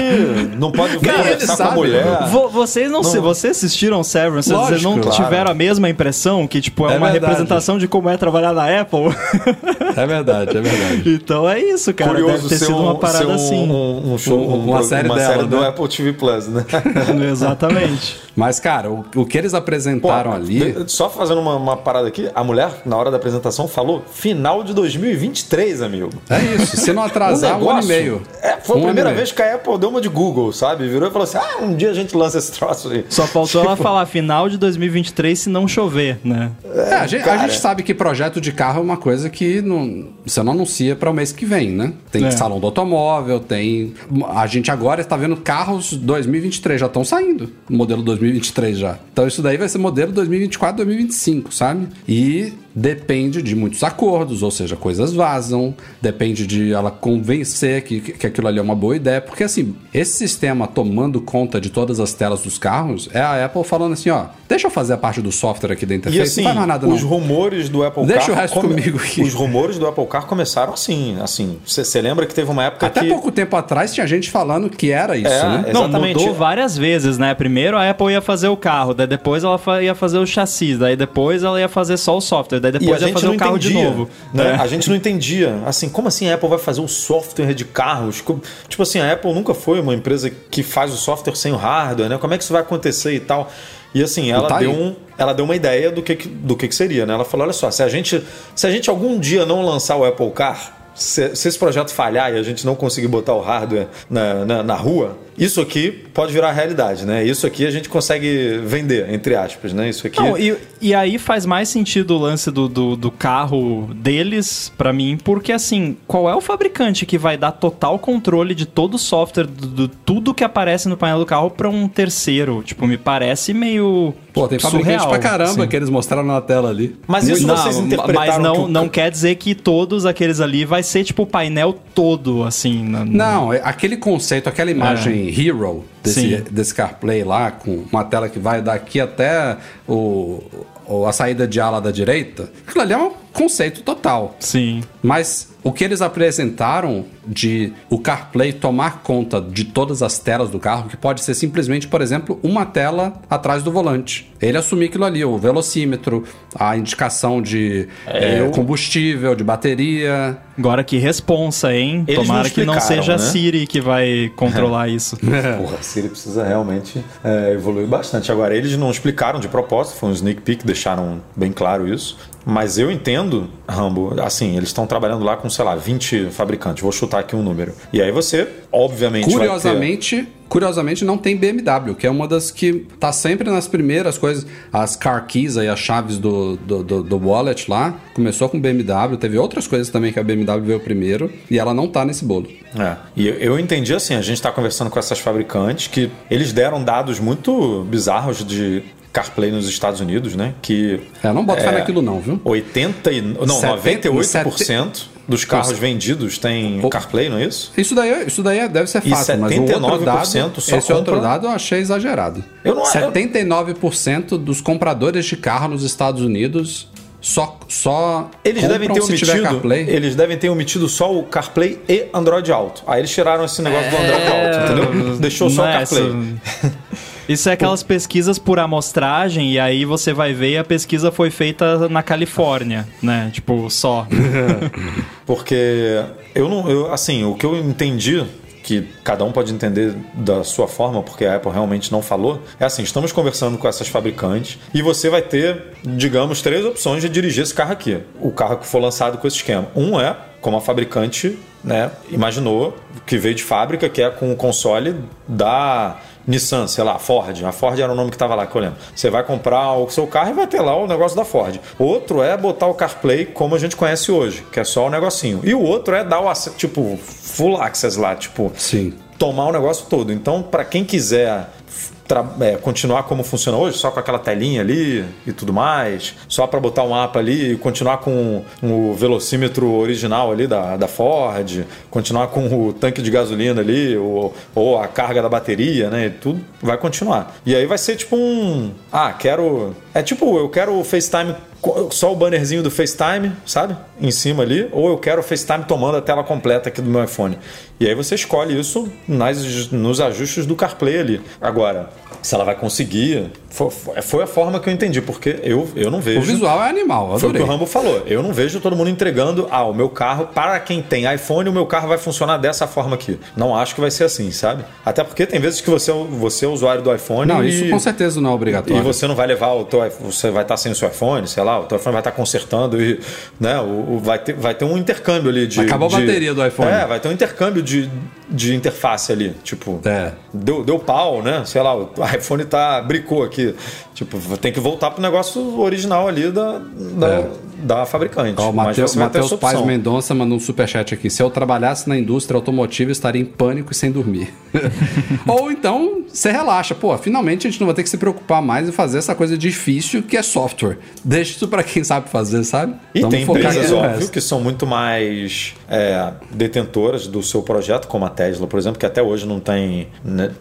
não pode Cara, conversar com a mulher. Vo- vocês não, se vocês assistiram Severance, vocês Lógico, não claro. tiveram a mesma impressão que tipo é, É uma verdade. representação de como é trabalhar na Apple? É verdade, é verdade. então é isso, cara. Curioso Deve ter sido um, uma parada um, assim. um, um show, Um- um- uma série dela, do né? Apple TV Plus, né? Exatamente. Mas, cara, o, o que eles apresentaram ali... de- Só fazendo uma, uma parada aqui, a mulher, na hora da apresentação, falou final de 2023, amigo. É isso, se não atrasar, um ano e meio. É, foi Um a primeira vez que a Apple deu uma de Google, sabe? Virou e falou assim: ah, um dia a gente lança esse troço aí. Só faltou ela falar final de 2023 se não chover, né? É, a, gente, a cara. gente sabe que projeto de carro é uma coisa que não, você não anuncia para o mês que vem, né? Tem É. salão do automóvel, tem. A gente agora está vendo carros 2023, já estão saindo. Modelo 2023 já. Então isso daí vai ser modelo 2024, 2025, sabe? E depende de muitos acordos, ou seja, coisas vazam, depende de ela convencer que, que aquilo ali é uma boa ideia, porque assim, esse sistema tomando conta de todas as telas dos carros é a Apple falando assim, ó, deixa eu fazer a parte do software aqui da E interface, assim, não faz mais nada os não. rumores do Apple Deixa Car. o resto comigo aqui. Os rumores do Apple Car começaram assim. assim Você lembra que teve uma época Até que. pouco tempo atrás tinha gente falando que era isso, É, né? Não, Exatamente. mudou várias vezes, né? Primeiro a Apple ia fazer o carro, daí depois ela ia fazer o chassi, daí depois ela ia fazer só o software, daí E a depois gente fazer não o carro entendia, de novo. né? É. A gente não entendia. Assim, como assim a Apple vai fazer o software de carros? Tipo assim, a Apple nunca foi uma empresa que faz o software sem o hardware, né? Como é que isso vai acontecer e tal? E assim, ela tá deu, um, ela deu uma ideia do que, que- do que, que seria, né? Ela falou: olha só, se a gente, se a gente algum dia não lançar o Apple Car, se, se esse projeto falhar e a gente não conseguir botar o hardware na, na, na rua, isso aqui pode virar realidade, né? Isso aqui a gente consegue vender, entre aspas, né? Isso aqui. Não, e, e aí faz mais sentido o lance do, do, do carro deles, pra mim, porque assim, qual é o fabricante que vai dar total controle de todo o software, do- tudo que aparece no painel do carro pra um terceiro? Tipo, me parece meio. Pô, tem fabricante surreal, pra caramba assim. que eles mostraram na tela ali. Mas isso não, vocês interpretaram mas que não, o- não quer dizer que todos aqueles ali vai ser tipo o painel todo, assim. na- Não, é aquele conceito, aquela imagem Hero desse, Sim. desse CarPlay lá, com uma tela que vai daqui até o, o- a saída de ala da direita, aquilo ali é um conceito total. Sim. Mas o que eles apresentaram de o CarPlay tomar conta de todas as telas do carro, que pode ser simplesmente, por exemplo, uma tela atrás do volante. Ele assumir aquilo ali, o velocímetro, a indicação de É, eh, eu- combustível, de bateria. Agora que responsa, hein? Eles Tomara não que não seja a né? Siri que vai controlar isso. Porra, a Siri precisa realmente é, evoluir bastante. Agora, eles não explicaram de propósito, foi um sneak peek, deixaram bem claro isso. Mas eu entendo, Rambo, assim, eles estão trabalhando lá com, sei lá, 20 fabricantes. Vou chutar aqui um número. E aí você, obviamente, vai ter... Curiosamente, curiosamente não tem BMW, que é uma das que tá sempre nas primeiras coisas. As car keys aí, as chaves do, do, do- do wallet lá, começou com BMW, teve outras coisas também que a BMW veio primeiro, e ela não tá nesse bolo. É, e eu- eu entendi assim, a gente está conversando com essas fabricantes que eles deram dados muito bizarros de CarPlay nos Estados Unidos, né? Que É, não bota fé naquilo não, viu? 80 e, não, Sete- 98% dos carros Nossa. vendidos têm Pô. CarPlay, não é isso? Isso daí, é- isso daí é- deve ser fácil, mas o outro 79% dado, só esse outro compra- dado eu achei exagerado. Eu não- 79% dos compradores de carro nos Estados Unidos só só Eles devem ter se tiver omitido, CarPlay. eles devem ter omitido só o CarPlay e Android Auto. Aí eles tiraram esse negócio do Android Auto, entendeu? Deixou só o é, CarPlay. isso- é aquelas pesquisas por amostragem, e aí você vai ver e a pesquisa foi feita na Califórnia, né? Tipo, só. Porque eu não, eu, assim, o que eu entendi que cada um pode entender da sua forma, porque a Apple realmente não falou, é assim, estamos conversando com essas fabricantes e você vai ter, digamos, três opções de dirigir esse carro aqui. O carro que for lançado com esse esquema. Um é como a fabricante, né, imaginou, que veio de fábrica, que é com o console da Nissan, sei lá, Ford. A Ford era o nome que estava lá, que eu lembro. Você vai comprar o seu carro e vai ter lá o negócio da Ford. Outro é botar o CarPlay como a gente conhece hoje, que é só o negocinho. E o outro é dar o tipo, full access lá, tipo, Sim. tomar o negócio todo. Então, para quem quiser é, continuar como funciona hoje, só com aquela telinha ali e tudo mais, só para botar um mapa ali e continuar com o velocímetro original ali da, da Ford, continuar com o tanque de gasolina ali, ou, ou a carga da bateria, né? Tudo vai continuar. E aí vai ser tipo um. Ah, quero. É tipo, eu quero o FaceTime só o bannerzinho do FaceTime, sabe? Em cima ali, ou eu quero o FaceTime tomando a tela completa aqui do meu iPhone. E aí você escolhe isso nas, nos ajustes do CarPlay ali. Agora, se ela vai conseguir, foi, foi a forma que eu entendi, porque eu, eu não vejo. O visual é animal, eu Foi o que adorei. o Rambo falou. Eu não vejo todo mundo entregando, ah, o meu carro, para quem tem iPhone, o meu carro vai funcionar dessa forma aqui. Não acho que vai ser assim, sabe? Até porque tem vezes que você, é você é usuário do iPhone Não, e... isso com certeza não é E obrigatório. você não vai levar o teu você vai estar sem o seu iPhone, sei lá, o teu iPhone vai estar consertando e, né, o, o- vai, ter, vai ter um intercâmbio ali de... Acabou a de- bateria do iPhone. É, vai ter um intercâmbio de, de interface ali, tipo... É. Deu, deu pau, né? Sei lá, o iPhone tá bricou aqui. Tipo, tem que voltar pro negócio original ali da, da, É. da fabricante. Ó, o Matheus Paz. Mendonça mandou um superchat aqui. Se eu trabalhasse na indústria automotiva, eu estaria em pânico e sem dormir. Ou então, você relaxa. Pô, finalmente a gente não vai ter que se preocupar mais em fazer essa coisa difícil que é software. Deixa isso pra quem sabe fazer, sabe? E Vamos tem empresas, óbvio, que são muito mais é, detentoras do seu projeto, como a Tesla, por exemplo, que até hoje não tem né,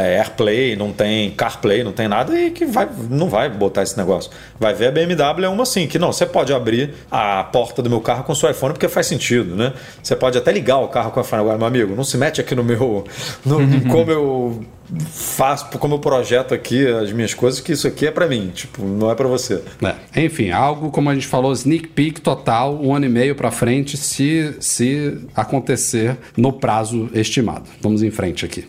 é, AirPlay, não tem CarPlay, não tem nada, e que vai, não vai botar esse negócio. Vai ver a BMW é uma assim, que não, você pode abrir a porta do meu carro com o seu iPhone porque faz sentido, né? Você pode até ligar o carro com o iPhone. Agora, meu amigo, não se mete aqui no meu... No, em como eu faço, como eu projeto aqui as minhas coisas, que isso aqui é pra mim, tipo, não é pra você. É, Enfim, algo como a gente falou, sneak peek total, um ano e meio pra frente, se, se acontecer no prazo estimado. Vamos em frente aqui.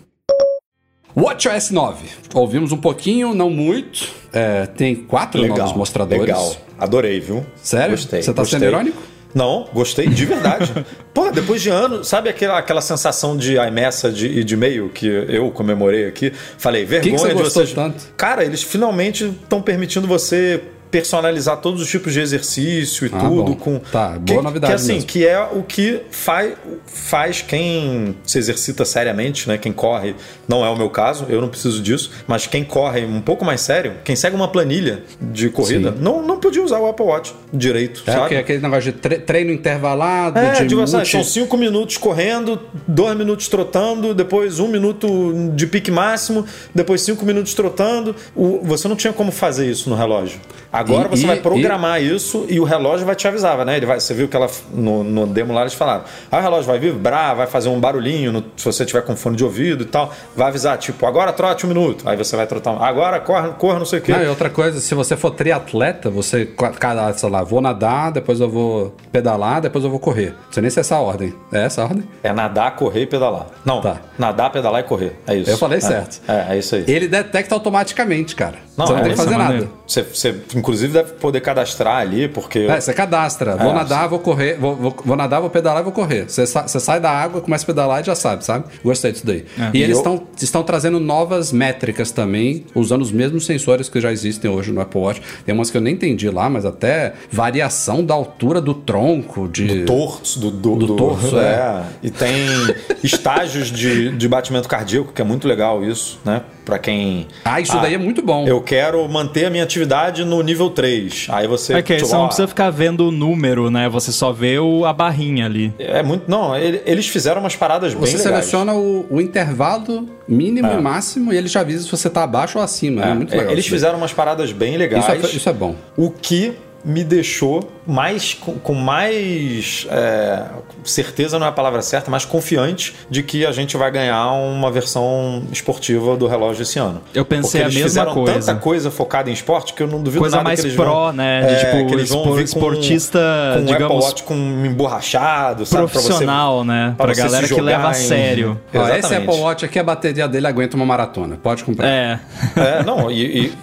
WatchOS 9. Ouvimos um pouquinho, não muito. É, tem quatro novos mostradores. Legal. Adorei, viu? Sério? Gostei. Você tá gostei. sendo irônico? Não, gostei de verdade. Pô, depois de anos, sabe aquela, aquela sensação de iMessage e de e-mail que eu comemorei aqui? Falei, vergonha você de vocês. tanto? Cara, eles finalmente estão permitindo você personalizar todos os tipos de exercício e Ah, tudo bom. com Tá, boa que, novidade que assim mesmo. que é o que faz, faz quem se exercita seriamente, né? Quem corre, não é o meu caso, eu não preciso disso, mas quem corre um pouco mais sério, quem segue uma planilha de corrida, Sim. não, não podia usar o Apple Watch direito, É, sabe? aquele negócio de tre- treino intervalado, É, de tipo assim, multi... são cinco minutos correndo, dois minutos trotando, depois um minuto de pique máximo, depois cinco minutos trotando. O- você não tinha como fazer isso no relógio. Agora E- você e- vai programar isso e o relógio vai te avisar, né? Ele vai, você viu que ela no, no demo lá eles falaram: ah, o relógio vai vibrar, vai fazer um barulhinho no- se você tiver com fone de ouvido e tal, vai avisar, tipo, agora trote um minuto. Aí você vai trotar, agora corre, corre não sei o quê. Não, e outra coisa, se você for triatleta, você, sei lá, vou nadar, depois eu vou pedalar, depois eu vou correr. Não sei nem se é essa a ordem. É essa a ordem? É nadar, correr e pedalar. Não, Tá. nadar, pedalar e correr. É isso. Eu falei É. certo. É, é isso aí. Ele detecta automaticamente, cara. Não, você não é tem que isso, fazer é nada. Você, você, inclusive, deve poder cadastrar ali, porque. É, você cadastra. Vou É, nadar, vou correr, vou, vou- vou nadar, vou pedalar e vou correr. Você, você sai da água, começa a pedalar e já sabe, sabe? Gostei disso daí. E, E eles eu- estão estão trazendo novas métricas também, usando os mesmos sensores que já existem hoje no Apple Watch. Tem umas que eu nem entendi lá, mas até variação da altura do tronco, de. torso, do, do, Do torso, é. E tem estágios de, de batimento cardíaco, que é muito legal isso, né? Pra quem. Ah, isso daí é muito bom. Eu quero manter a minha atividade no nível 3. Aí você. É que aí tipo, você não precisa ficar vendo o número, né? Você só vê o, a barrinha ali. É muito. Não, ele- eles fizeram umas paradas bem Você legais. seleciona o, o intervalo mínimo e máximo e ele já avisa se você tá abaixo ou acima. É, É, muito é, legal. eles fizeram umas paradas bem legais. Isso é, isso é bom. O que me deixou mais com, com mais é, certeza não é a palavra certa, mas confiante de que a gente vai ganhar uma versão esportiva do relógio esse ano. Eu pensei Porque a eles mesma fizeram coisa. tanta coisa focada em esporte que eu não duvido Coisa nada mais que eles pro, vão, né? De, tipo, que eles vão espor- com, esportista, com um digamos, Apple Watch com emborrachado, sabe? Pra você- profissional, né? pra galera que jogar leva a em- sério. Ó, esse. Apple Watch aqui, a bateria dele aguenta uma maratona. Pode comprar. É. É, não, e, e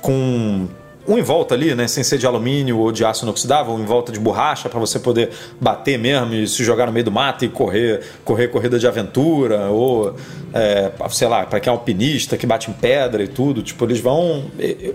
com um em volta ali, né, sem ser de alumínio ou de aço inoxidável, um em volta de borracha para você poder bater mesmo e se jogar no meio do mato e correr, correr corrida de aventura ou é, sei lá, para quem é alpinista que bate em pedra e tudo, tipo eles vão.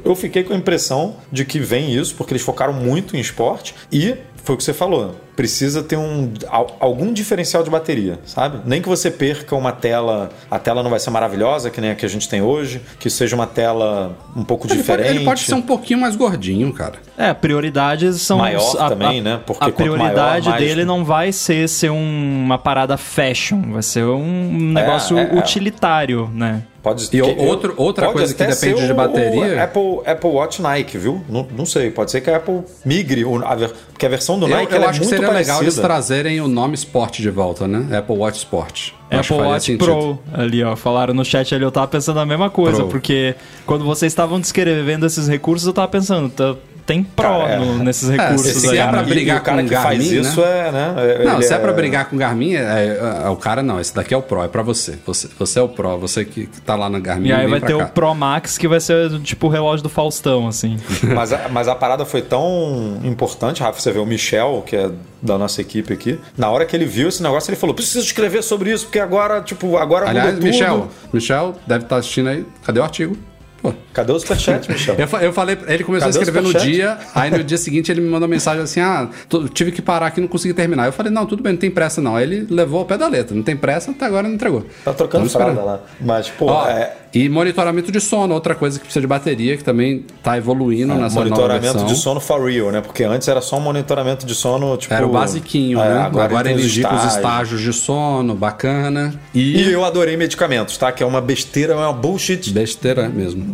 Eu fiquei com a impressão de que vem isso porque eles focaram muito em esporte e foi o que você falou. Precisa ter um, al- algum diferencial de bateria, sabe? Nem que você perca uma tela, a tela não vai ser maravilhosa, que nem a que a gente tem hoje, que seja uma tela um pouco Ele pode, diferente. ele pode ser um pouquinho mais gordinho, cara. É, prioridades são. Maior a, também, a- né? Porque a prioridade maior, mais- dele não vai ser ser um- uma parada fashion, vai ser um negócio é, é. utilitário, né? Pode E que- outro- outra pode coisa que depende de bateria- Apple, Apple Watch Nike, viu? Não, não sei. Pode ser que a Apple migre. a ver- porque a versão do Eu, Nike eu ela acho é que seria legal eles parecida. trazerem o nome Sport de volta, né? Apple Watch Sport. Eu Apple Watch sentido. Pro ali, ó. Falaram no chat ali, eu tava pensando a mesma coisa, Pro. porque quando vocês estavam descrevendo esses recursos, eu tava pensando, tá- tem Pro Cara, é. no- nesses recursos esse aí. é pra né? E- brigar e o cara com que faz Garmin, isso é, né? é- Não, ele se é pra brigar com o Garmin, é, é- é o cara não. Esse daqui é o Pro, é pra você. Você, você é o Pro, você que, que tá lá na Garmin. E aí vai pra ter cá. o Pro Max, que vai ser tipo o relógio do Faustão, assim. Mas a, mas a parada foi tão importante, Rafa. Você vê o Michel, que é da nossa equipe aqui. Na hora que ele viu esse negócio, ele falou: preciso escrever sobre isso, porque agora, tipo, agora Aliás, mudou tudo. Michel, Michel deve estar assistindo aí. Cadê o artigo? Pô. Cadê o superchat, Michel? Eu, eu falei, ele começou Cadê a escrever no dia, aí no dia seguinte ele me mandou mensagem assim: ah, tô- tive que parar aqui, não consegui terminar. Eu falei: não, tudo bem, não tem pressa não. Aí ele levou ao pé da letra, não tem pressa, até agora não entregou. Tá trocando Estamos fralda lá. Mas, pô, Ó, é, E monitoramento de sono, outra coisa que precisa de bateria, que também tá evoluindo nessa nova monitoramento de sono for real, né? Porque antes era só um monitoramento de sono, tipo... Era o basiquinho, é, né? Agora, tem ele indica os estágios de sono, bacana. E E, eu adorei medicamentos, tá? Que é uma besteira, é uma bullshit, besteira mesmo.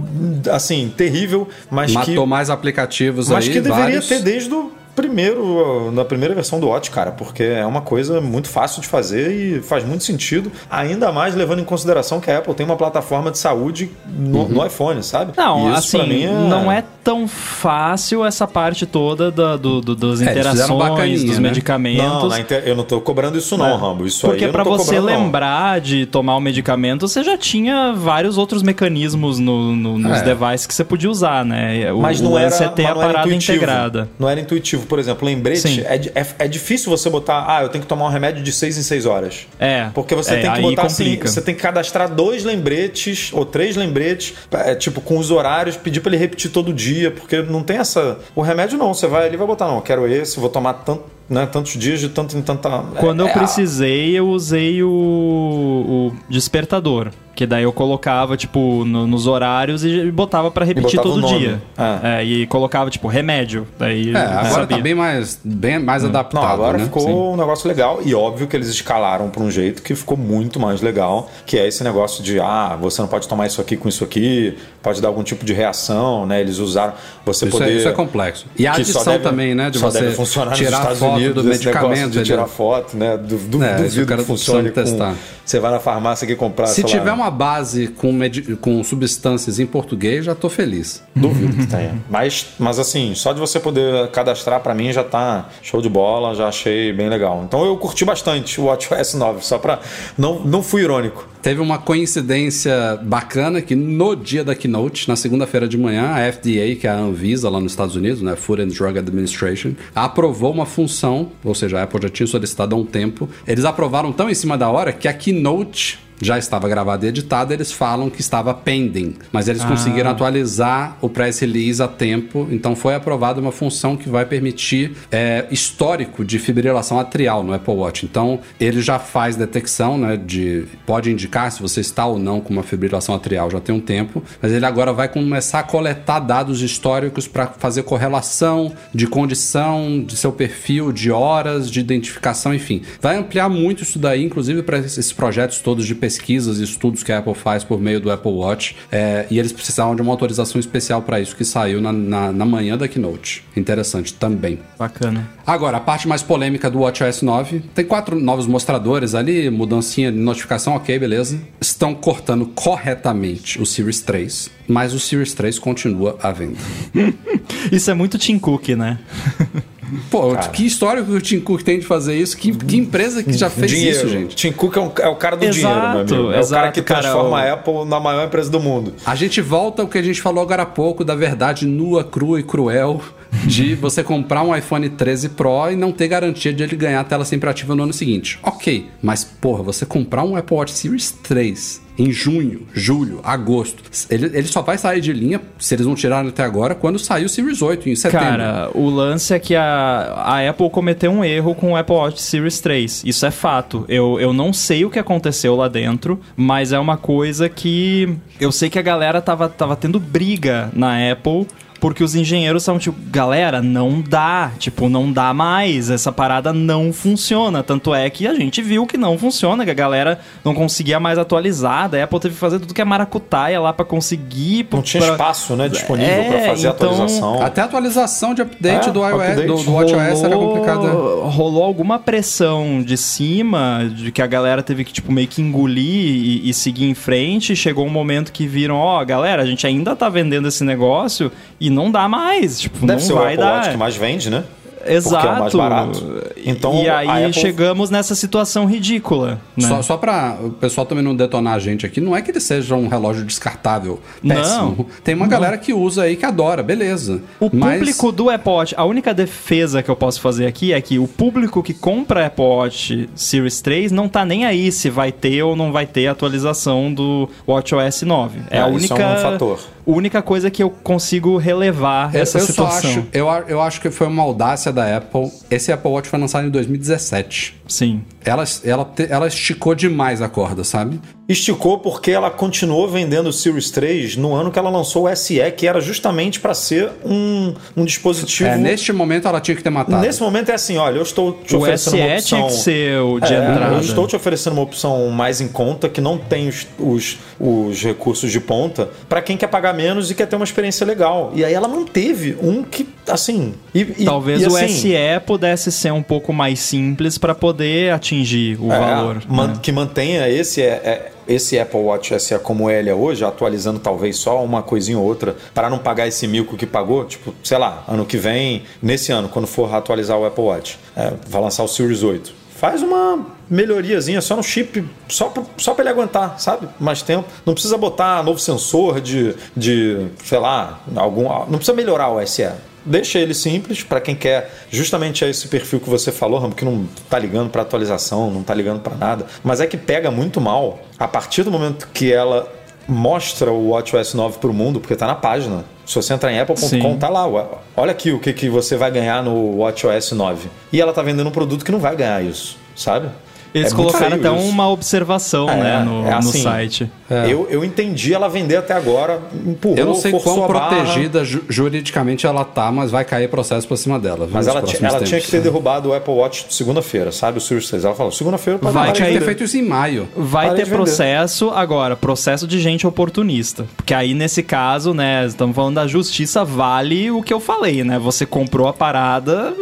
Assim, terrível, mas Matou que... mais aplicativos Mas aí, que deveria vários. ter desde o primeiro, na primeira versão do Watch, cara, porque é uma coisa muito fácil de fazer e faz muito sentido, ainda mais levando em consideração que a Apple tem uma plataforma de saúde no, Uhum. no iPhone, sabe? Não, isso assim, mim não é tão fácil essa parte toda da, do, do- das É, interações, dos né? medicamentos. Não, eu não tô cobrando isso não, É. Rambo. Isso aí Porque tô você cobrando, não. lembrar de tomar o medicamento, você já tinha vários outros mecanismos no, no- nos É. devices que você podia usar, né? O, Mas o não lance era, é ter mas a parada intuitivo. integrada. Não era intuitivo. Por exemplo, lembrete, é, é, é difícil você botar, ah, eu tenho que tomar um remédio de 6 em 6 horas. É. Porque você é, tem que botar assim, complica. você tem que cadastrar dois lembretes ou três lembretes, é, tipo, com os horários, pedir pra ele repetir todo dia, porque não tem essa. O remédio não, você vai ali e vai botar, não, eu quero esse, vou tomar tanto, né, tantos dias de tanto em tanta. Quando eu é- precisei, eu usei o, o despertador. Que daí eu colocava, tipo, no- nos horários e botava pra repetir botava o todo dia. É. É, e colocava, tipo, remédio. Daí É, eu agora sabia. tá bem mais, bem mais adaptado. Não, agora né? ficou Sim. um negócio legal e óbvio que eles escalaram para um jeito que ficou muito mais legal, que é esse negócio de ah, você não pode tomar isso aqui com isso aqui, pode dar algum tipo de reação, né? Eles usaram você Isso, poder é, isso é complexo. E a adição deve- também, né? De você deve funcionar nos tirar Estados foto Unidos, do medicamento. de tirar foto, né? Du, du, É, duvido que funcione com... testar. Você vai na farmácia aqui comprar, Se sei lá, tiver uma base com, medi- com substâncias em português, já tô feliz. Duvido que tenha. Mas, mas assim, só de você poder cadastrar pra mim já tá show de bola, já achei bem legal. Então eu curti bastante o WatchOS 9, só pra. Não, não fui irônico. Teve uma coincidência bacana que no dia da keynote, na segunda-feira de manhã, a FDA, que é a Anvisa lá nos Estados Unidos, né, Food and Drug Administration, aprovou uma função, ou seja, a Apple já tinha solicitado há um tempo. Eles aprovaram tão em cima da hora que a keynote já estava gravada e editada, eles falam que estava pending, mas eles conseguiram atualizar o press release a tempo, então foi aprovada uma função que vai permitir é, histórico de fibrilação atrial no Apple Watch. Então ele já faz detecção, né, de pode indicar se você está ou não com uma fibrilação atrial já tem um tempo, mas ele agora vai começar a coletar dados históricos para fazer correlação de condição, de seu perfil, de horas, de identificação, enfim. Vai ampliar muito isso daí, inclusive para esses projetos todos de pesquisas e estudos que a Apple faz por meio do Apple Watch. É, e eles precisavam de uma autorização especial para isso que saiu na, na, na manhã da Keynote. Interessante também. Bacana. Agora, a parte mais polêmica do WatchOS 9. Tem quatro novos mostradores ali, mudancinha de notificação, ok, beleza. Estão cortando corretamente o Series 3, mas o Series 3 continua à venda. Isso é muito Tim Cook, né? Pô, que história que o Tim Cook tem de fazer isso? Que, que empresa que já fez dinheiro. isso, gente? Tim Cook é, um- é o cara do Exato, dinheiro, meu amigo. É o cara exato, que cara, transforma o- a Apple na maior empresa do mundo. A gente volta ao que a gente falou agora há pouco da verdade nua, crua e cruel de você comprar um iPhone 13 Pro e não ter garantia de ele ganhar a tela sempre ativa no ano seguinte. Ok, mas porra, você comprar um Apple Watch Series 3 em junho, julho, agosto, ele, ele só vai sair de linha, se eles não tiraram até agora, quando sair o Series 8, em setembro. Cara, o lance é que a, a Apple cometeu um erro com o Apple Watch Series 3. Isso é fato. Eu, eu não sei o que aconteceu lá dentro, mas é uma coisa que eu sei que a galera tava, tava tendo briga na Apple porque os engenheiros estavam tipo, galera, não dá, tipo, não dá mais, essa parada não funciona. Tanto é que a gente viu que não funciona, que a galera não conseguia mais atualizar, a Apple teve que fazer tudo que é maracutaia lá pra conseguir. Não tinha pra- espaço, né, disponível É, pra fazer a então, atualização. Até a atualização de update É, do iOS, update. do, do WatchOS era complicada. Rolou alguma pressão de cima, de que a galera teve que, tipo, meio que engolir e, e seguir em frente. Chegou um momento que viram, ó, galera, a gente ainda tá vendendo esse negócio e não dá mais. Tipo, Deve não ser o vai Apple dar. Watch que mais vende, né? Exato. Porque é o mais barato. Então, e aí Apple- chegamos nessa situação ridícula. Né? Só, só pra o pessoal também não detonar a gente aqui, não é que ele seja um relógio descartável, péssimo. Não. Tem uma galera que usa aí que adora, beleza. O Mas- público do Apple Watch, a única defesa que eu posso fazer aqui é que o público que compra Apple Watch Series 3 não tá nem aí se vai ter ou não vai ter atualização do WatchOS 9. É, É, a isso única é um fator. Única coisa que eu consigo relevar Eu, essa eu situação. acho, eu, a- eu acho que foi uma audácia da Apple. Esse Apple Watch foi lançado em 2017. Sim. Ela, ela, ela esticou demais a corda, sabe? Esticou porque ela continuou vendendo o Series 3 no ano que ela lançou o SE, que era justamente para ser um, um dispositivo. É, neste momento ela tinha que ter matado. Nesse momento é assim, olha, eu estou te O oferecendo uma SE opção. tinha que ser o de É, entrada. Eu estou te oferecendo uma opção mais em conta, que não tem os, os, os recursos de ponta, para quem quer pagar menos e quer ter uma experiência legal. E aí ela manteve um que, assim. E, e- Talvez e o assim, SE pudesse ser um pouco mais simples para poder atingir o é, valor. man- né? Que mantenha esse, é, é- esse Apple Watch SE como ele é hoje, atualizando talvez só uma coisinha ou outra, para não pagar esse mico que pagou. Tipo, sei lá, ano que vem, nesse ano, quando for atualizar o Apple Watch, é, vai lançar o Series 8. Faz uma melhoriazinha só no chip, só pra, só pra ele aguentar, sabe? Mais tempo. Não precisa botar novo sensor de, de sei lá, algum. Não precisa melhorar o SE. Deixa ele simples para quem quer justamente esse perfil que você falou, Rambo, que não tá ligando para atualização, não tá ligando para nada, mas é que pega muito mal a partir do momento que ela mostra o WatchOS 9 para o mundo, porque tá na página. Se você entrar em apple.com, tá lá. Olha aqui o que, que você vai ganhar no WatchOS 9. E ela tá vendendo um produto que não vai ganhar isso, sabe? Eles É colocaram até isso. uma observação É, né, no, é no assim. site. Eu, eu entendi ela vender até agora, empurrou, Eu não sei quão protegida ju- juridicamente ela tá, mas vai cair processo por cima dela. Mas ela, ela tinha que ter derrubado o Apple Watch segunda-feira, sabe? O Series 3. Ela falou, segunda-feira pode Vai ter vender. feito isso em maio. Vai Para ter processo agora, processo de gente oportunista. Porque aí, nesse caso, né, estamos falando da justiça, vale o que eu falei, né? Você comprou a parada,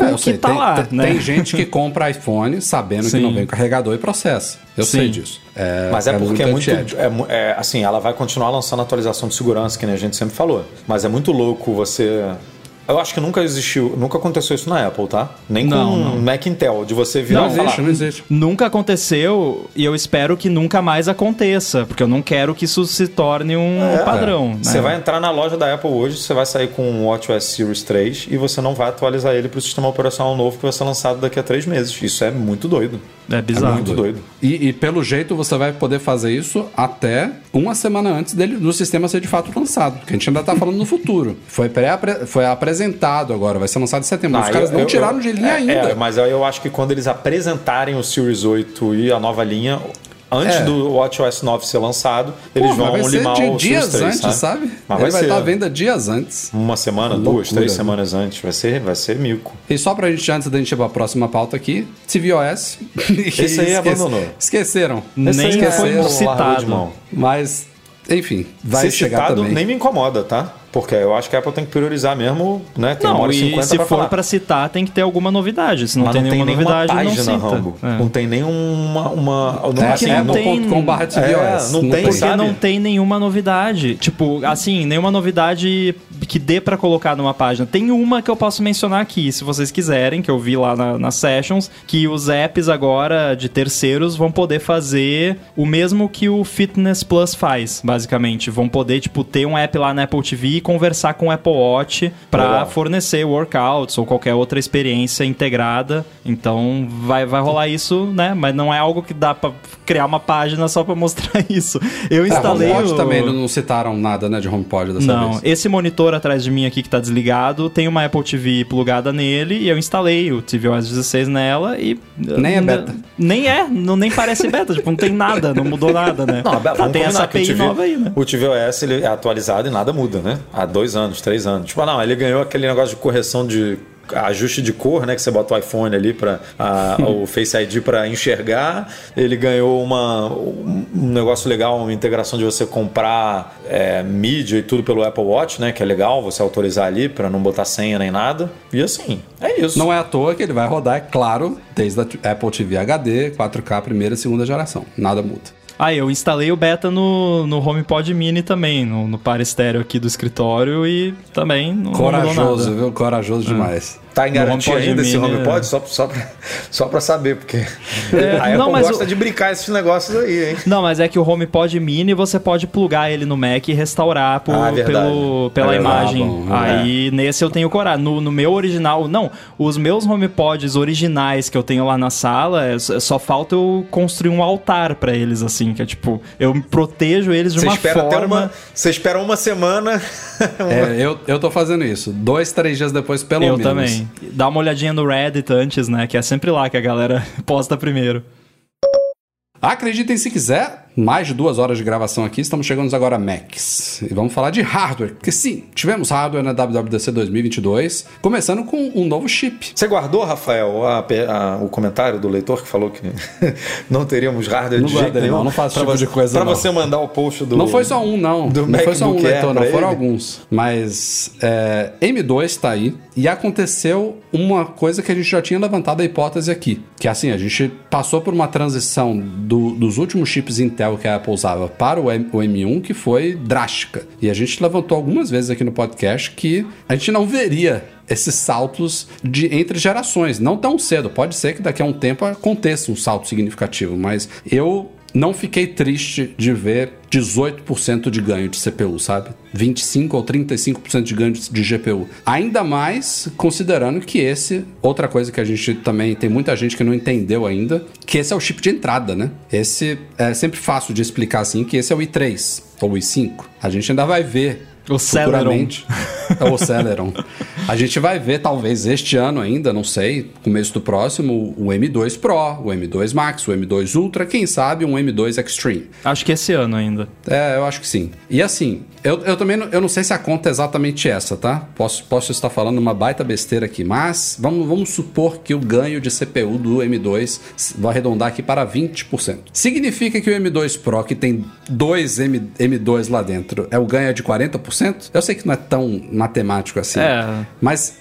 É, o eu que sei, tá tem, lá, tem- né? tem gente que compra iPhone sabendo que Sim. não vem carregador e processa. Eu Sim. sei disso. É, Mas é, porque é muito. É, é, assim, ela vai continuar lançando atualização de segurança, que nem a gente sempre falou. Mas é muito louco você. Eu acho que nunca existiu, nunca aconteceu isso na Apple, tá? Nem com Não, não. Mac Intel, de você virar Não falar. existe, não existe. Nunca aconteceu e eu espero que nunca mais aconteça, porque eu não quero que isso se torne um É, padrão. Você né? vai entrar na loja da Apple hoje, você vai sair com o WatchOS Series 3 e você não vai atualizar ele para o sistema operacional novo que vai ser lançado daqui a três meses. Isso é muito doido. É bizarro. muito doido. E, e pelo jeito você vai poder fazer isso até uma semana antes dele, do sistema ser de fato lançado. Porque a gente ainda tá falando no futuro. Foi, pré foi apresentado agora, vai ser lançado em setembro. Os Ah, caras eu- não eu- tiraram eu- de linha é, ainda. é, mas eu- eu acho que quando eles apresentarem o Series 8 e a nova linha, antes É. do WatchOS 9 ser lançado, eles Pô, vão vai limar de o dias Series 3, antes, sabe? Mas Ele vai, vai ser estar à venda dias antes. uma semana, duas, Loucura, três né? semanas antes. Vai ser, vai ser mico. E só pra gente, antes da gente ir pra próxima pauta aqui, tvOS. Esse aí abandonou. Esqueceram. Nem aí foi citado. mão. Mas, enfim, vai Ser chegar citado também. nem me incomoda, tá? Porque eu acho que a Apple tem que priorizar mesmo, né? Tem uma Não, hora e cinquenta se pra for pra citar, tem que ter alguma novidade. Se não Mas tem não tem nenhuma nenhuma novidade, página, não cita. Rambo. É. Não tem nenhuma... Uma, não, É, assim, não não tem- .com.br tvOS. É, não tem, Porque sabe? não tem nenhuma novidade. Tipo, assim, nenhuma novidade que dê pra colocar numa página. Tem uma que eu posso mencionar aqui, se vocês quiserem, que eu vi lá na, nas sessions, que os apps agora de terceiros vão poder fazer o mesmo que o Fitness Plus faz, basicamente. Vão poder, tipo, ter um app lá na Apple TV conversar com o Apple Watch pra Legal. fornecer workouts ou qualquer outra experiência integrada. Então vai, vai rolar isso, né? Mas não é algo que dá pra criar uma página só pra mostrar isso. Eu É, instalei HomePod o... também não citaram nada, né, de HomePod dessa Não, vez. esse monitor atrás de mim aqui que tá desligado, tem uma Apple TV plugada nele e eu instalei o tvOS 16 nela e... Nem é beta. Nem é, não, nem parece beta, tipo, não tem nada, não mudou nada, né? Não, Tá, tem essa API TV nova aí, né? O tvOS ele é atualizado e nada muda, né? Há dois anos, três anos. Tipo, não, ele ganhou aquele negócio de correção de ajuste de cor, né, que você bota o iPhone ali para o Face ID para enxergar. Ele ganhou uma um negócio legal, uma integração de você comprar é, mídia e tudo pelo Apple Watch, né, que é legal você autorizar ali para não botar senha nem nada. E assim, é isso. Não é à toa que ele vai rodar, é claro, desde a Apple TV HD, 4K, primeira e segunda geração. Nada muda. Ah, eu instalei o beta no, no HomePod Mini também, no, no par estéreo aqui do escritório e também não, Corajoso, viu? Corajoso demais. Tá em garantia ainda esse HomePod? é. Só, só, pra, só pra saber, porque a Apple não, mas gosta o- de brincar esses negócios aí, hein? Não, mas é que o HomePod Mini você pode plugar ele no Mac e restaurar por- Ah, pelo, pela É imagem. Ah, bom, Aí nesse eu tenho coragem. No, no meu original, não, os meus HomePods originais que eu tenho lá na sala, é, só falta eu construir um altar pra eles, assim, que é tipo, eu protejo eles de Você uma espera até forma. uma, você espera uma semana. É, eu, eu tô fazendo isso. Dois, três dias depois, pelo eu menos. também. Dá uma olhadinha no Reddit antes, né? Que é sempre lá que a galera posta primeiro. Acreditem se quiser, mais de duas horas de gravação aqui, estamos chegando agora a Macs. E vamos falar de hardware, porque sim, tivemos hardware na WWDC 2022, começando com um novo chip. Você guardou, Rafael, a a- o comentário do leitor que falou que não teríamos hardware Não de jeito nenhum? não, não faço Pra tipo você- de coisa, Pra não. você mandar o post do... Não foi só um, não. do não foi só um leitor, não foram ele? alguns. Mas é, M2 tá aí e aconteceu uma coisa que a gente já tinha levantado a hipótese aqui. Que é assim, a gente passou por uma transição do- dos últimos chips Intel que a Apple usava para o, M- o M1 que foi drástica. E a gente levantou algumas vezes aqui no podcast que a gente não veria esses saltos de entre gerações, não tão cedo. Pode ser que daqui a um tempo aconteça um salto significativo, mas eu não fiquei triste de ver 18% de ganho de CPU, sabe? 25 ou 35% de ganho de GPU. Ainda mais considerando que esse, outra coisa que a gente também tem muita gente que não entendeu ainda, que esse é o chip de entrada, né? Esse é sempre fácil de explicar assim, que esse é o i3 ou o i5. A gente ainda vai ver O Celeron. futuramente. É o Celeron. A gente vai ver, talvez este ano ainda, não sei, começo do próximo, o M2 Pro, o M2 Max, o M2 Ultra, quem sabe um M2 Extreme. Acho que esse ano ainda. É, eu acho que sim. E assim, eu, eu também não, eu não sei se a conta é exatamente essa, tá? Posso, posso estar falando uma baita besteira aqui, mas vamos, vamos supor que o ganho de CPU do M2 vai arredondar aqui para 20%. Significa que o M2 Pro, que tem dois M, M2 lá dentro, é o ganho de 40%? Eu sei que não é tão matemático assim. É. Mas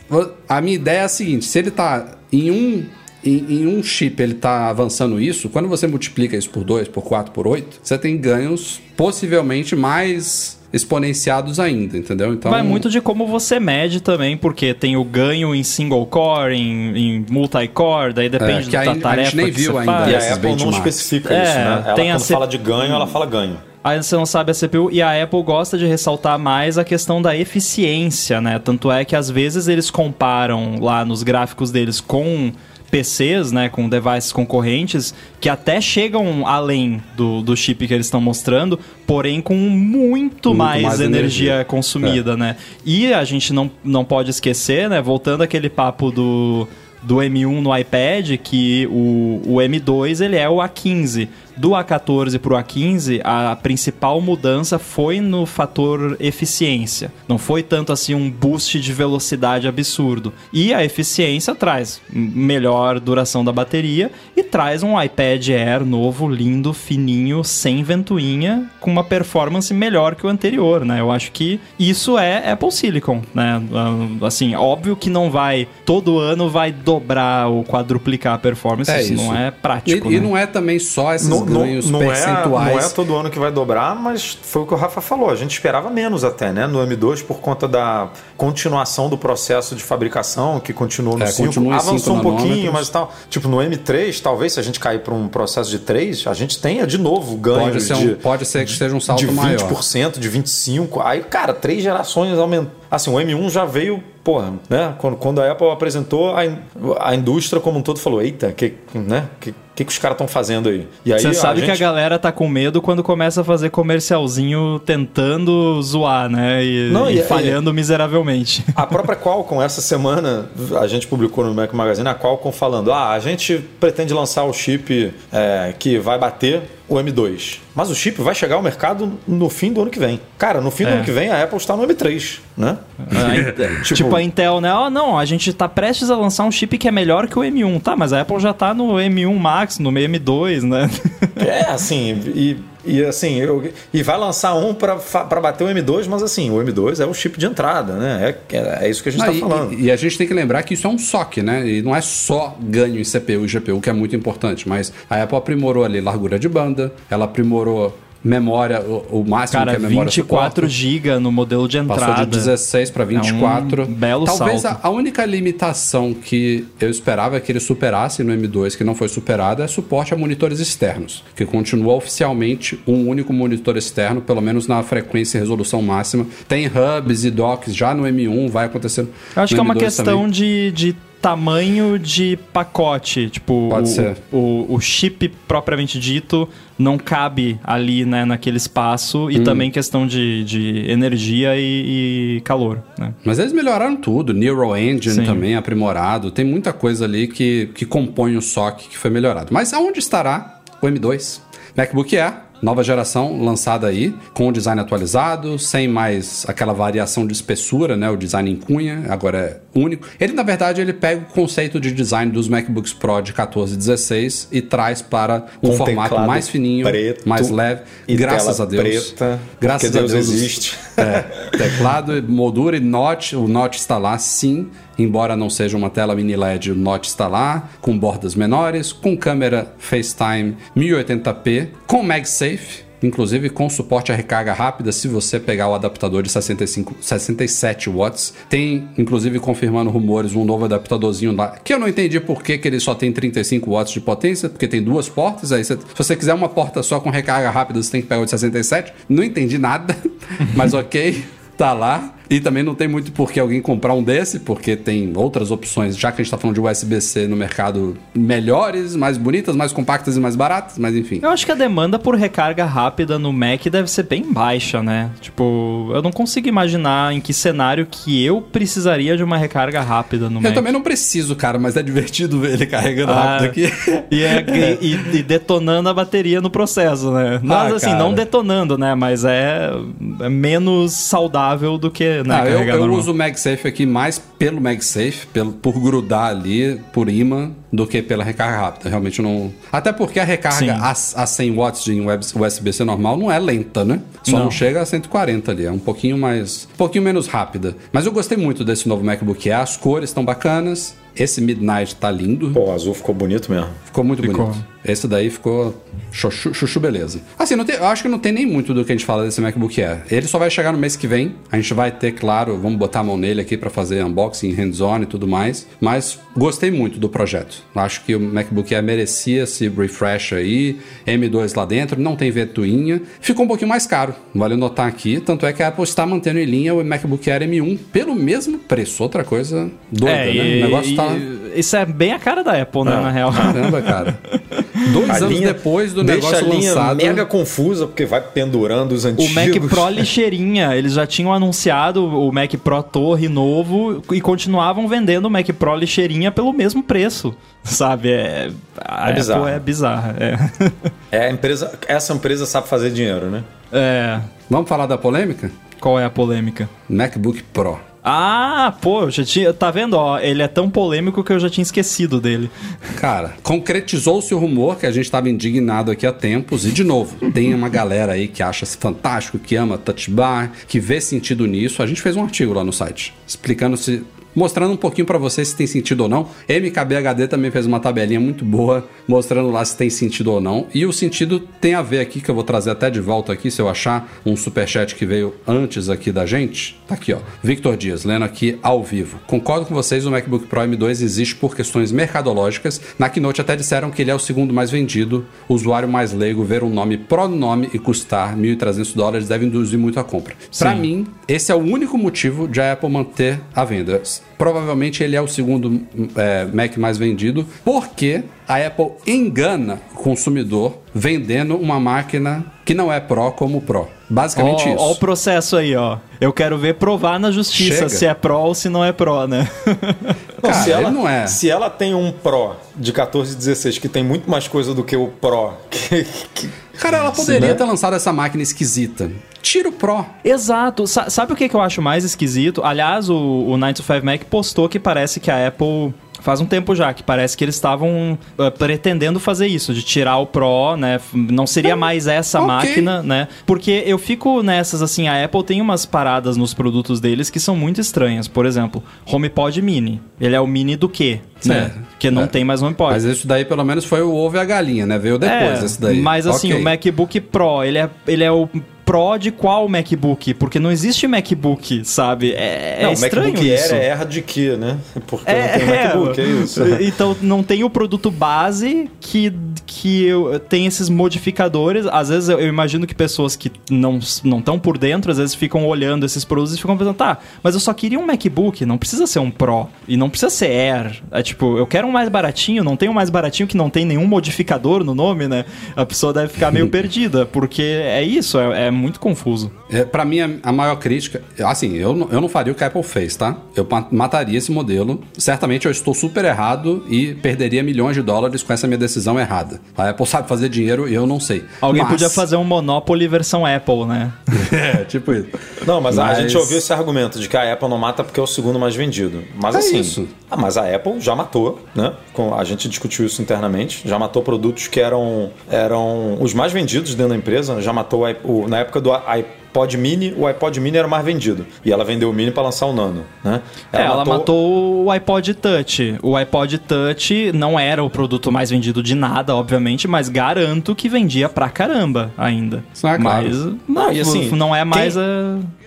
a minha ideia é a seguinte: se ele tá em um. Em, em um chip ele tá avançando isso, quando você multiplica isso por 2, por 4, por 8, você tem ganhos possivelmente mais exponenciados ainda, entendeu? Então, Vai muito de como você mede também, porque tem o ganho em single core, em, em multi-core, daí depende É, que da aí a gente tarefa nem que viu você ainda. faz. E a Apple não especifica É, isso, né? Ela tem a quando C- fala de ganho, ela fala ganho. Aí você não sabe a CPU e a Apple gosta de ressaltar mais a questão da eficiência, né? Tanto é que às vezes eles comparam lá nos gráficos deles com PCs, né, com devices concorrentes, que até chegam além do, do chip que eles estão mostrando, porém com muito, mais, mais energia, energia. consumida, né? E a gente não, não pode esquecer, né, voltando aquele papo do, do M1 no iPad, que o, o M2 ele é o A15. Do A14 para o A15, a principal mudança foi no fator eficiência. Não foi tanto assim um boost de velocidade absurdo. E a eficiência traz melhor duração da bateria e traz um iPad Air novo, lindo, fininho, sem ventoinha, com uma performance melhor que o anterior, né? Eu acho que isso é Apple Silicon, né? Ah, Assim, óbvio que não vai todo ano vai dobrar ou quadruplicar a performance, É isso, isso. não é E, prático. e né? não é também só esses Não, não não, percentuais. É, não é todo ano que vai dobrar, mas foi o que o Rafa falou. A gente esperava menos até, né? No M2, por conta da continuação do processo de fabricação, que continuou no É, 5. continua em Avançou 5 um pouquinho, mas tal. Tipo, no M3, talvez, se a gente cair para um processo de 3, a gente tenha de novo ganhos Pode ser, um- de, pode ser que seja um salto de maior. 20%, de 25%. Aí, cara, três gerações aumentou. Assim, o M1 já veio, porra, né? Quando, quando a Apple apresentou, a, in- a indústria como um todo falou: eita, que, né? Que, que, que os caras estão fazendo aí? E aí Você sabe que a gente- galera tá com medo quando começa a fazer comercialzinho tentando zoar, né? E, Não, e e- falhando miseravelmente. A própria Qualcomm, essa semana, a gente publicou no Mac Magazine a Qualcomm falando: ah, a gente pretende lançar o chip é, que vai bater o M2. Mas o chip vai chegar ao mercado no fim do ano que vem. Cara, no fim do É. ano que vem a Apple está no M3, né? tipo, a Intel, né? Ó, não, a gente tá prestes a lançar um chip que é melhor que o M1, tá? Mas a Apple já tá no M1 Max, no M2, né? É, assim, e, e assim, eu, e vai lançar um para bater o M2, mas assim, o M2 é o chip de entrada, né? É, é, é isso que a gente está falando. e- e a gente tem que lembrar que isso é um SOC, né? E não é só ganho em CPU e GPU, que é muito importante, mas a Apple aprimorou ali largura de banda, ela aprimorou memória, o, o máximo Cara, que a memória 24 suporta. GB no modelo de entrada. Passou de 16 para 24. É um belo Talvez salto. a, a única limitação que eu esperava que ele superasse no M2, que não foi superada, é suporte a monitores externos, que continua oficialmente um único monitor externo, pelo menos na frequência e resolução máxima. Tem hubs e docks já no M1, vai acontecendo. Eu acho que é uma M2 questão também. de, de tamanho de pacote. Tipo, Pode o, ser. O, o chip propriamente dito não cabe ali, né, naquele espaço. Hum. E também questão de, de energia e, e calor, né? Mas eles melhoraram tudo, Neural Engine Sim. também aprimorado, tem muita coisa ali que, que compõe o SOC que foi melhorado. Mas aonde estará o M2? MacBook Air, nova geração lançada aí, com o design atualizado, sem mais aquela variação de espessura, né? O design em cunha, agora é único. Ele, na verdade, ele pega o conceito de design dos MacBooks Pro de 14 e 16 e traz para um formato mais fininho, preto mais leve. e graças a Deus. preta, graças porque a Deus Deus existe. é, teclado, moldura e notch. O notch está lá, sim. Embora não seja uma tela mini LED, o notch está lá, com bordas menores, com câmera FaceTime 1080p, com MagSafe, inclusive com suporte a recarga rápida se você pegar o adaptador de 65, 67 watts. Tem, inclusive, confirmando rumores, um novo adaptadorzinho lá, que eu não entendi por que, que ele só tem 35 watts de potência, porque tem duas portas, aí se você quiser uma porta só com recarga rápida, você tem que pegar o de 67. Não entendi nada, mas ok tá lá. E também não tem muito por que alguém comprar um desse, porque tem outras opções, já que a gente tá falando de USB-C no mercado melhores, mais bonitas, mais compactas e mais baratas, mas enfim. Eu acho que a demanda por recarga rápida no Mac deve ser bem baixa, né? Tipo, eu não consigo imaginar em que cenário que eu precisaria de uma recarga rápida no Eu Mac. também não preciso, cara, mas é divertido ver ele carregando Ah, rápido aqui. E, é- e- e detonando a bateria no processo, né? Mas Ah, assim, cara. não detonando, né? Mas é, é menos saudável do que né, Ah, eu, eu uso o MagSafe aqui mais pelo MagSafe, pelo, por grudar ali, por imã, do que pela recarga rápida. Realmente não. Até porque a recarga a, a 100 watts de USB-C normal não é lenta, né? Só não. Não. chega a 140 ali, é um pouquinho mais. um pouquinho menos rápida. Mas eu gostei muito desse novo MacBook Air, as cores estão bacanas. Esse Midnight tá lindo. Pô, o azul ficou bonito mesmo. Ficou muito Ficou. bonito. Esse daí ficou chuchu, chuchu beleza. Assim, não tem- eu acho que não tem nem muito do que a gente fala desse MacBook Air. Ele só vai chegar no mês que vem. A gente vai ter, claro, vamos botar a mão nele aqui pra fazer unboxing, hands-on e tudo mais. Mas gostei muito do projeto. Acho que o MacBook Air merecia esse refresh aí. M2 lá dentro, não tem ventoinha. Ficou um pouquinho mais caro, vale notar aqui. Tanto é que a Apple está mantendo em linha o MacBook Air M1 pelo mesmo preço. Outra coisa doida, É, né? o negócio e- tá... Isso é bem a cara da Apple, né, Ah. na real. Caramba, cara. Dois A anos linha- depois do deixa negócio a linha lançado. mega confusa, porque vai pendurando os O antigos. Mac Pro lixeirinha, eles já tinham anunciado o Mac Pro Torre novo e continuavam vendendo o Mac Pro lixeirinha pelo mesmo preço, sabe? É, a É bizarro. Apple é bizarra. É. É, empresa, essa empresa sabe fazer dinheiro, né? É. Vamos falar da polêmica? Qual é a polêmica? MacBook Pro. Ah, pô, eu já tinha. Tá vendo? Ó, ele é tão polêmico que eu já tinha esquecido dele. Cara, concretizou-se o rumor que a gente estava indignado aqui há tempos. E, de novo, tem uma galera aí que acha fantástico, que ama Touch Bar, que vê sentido nisso. A gente fez um artigo lá no site explicando se mostrando um pouquinho pra vocês se tem sentido ou não. MKBHD também fez uma tabelinha muito boa, mostrando lá se tem sentido ou não. E o sentido tem a ver aqui, que eu vou trazer até de volta aqui, se eu achar um superchat que veio antes aqui da gente. Tá aqui, ó. Victor Dias, lendo aqui ao vivo. Concordo com vocês, o MacBook Pro M2 existe por questões mercadológicas. Na Keynote até disseram que ele é o segundo mais vendido. O usuário mais leigo ver um nome Pro no nome e custar 1.300 dólares deve induzir muito a compra. Pra mim, esse é o único motivo de a Apple manter a venda. Provavelmente ele é o segundo é, Mac mais vendido, porque a Apple engana o consumidor vendendo uma máquina que não é Pro como Pro. Basicamente Ó, isso. ó o processo aí, ó. Eu quero ver provar na justiça Chega. se é pró ou se não é pró, né? Não, Cara, se ela não é. Se ela tem um Pro de 14 e 16 que tem muito mais coisa do que o Pro, que, que- Cara, ela poderia né? ter lançado essa máquina esquisita. Tira o Pro. Exato. Sa- sabe o que, que eu acho mais esquisito? Aliás, o, o 9to5 Mac postou que parece que a Apple. Faz um tempo já, que parece que eles estavam eh, pretendendo fazer isso, de tirar o Pro, né? Não seria mais essa ok. máquina, né? Porque eu fico nessas, assim, a Apple tem umas paradas nos produtos deles que são muito estranhas. Por exemplo, HomePod Mini. Ele é o mini do quê? Né? Porque não É. tem mais HomePod. Mas isso daí pelo menos foi o ovo e a galinha, né? Veio depois É, desse daí. Mas assim, Ok. o MacBook Pro, ele é, ele é o Pro de qual MacBook? Porque não existe MacBook, sabe? É, é não, o estranho MacBook isso. Air é erra de quê, né? Porque É, não tem é, MacBook, é isso. Então não tem o produto base que, que tem esses modificadores. Às vezes eu, eu imagino que pessoas que não estão por dentro, às vezes ficam olhando esses produtos e ficam pensando, tá, mas eu só queria um MacBook, não precisa ser um Pro. E não precisa ser Air. É tipo, eu quero um mais baratinho, não tem um mais baratinho que não tem nenhum modificador no nome, né? A pessoa deve ficar meio perdida, porque é isso, é, é muito confuso. É, pra mim, a, a maior crítica. Assim, eu, não- eu não faria o que a Apple fez, tá? Eu ma- mataria esse modelo. Certamente eu estou super errado e perderia milhões de dólares com essa minha decisão errada. A Apple sabe fazer dinheiro e eu não sei. Alguém Mas- podia fazer um Monopoly versão Apple, né? é, tipo isso. Não, mas, a Mas- gente ouviu esse argumento de que a Apple não mata porque é o segundo mais vendido. Mas É assim, isso. ah, mas a Apple já matou, né? Com- a gente discutiu isso internamente, já matou produtos que eram, eram os mais vendidos dentro da empresa, já matou o na época do iPod Mini, o iPod Mini era o mais vendido. E ela vendeu o Mini para lançar o Nano, né? É, ela matou o iPod Touch. O iPod Touch não era o produto mais vendido de nada, obviamente, mas garanto que vendia pra caramba ainda. Ah, claro. Mas não, e assim, não é mais quem-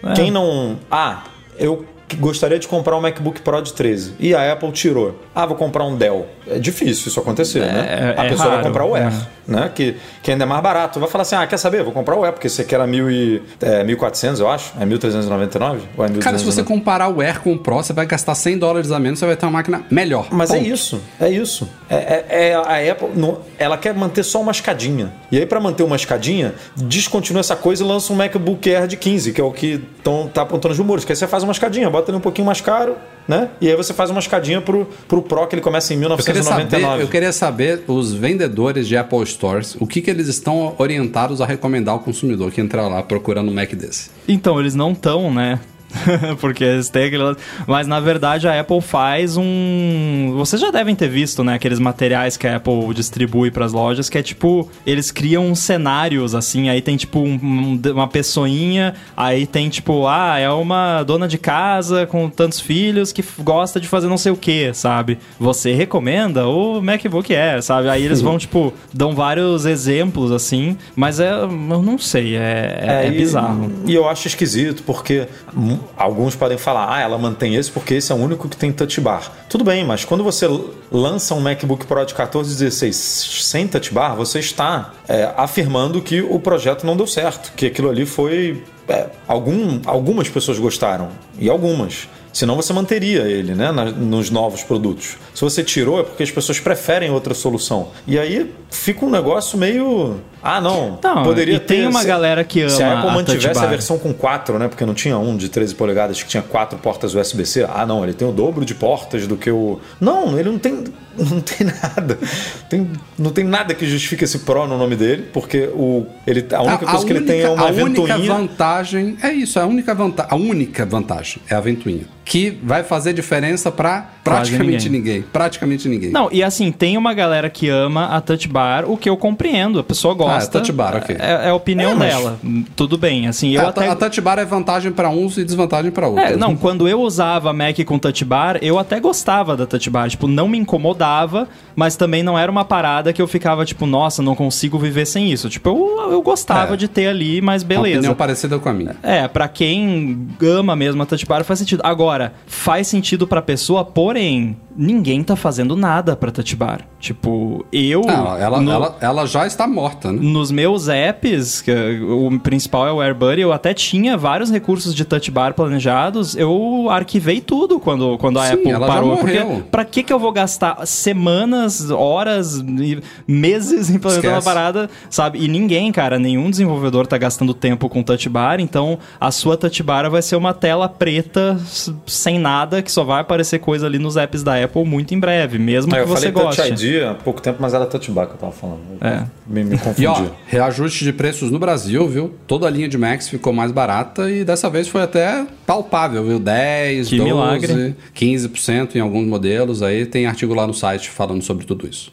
a. é. Quem não. Ah, eu gostaria de comprar um MacBook Pro de 13 e a Apple tirou. Ah, vou comprar um Dell. É difícil isso acontecer, né? é A pessoa vai raro, comprar o Air, é. Né? Que, que ainda é mais barato. Vai falar assim: ah, quer saber? Vou comprar o Air, porque esse aqui era mil e, é, 1.400, eu acho. É 1.399? Ou é 1.299? Cara, se você comparar o Air com o Pro, você vai gastar 100 dólares a menos, você vai ter uma máquina melhor. Mas é Ponto. isso, é isso. É, é- é a Apple, não- ela quer manter só uma escadinha. E aí, para manter uma escadinha, descontinua essa coisa e lança um MacBook Air de 15, que é o que tão, tá apontando os rumores. Que aí você faz uma escadinha, bota ele um pouquinho mais caro, né? E aí você faz uma escadinha pro, pro Pro, que ele começa em Eu queria, saber, 1999. eu queria saber, os vendedores de Apple Stores, o que, que eles estão orientados a recomendar ao consumidor que entrar lá procurando um Mac desse. Então, eles não estão, né? Porque eles têm aquele... Mas na verdade a Apple faz um. Vocês já devem ter visto, né? Aqueles materiais que a Apple distribui pras lojas, que é tipo. Eles criam cenários assim, aí tem tipo um- um- uma pessoinha, aí tem tipo, ah, é uma dona de casa com tantos filhos que gosta de fazer não sei o que, sabe? Você recomenda o MacBook Air, sabe? Aí eles vão, tipo, dão vários exemplos assim, mas é. Eu não sei, é, é, é e- bizarro. E eu acho esquisito, porque alguns podem falar, ah, ela mantém esse porque esse é o único que tem touch bar. Tudo bem, mas quando você lança um MacBook Pro de 14 e 16 sem touch bar, você está é, afirmando que o projeto não deu certo, que aquilo ali foi. é, algum, algumas pessoas gostaram, e algumas. Senão você manteria ele né, na- nos novos produtos. Se você tirou, é porque as pessoas preferem outra solução. E aí fica um negócio meio. Ah, não. Não, poderia e tem ter- uma se- galera que Se a ama Apple a mantivesse touch a versão com 4, né? Porque não tinha um de 13 polegadas que tinha quatro portas USB-C. Ah, não, ele tem o dobro de portas do que o. Não, ele não tem. Não tem nada. Tem, não tem nada que justifique esse Pro no nome dele, porque o, ele, a única coisa que ele tem é uma a única ventoinha. vantagem é isso, a única, vanta a única vantagem é a ventoinha. Que vai fazer diferença Quase praticamente ninguém. ninguém. Praticamente ninguém. Não, e assim, tem uma galera que ama a Touch Bar, o que eu compreendo. A pessoa gosta. Ah, Touch Bar, ok. É, é a opinião É, mas- dela. Tudo bem. Assim, eu a, até. a Touch Bar é vantagem pra uns e desvantagem pra outros. É, não, quando eu usava Mac com Touch Bar, eu até gostava da Touch Bar. Tipo, não me incomodava, mas também não era uma parada que eu ficava, tipo, nossa, não consigo viver sem isso. Tipo, eu, eu gostava É. de ter ali, mas Uma beleza. opinião parecida com a minha. É, pra quem ama mesmo a Touch Bar faz sentido. Agora, faz sentido pra pessoa, porém, ninguém tá fazendo nada pra Touch Bar. Tipo, eu. Não, ela, no- ela, ela já está morta, né? Nos meus apps, o principal é o AirBuddy, eu até tinha vários recursos de touch bar planejados, eu arquivei tudo quando, quando a Sim, Apple parou. Porque pra que, que eu vou gastar semanas, horas, meses implementando uma Esquece. parada, sabe? E ninguém, cara, nenhum desenvolvedor tá gastando tempo com touch bar, então a sua touch bar vai ser uma tela preta sem nada, que só vai aparecer coisa ali nos apps da Apple muito em breve, mesmo Ah, que eu você falei goste. Touch ID há pouco tempo, mas era Touch Bar que eu tava falando. É. Me, me E confundi. ó, reajuste de preços no Brasil, viu? Toda a linha de Macs ficou mais barata e dessa vez foi até palpável, viu? 10, Que 12, milagre. 15% em alguns modelos. Aí tem artigo lá no site falando sobre tudo isso.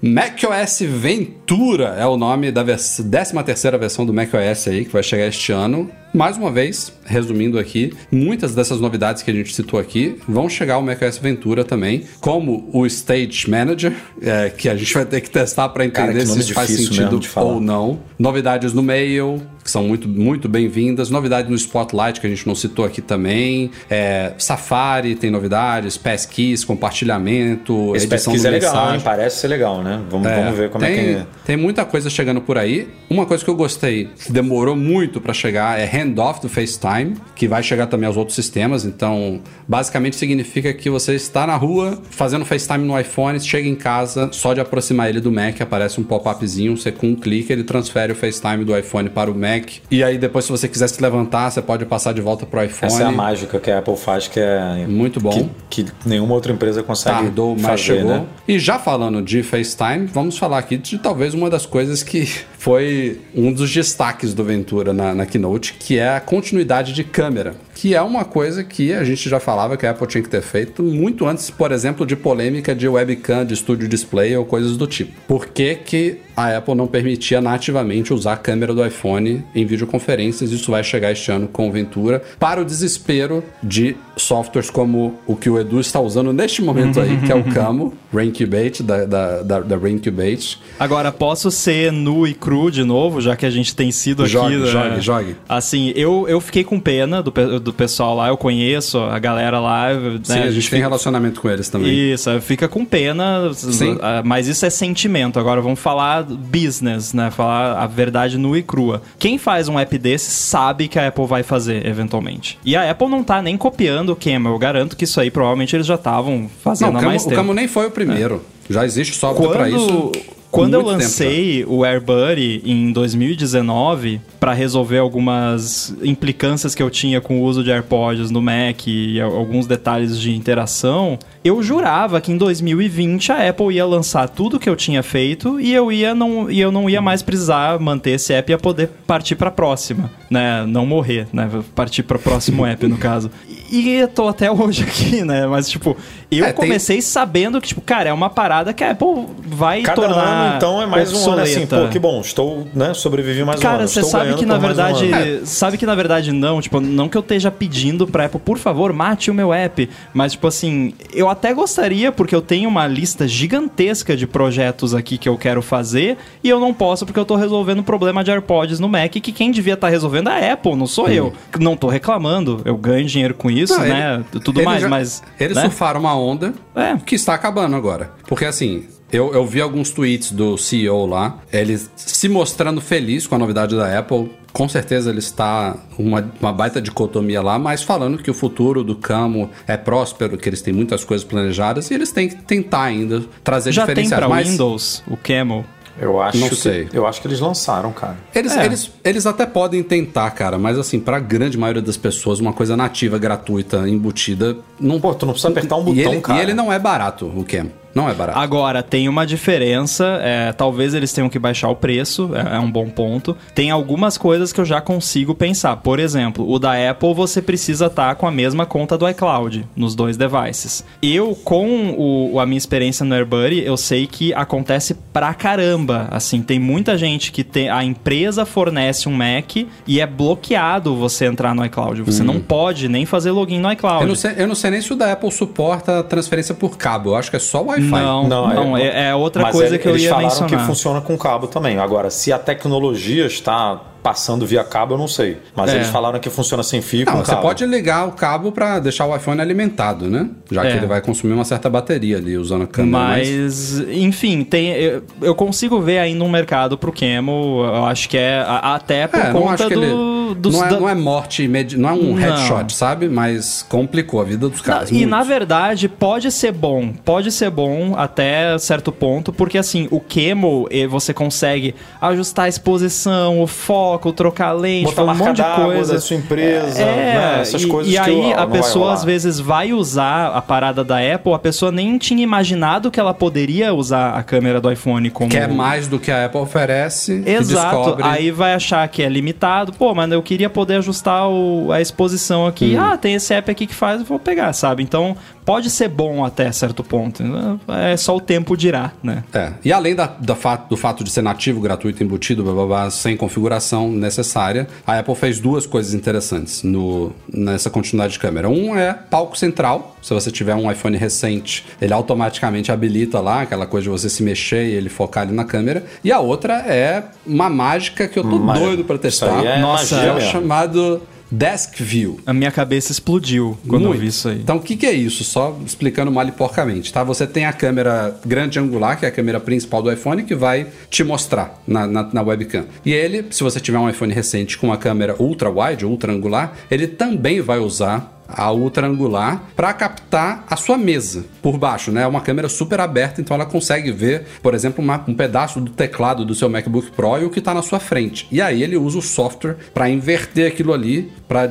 macOS Ventura é o nome da 13 terceira versão do macOS aí, que vai chegar este ano. Mais uma vez, resumindo aqui, muitas dessas novidades que a gente citou aqui vão chegar ao macOS Ventura também, como o Stage Manager, é, que a gente vai ter que testar para Cara, entender que se isso faz sentido ou não. Novidades no Mail, que são muito, muito bem-vindas. Novidades no Spotlight, que a gente não citou aqui também. É, Safari tem novidades, Passkeys, compartilhamento, Esse edição pesquisa do é legal, hein? Parece ser legal, né? Vamos, É, vamos ver como tem, é que. Tem muita coisa chegando por aí. Uma coisa que eu gostei, que demorou muito pra chegar, é handoff do FaceTime, que vai chegar também aos outros sistemas. Então, basicamente significa que você está na rua fazendo FaceTime no iPhone, chega em casa, só de aproximar ele do Mac, aparece um pop-upzinho, você com um clique ele transfere o FaceTime do iPhone para o Mac. E aí depois se você quiser se levantar, você pode passar de volta pro iPhone. Essa é a mágica que a Apple faz, que é. Muito bom. Que, que nenhuma outra empresa consegue Tardou, mas fazer, chegou. né? E já falando de FaceTime, vamos falar aqui de talvez uma das coisas que foi um dos destaques do Ventura na, na Keynote, que é a continuidade de câmera. Que é uma coisa que a gente já falava que a Apple tinha que ter feito muito antes, por exemplo, de polêmica de webcam, de estúdio display ou coisas do tipo. Por que, que a Apple não permitia nativamente usar a câmera do iPhone em videoconferências? Isso vai chegar este ano com o Ventura, para o desespero de softwares como o que o Edu está usando neste momento aí, que é o Camo, Raincubate, da, da, da, da Raincubate. Agora, posso ser nu e cru de novo, já que a gente tem sido aqui. Jogue, né? jogue, jogue. Assim, eu, eu fiquei com pena do, pe- do pessoal lá, eu conheço a galera lá. né? Sim, a gente tem relacionamento com eles também. Isso, fica com pena, Sim. ah, mas isso é sentimento. Agora vamos falar business, né? Falar a verdade nua e crua. Quem faz um app desse sabe que a Apple vai fazer, eventualmente. E a Apple não tá nem copiando o Camel. Eu garanto que isso aí provavelmente eles já estavam fazendo Não, o há Camo, mais o tempo. Camo nem foi o primeiro. Já existe software para isso. Quando, eu muito tempo lancei o AirBuddy em 2019 para resolver algumas implicâncias que eu tinha com o uso de AirPods no Mac e a- alguns detalhes de interação, eu jurava que em 2020 a Apple ia lançar tudo que eu tinha feito e eu ia não e eu não ia mais precisar manter esse app e ia poder partir para próxima, né? Não morrer, né? Partir para o próximo app no caso. E eu tô até hoje aqui, né? Mas tipo, eu É, tem- comecei sabendo que tipo, cara, é uma parada que a Apple vai Cada tornar ano, então, é mais um ano assim, obsoleta. pô, que bom, estou, né, sobrevivi mais um Cara, ano. você estou sabe que na um verdade, ano. sabe que na verdade não, tipo, não que eu esteja pedindo pra Apple, por favor, mate o meu app, mas tipo assim, eu até gostaria porque eu tenho uma lista gigantesca de projetos aqui que eu quero fazer e eu não posso porque eu tô resolvendo um problema de AirPods no Mac que quem devia estar resolvendo é a Apple, não sou eu. Não tô reclamando, eu ganho dinheiro com isso, Não, né? ele- Tudo ele mais, já- mas Eles né? surfaram uma onda É. que está acabando agora. Porque assim. Eu, eu vi alguns tweets do CEO lá, ele se mostrando feliz com a novidade da Apple. Com certeza ele está uma, uma baita dicotomia lá, mas falando que o futuro do Camo é próspero, que eles têm muitas coisas planejadas e eles têm que tentar ainda trazer já tem diferenciais. pra mas Windows o Camel. Eu acho Não que, sei. Eu acho que eles lançaram, cara. Eles, É. eles, eles até podem tentar, cara, mas assim, pra grande maioria das pessoas, uma coisa nativa, gratuita, embutida, não Pô, tu não precisa apertar um botão, ele, cara. E ele não é barato, o Cam. Não é barato. Agora, tem uma diferença, é, talvez eles tenham que baixar o preço, é, é um bom ponto. Tem algumas coisas que eu já consigo pensar. Por exemplo, o da Apple você precisa estar com a mesma conta do iCloud nos dois devices. Eu, com o- a minha experiência no AirBuddy, eu sei que acontece pra caramba. Assim, tem muita gente que tem. A empresa fornece um Mac e é bloqueado você entrar no iCloud. Você não pode nem fazer login no iCloud. Uhum. Eu não, sei, eu não sei nem se o da Apple suporta transferência por cabo. Eu acho que é só Wi-Fi. Não, não, é, é outra Mas coisa ele- que eu eles ia falaram mencionar. que funciona com cabo também. Agora, se a tecnologia está passando via cabo, eu não sei. Mas É. eles falaram que funciona sem fio Não, você cabo. pode ligar o cabo pra deixar o iPhone alimentado, né? Já que É. ele vai consumir uma certa bateria ali usando a câmera. Mas, enfim, tem, eu, eu consigo ver ainda um mercado pro Camel, eu acho que é até por É, não conta que do, ele. dos- não, é, da- não é morte imediata, não é um Não. headshot, sabe? Mas complicou a vida dos caras. e muito. na verdade pode ser bom, pode ser bom até certo ponto, porque assim, o eh, você consegue ajustar a exposição, o foco, trocar lente, Botar fazer um monte de coisa. da sua empresa, é, né? Essas e, coisas e que aí ó, a pessoa às vezes vai usar a parada da Apple, a pessoa nem tinha imaginado que ela poderia usar a câmera do iPhone como Quer mais do que a Apple oferece. Exato, descobre... aí vai achar que é limitado. Pô, mas eu queria poder ajustar o- a exposição aqui. Hum. Ah, tem esse app aqui que faz, eu vou pegar, sabe? Então, pode ser bom até certo ponto. É só o tempo dirá, né? É. E além da, da fato, do fato de ser nativo, gratuito, embutido, blá, blá, blá, sem configuração necessária, a Apple fez duas coisas interessantes no, nessa continuidade de câmera. Um é palco central. Se você tiver um iPhone recente, ele automaticamente habilita lá aquela coisa de você se mexer e ele focar ali na câmera. E a outra é uma mágica que eu tô Mas doido pra isso testar. é Nossa, é o chamado Desk View. A minha cabeça explodiu quando eu Muito. vi isso aí. Então, o que, que é isso? Só explicando mal e porcamente, tá? Você tem a câmera grande angular, que é a câmera principal do iPhone, que vai te mostrar na, na, na webcam. E ele, se você tiver um iPhone recente com uma câmera ultra wide, ultra angular, ele também vai usar a ultra angular para captar a sua mesa por baixo, né? É uma câmera super aberta, então ela consegue ver, por exemplo, uma- um pedaço do teclado do seu MacBook Pro e o que está na sua frente. E aí ele usa o software para inverter aquilo ali, para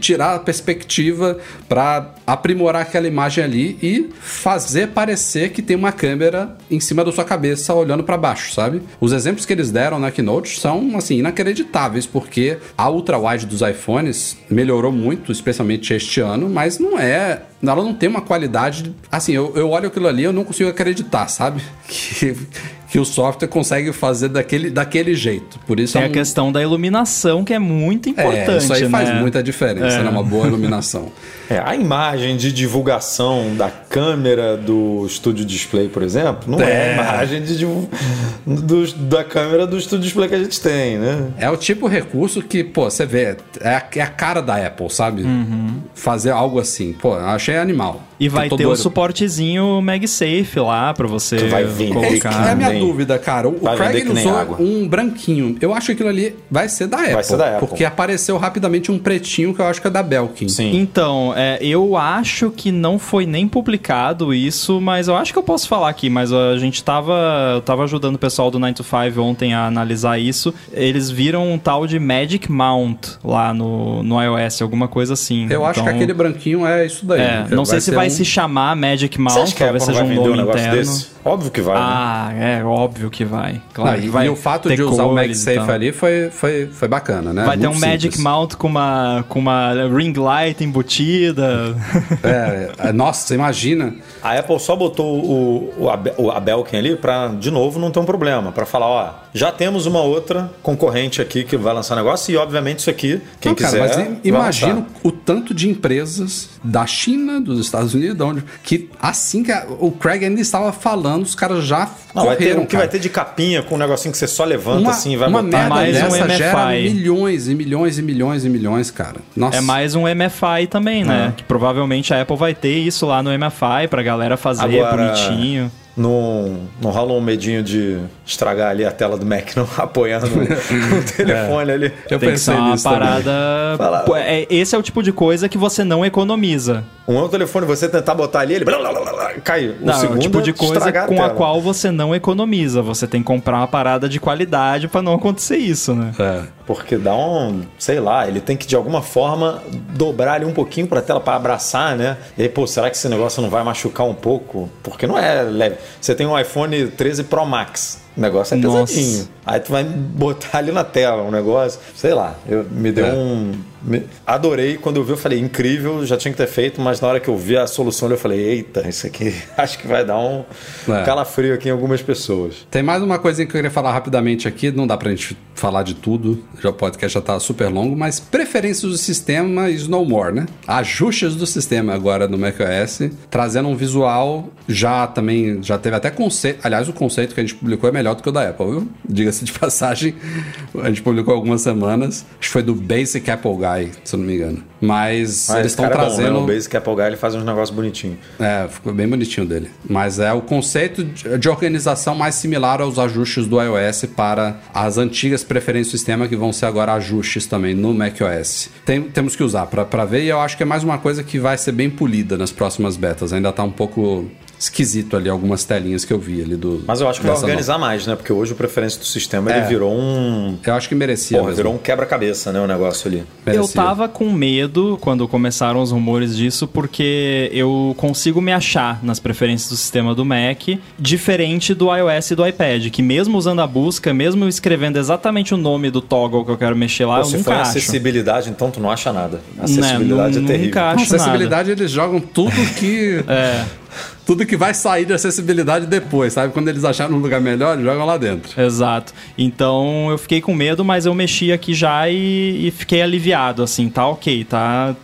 tirar a perspectiva, para aprimorar aquela imagem ali e fazer parecer que tem uma câmera em cima da sua cabeça olhando para baixo, sabe? Os exemplos que eles deram na Keynote são assim inacreditáveis porque a ultra wide dos iPhones melhorou muito, especialmente este ano, mas não é ela não tem uma qualidade. Assim, eu, eu olho aquilo ali e eu não consigo acreditar, sabe? Que, que o software consegue fazer daquele, daquele jeito. Por isso Tem é a um- questão da iluminação que é muito importante. é, isso aí faz né? muita diferença, É. né? Uma boa iluminação. É, a imagem de divulgação da câmera do estúdio display, por exemplo, não é, É. a imagem de divu- do- da câmera do estúdio display que a gente tem, né? É o tipo de recurso que, pô, você vê, é a, é a cara da Apple, sabe? Fazer algo assim. Pô, eu achei animal. E vai ter o doido. suportezinho MagSafe lá pra você vai que colocar. é a minha Nem- dúvida, cara. O, vai Craig vender usou água. um branquinho. Eu acho que aquilo ali vai ser da Apple. ser da Apple. Porque apareceu rapidamente um pretinho que eu acho que é da Belkin. Sim. Então, é, eu acho que não foi nem publicado isso, mas eu acho que eu posso falar aqui, mas a gente tava, eu tava ajudando o pessoal do 9 to 5 ontem a analisar isso. Eles viram um tal de Magic Mount lá no, no iOS, alguma coisa assim. Eu acho que Então, aquele branquinho é isso daí. É, não sei se ser vai um- se chamar Magic Você que a talvez seja vai um um nome negócio interno. desse? Óbvio que vai, né? Ah, é óbvio que vai. Claro Não, e, vai e o fato de usar o MagSafe e tal. ali foi, foi, foi bacana, né? Vai ter um Muito Magic simples. Mount com uma, com uma ring light embutida. É, é, nossa, você imagina. A Apple só botou o, o, o- a Belkin ali pra, de novo, não ter um problema. Pra falar, ó, já temos uma outra concorrente aqui que vai lançar negócio e, obviamente, isso aqui, quem Não, cara, quiser. mas imagina o tanto de empresas da China, dos Estados Unidos, de onde, que assim que a- o Craig ainda estava falando, os caras já Não, vai ter correram, o que cara. vai ter de capinha com um negocinho que você só levanta uma, assim e vai uma botar. merda mais um dessa gera MFI. milhões e milhões e milhões e milhões, cara. Nossa. É mais um MFI também, né? Que provavelmente a Apple vai ter isso lá no MFI pra galera fazer Agora- bonitinho. Não, não rola um medinho de estragar ali a tela do Mac, não apoiando no, no telefone ali. Eu Tem que ser pensei uma parada. Pô, é- esse é o tipo de coisa que você não economiza. Um outro telefone, você tentar botar ali, ele. blá, blá, blá, blá, Caio, o Não, é o segundo tipo de coisa estragar com a tela. qual você não economiza. Você tem que comprar uma parada de qualidade pra não acontecer isso, né? É. Porque dá um, sei lá, ele tem que de alguma forma dobrar ali um pouquinho pra tela pra abraçar, né? E aí, pô, será que esse negócio não vai machucar um pouco? Porque não é leve. Você tem um iPhone 13 Pro Max. O negócio é Nossa. pesadinho. Aí tu vai botar ali na tela um negócio, sei lá, eu, me deu É. um. Adorei. Quando eu vi, eu falei, incrível, já tinha que ter feito, mas na hora que eu vi a solução, eu falei, eita, isso aqui acho que vai dar um É. calafrio aqui em algumas pessoas. Tem mais uma coisa que eu queria falar rapidamente aqui, não dá pra gente falar de tudo, já o podcast já tá super longo, mas preferências do sistema is no more, né? Ajustes do sistema agora no macOS, trazendo um visual já também, já teve até conceito, aliás, o conceito que a gente publicou é melhor do que o da Apple, viu? Diga-se de passagem, a gente publicou algumas semanas, acho que foi do Basic Apple Guy, se eu não me engano. Mas Ah, eles estão cara é bom, trazendo... né? O Basic Apple Guy ele faz uns negócios bonitinhos. É, ficou bem bonitinho dele. Mas é o conceito de de organização mais similar aos ajustes do iOS para as antigas preferências do sistema, que vão ser agora ajustes também no macOS. Tem, temos que usar para ver, e eu acho que é mais uma coisa que vai ser bem polida nas próximas betas. Ainda tá um pouco esquisito ali, algumas telinhas que eu vi ali do. Mas eu acho que vai organizar mais, né? Porque hoje o preferência do sistema ele É. virou um. Eu acho que merecia. Porra, mesmo. virou um quebra-cabeça, né? O negócio ali. Eu Merecia. tava com medo quando começaram os rumores disso, porque eu consigo me achar nas preferências do sistema do Mac, diferente do iOS e do iPad, que mesmo usando a busca, mesmo eu escrevendo exatamente o nome do toggle que eu quero mexer lá, Pô, eu se nunca for acho. acessibilidade, então tu não acha nada. Acessibilidade nu- é terrível. nunca acho acessibilidade, eles jogam tudo que. É, tudo que vai sair de acessibilidade depois, sabe? Quando eles acharam um lugar melhor, eles jogam lá dentro. exato. Então eu fiquei com medo, mas eu mexi aqui já e, e fiquei aliviado, assim, tá ok, tá.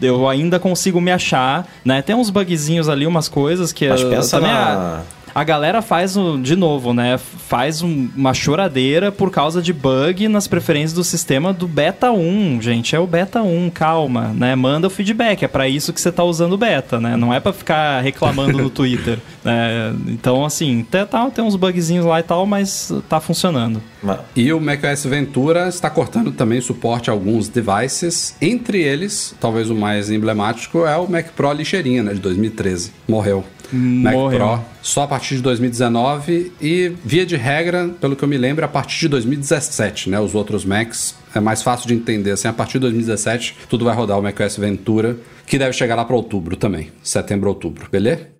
Eu ainda consigo me achar, né? Tem uns bugzinhos ali, umas coisas que Mas eu- pensa também na- a- galera faz, o- de novo, né? Faz um- uma choradeira por causa de bug nas preferências do sistema do Beta 1, gente. É o Beta 1, calma, né? Manda o feedback. É pra isso que você tá usando o Beta, né? Não é pra ficar reclamando no Twitter. né? Então, assim, tem, tá, tem uns bugzinhos lá e tal, mas tá funcionando. E o macOS Ventura está cortando também suporte a alguns devices. Entre eles, talvez o mais emblemático é o Mac Pro lixeirinha, né, de 2013. Morreu. Mac Morreu. Pro só a partir de 2019 e, via de regra, pelo que eu me lembro, a partir de 2017, né? Os outros Macs é mais fácil de entender. Assim, a partir de 2017, tudo vai rodar o macOS Ventura, que deve chegar lá para outubro também. Setembro, outubro. Beleza?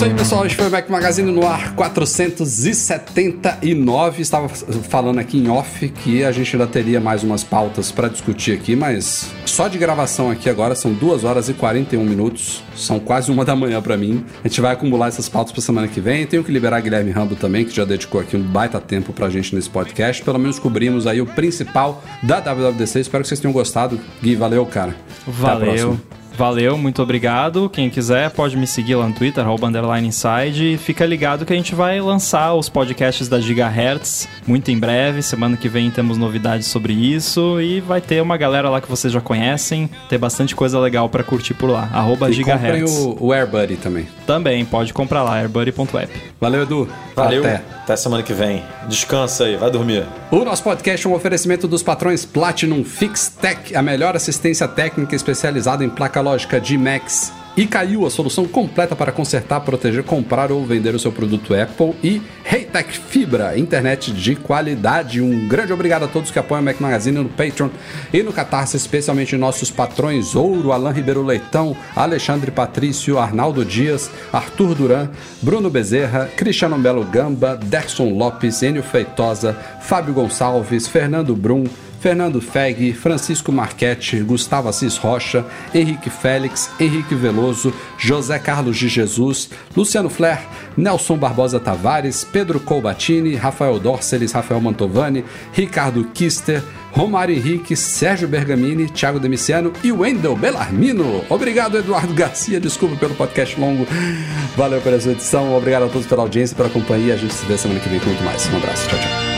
Isso aí, pessoal. Este foi o Mac Magazine no ar 479. Estava falando aqui em off que a gente ainda teria mais umas pautas para discutir aqui, mas só de gravação aqui agora são 2 horas e 41 minutos. São quase uma da manhã para mim. A gente vai acumular essas pautas para semana que vem. Tenho que liberar Guilherme Rambo também, que já dedicou aqui um baita tempo pra gente nesse podcast. Pelo menos cobrimos aí o principal da WWDC. Espero que vocês tenham gostado. Gui, valeu, cara. A Valeu. Valeu, muito obrigado. Quem quiser pode me seguir lá no Twitter, arroba underline inside. E fica ligado que a gente vai lançar os podcasts da Gigahertz muito em breve. Semana que vem temos novidades sobre isso. E vai ter uma galera lá que vocês já conhecem. Ter bastante coisa legal pra curtir por lá. Arroba E Gigahertz. o, o AirBuddy também. Também, pode comprar lá, airbuddy.app. Valeu, Edu. Valeu. Até. Até semana que vem. Descansa aí, vai dormir. O nosso podcast é um oferecimento dos patrões Platinum Fix Tech, a melhor assistência técnica especializada em placa lógica de Max. E caiu a solução completa para consertar, proteger, comprar ou vender o seu produto Apple. E Heytech Fibra, internet de qualidade. Um grande obrigado a todos que apoiam o Mac Magazine no Patreon e no Catarse, especialmente nossos patrões Ouro, Alain Ribeiro Leitão, Alexandre Patrício, Arnaldo Dias, Arthur Duran, Bruno Bezerra, Cristiano Belo Gamba, Derson Lopes, Enio Feitosa, Fábio Gonçalves, Fernando Brum, Fernando Feg, Francisco Marchetti, Gustavo Assis Rocha, Henrique Félix, Henrique Veloso, José Carlos de Jesus, Luciano Flair, Nelson Barbosa Tavares, Pedro Colbatini, Rafael Dorceles, Rafael Mantovani, Ricardo Kister, Romário Henrique, Sérgio Bergamini, Thiago Demiciano e Wendel Bellarmino. Obrigado, Eduardo Garcia. Desculpa pelo podcast longo. Valeu pela sua edição. Obrigado a todos pela audiência pela companhia. A gente se vê semana que vem com muito mais. Um abraço. Tchau, tchau.